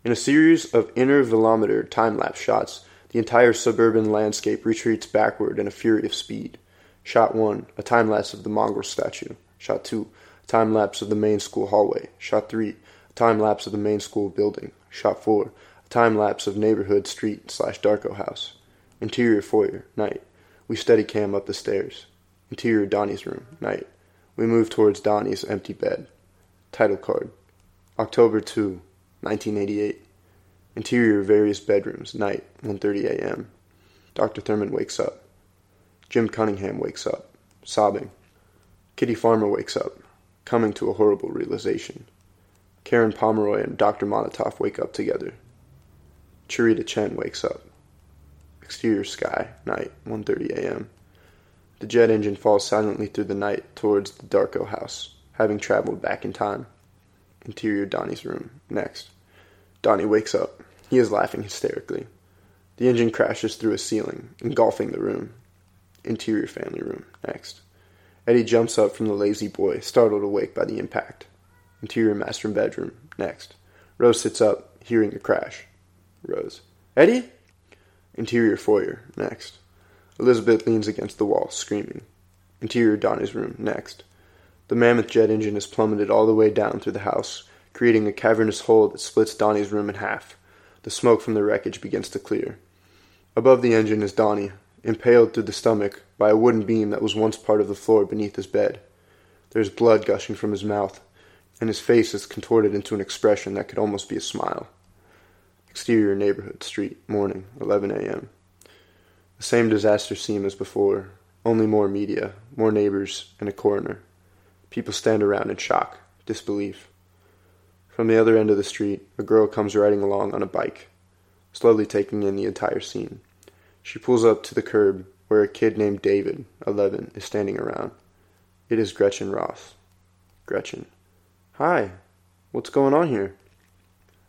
In a series of intervalometer time-lapse shots, the entire suburban landscape retreats backward in a fury of speed. Shot 1, a time-lapse of the mongrel statue. Shot 2, a time-lapse of the main school hallway. Shot 3, a time-lapse of the main school building. Shot 4, a Time lapse of neighborhood street slash Darko house. Interior foyer, night. We steady cam up the stairs. Interior Donnie's room, night. We move towards Donnie's empty bed. Title card. October 2, 1988. Interior various bedrooms, night, 1:30 a.m. Dr. Thurman wakes up. Jim Cunningham wakes up, sobbing. Kitty Farmer wakes up, coming to a horrible realization. Karen Pomeroy and Dr. Monnitoff wake up together. Cherita Chen wakes up. Exterior sky, night, 1:30 a.m. The jet engine falls silently through the night towards the Darko house, having traveled back in time. Interior Donnie's room, next. Donnie wakes up. He is laughing hysterically. The engine crashes through a ceiling, engulfing the room. Interior family room, next. Eddie jumps up from the lazy boy, startled awake by the impact. Interior master bedroom, next. Rose sits up, hearing the crash. Rose. Eddie? Interior foyer, next. Elizabeth leans against the wall, screaming. Interior Donnie's room, next. The mammoth jet engine has plummeted all the way down through the house, creating a cavernous hole that splits Donnie's room in half. The smoke from the wreckage begins to clear. Above the engine is Donnie, impaled through the stomach by a wooden beam that was once part of the floor beneath his bed. There is blood gushing from his mouth, and his face is contorted into an expression that could almost be a smile. Exterior neighborhood, street, morning, 11 a.m. The same disaster scene as before, only more media, more neighbors, and a coroner. People stand around in shock, disbelief. From the other end of the street, a girl comes riding along on a bike, slowly taking in the entire scene. She pulls up to the curb where a kid named David, 11, is standing around. It is Gretchen Ross. Gretchen. Hi, what's going on here?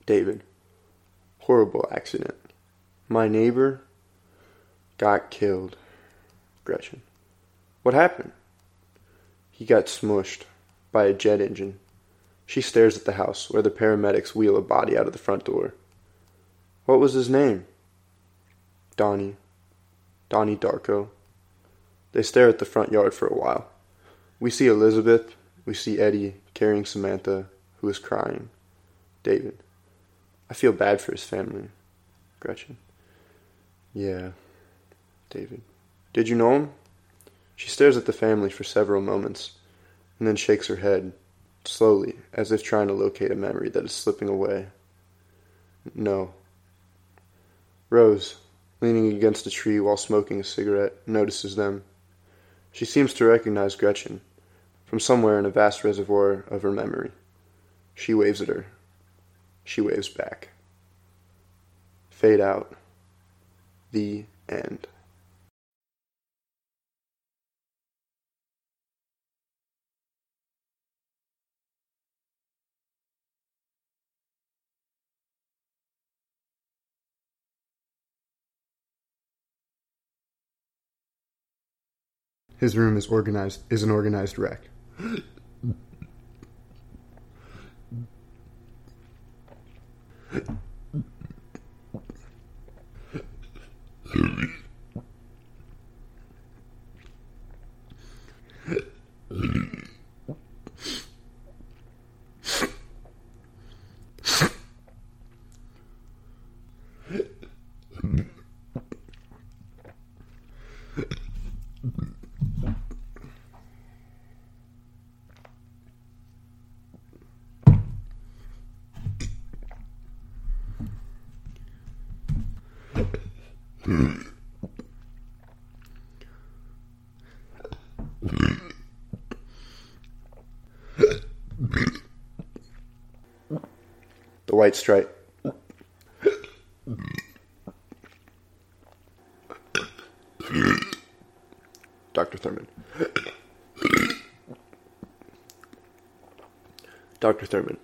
David. Horrible accident. My neighbor got killed. Gretchen. What happened? He got smushed by a jet engine. She stares at the house where the paramedics wheel a body out of the front door. What was his name? Donnie. Donnie Darko. They stare at the front yard for a while. We see Elizabeth. We see Eddie carrying Samantha, who is crying. David. I feel bad for his family. Gretchen. Yeah. David. Did you know him? She stares at the family for several moments, and then shakes her head, slowly, as if trying to locate a memory that is slipping away. No. Rose, leaning against a tree while smoking a cigarette, notices them. She seems to recognize Gretchen, from somewhere in a vast reservoir of her memory. She waves at her. She waves back. Fade out. The end. His room is organized is an organized wreck. Stripe. Dr. Thurman. Dr. Thurman.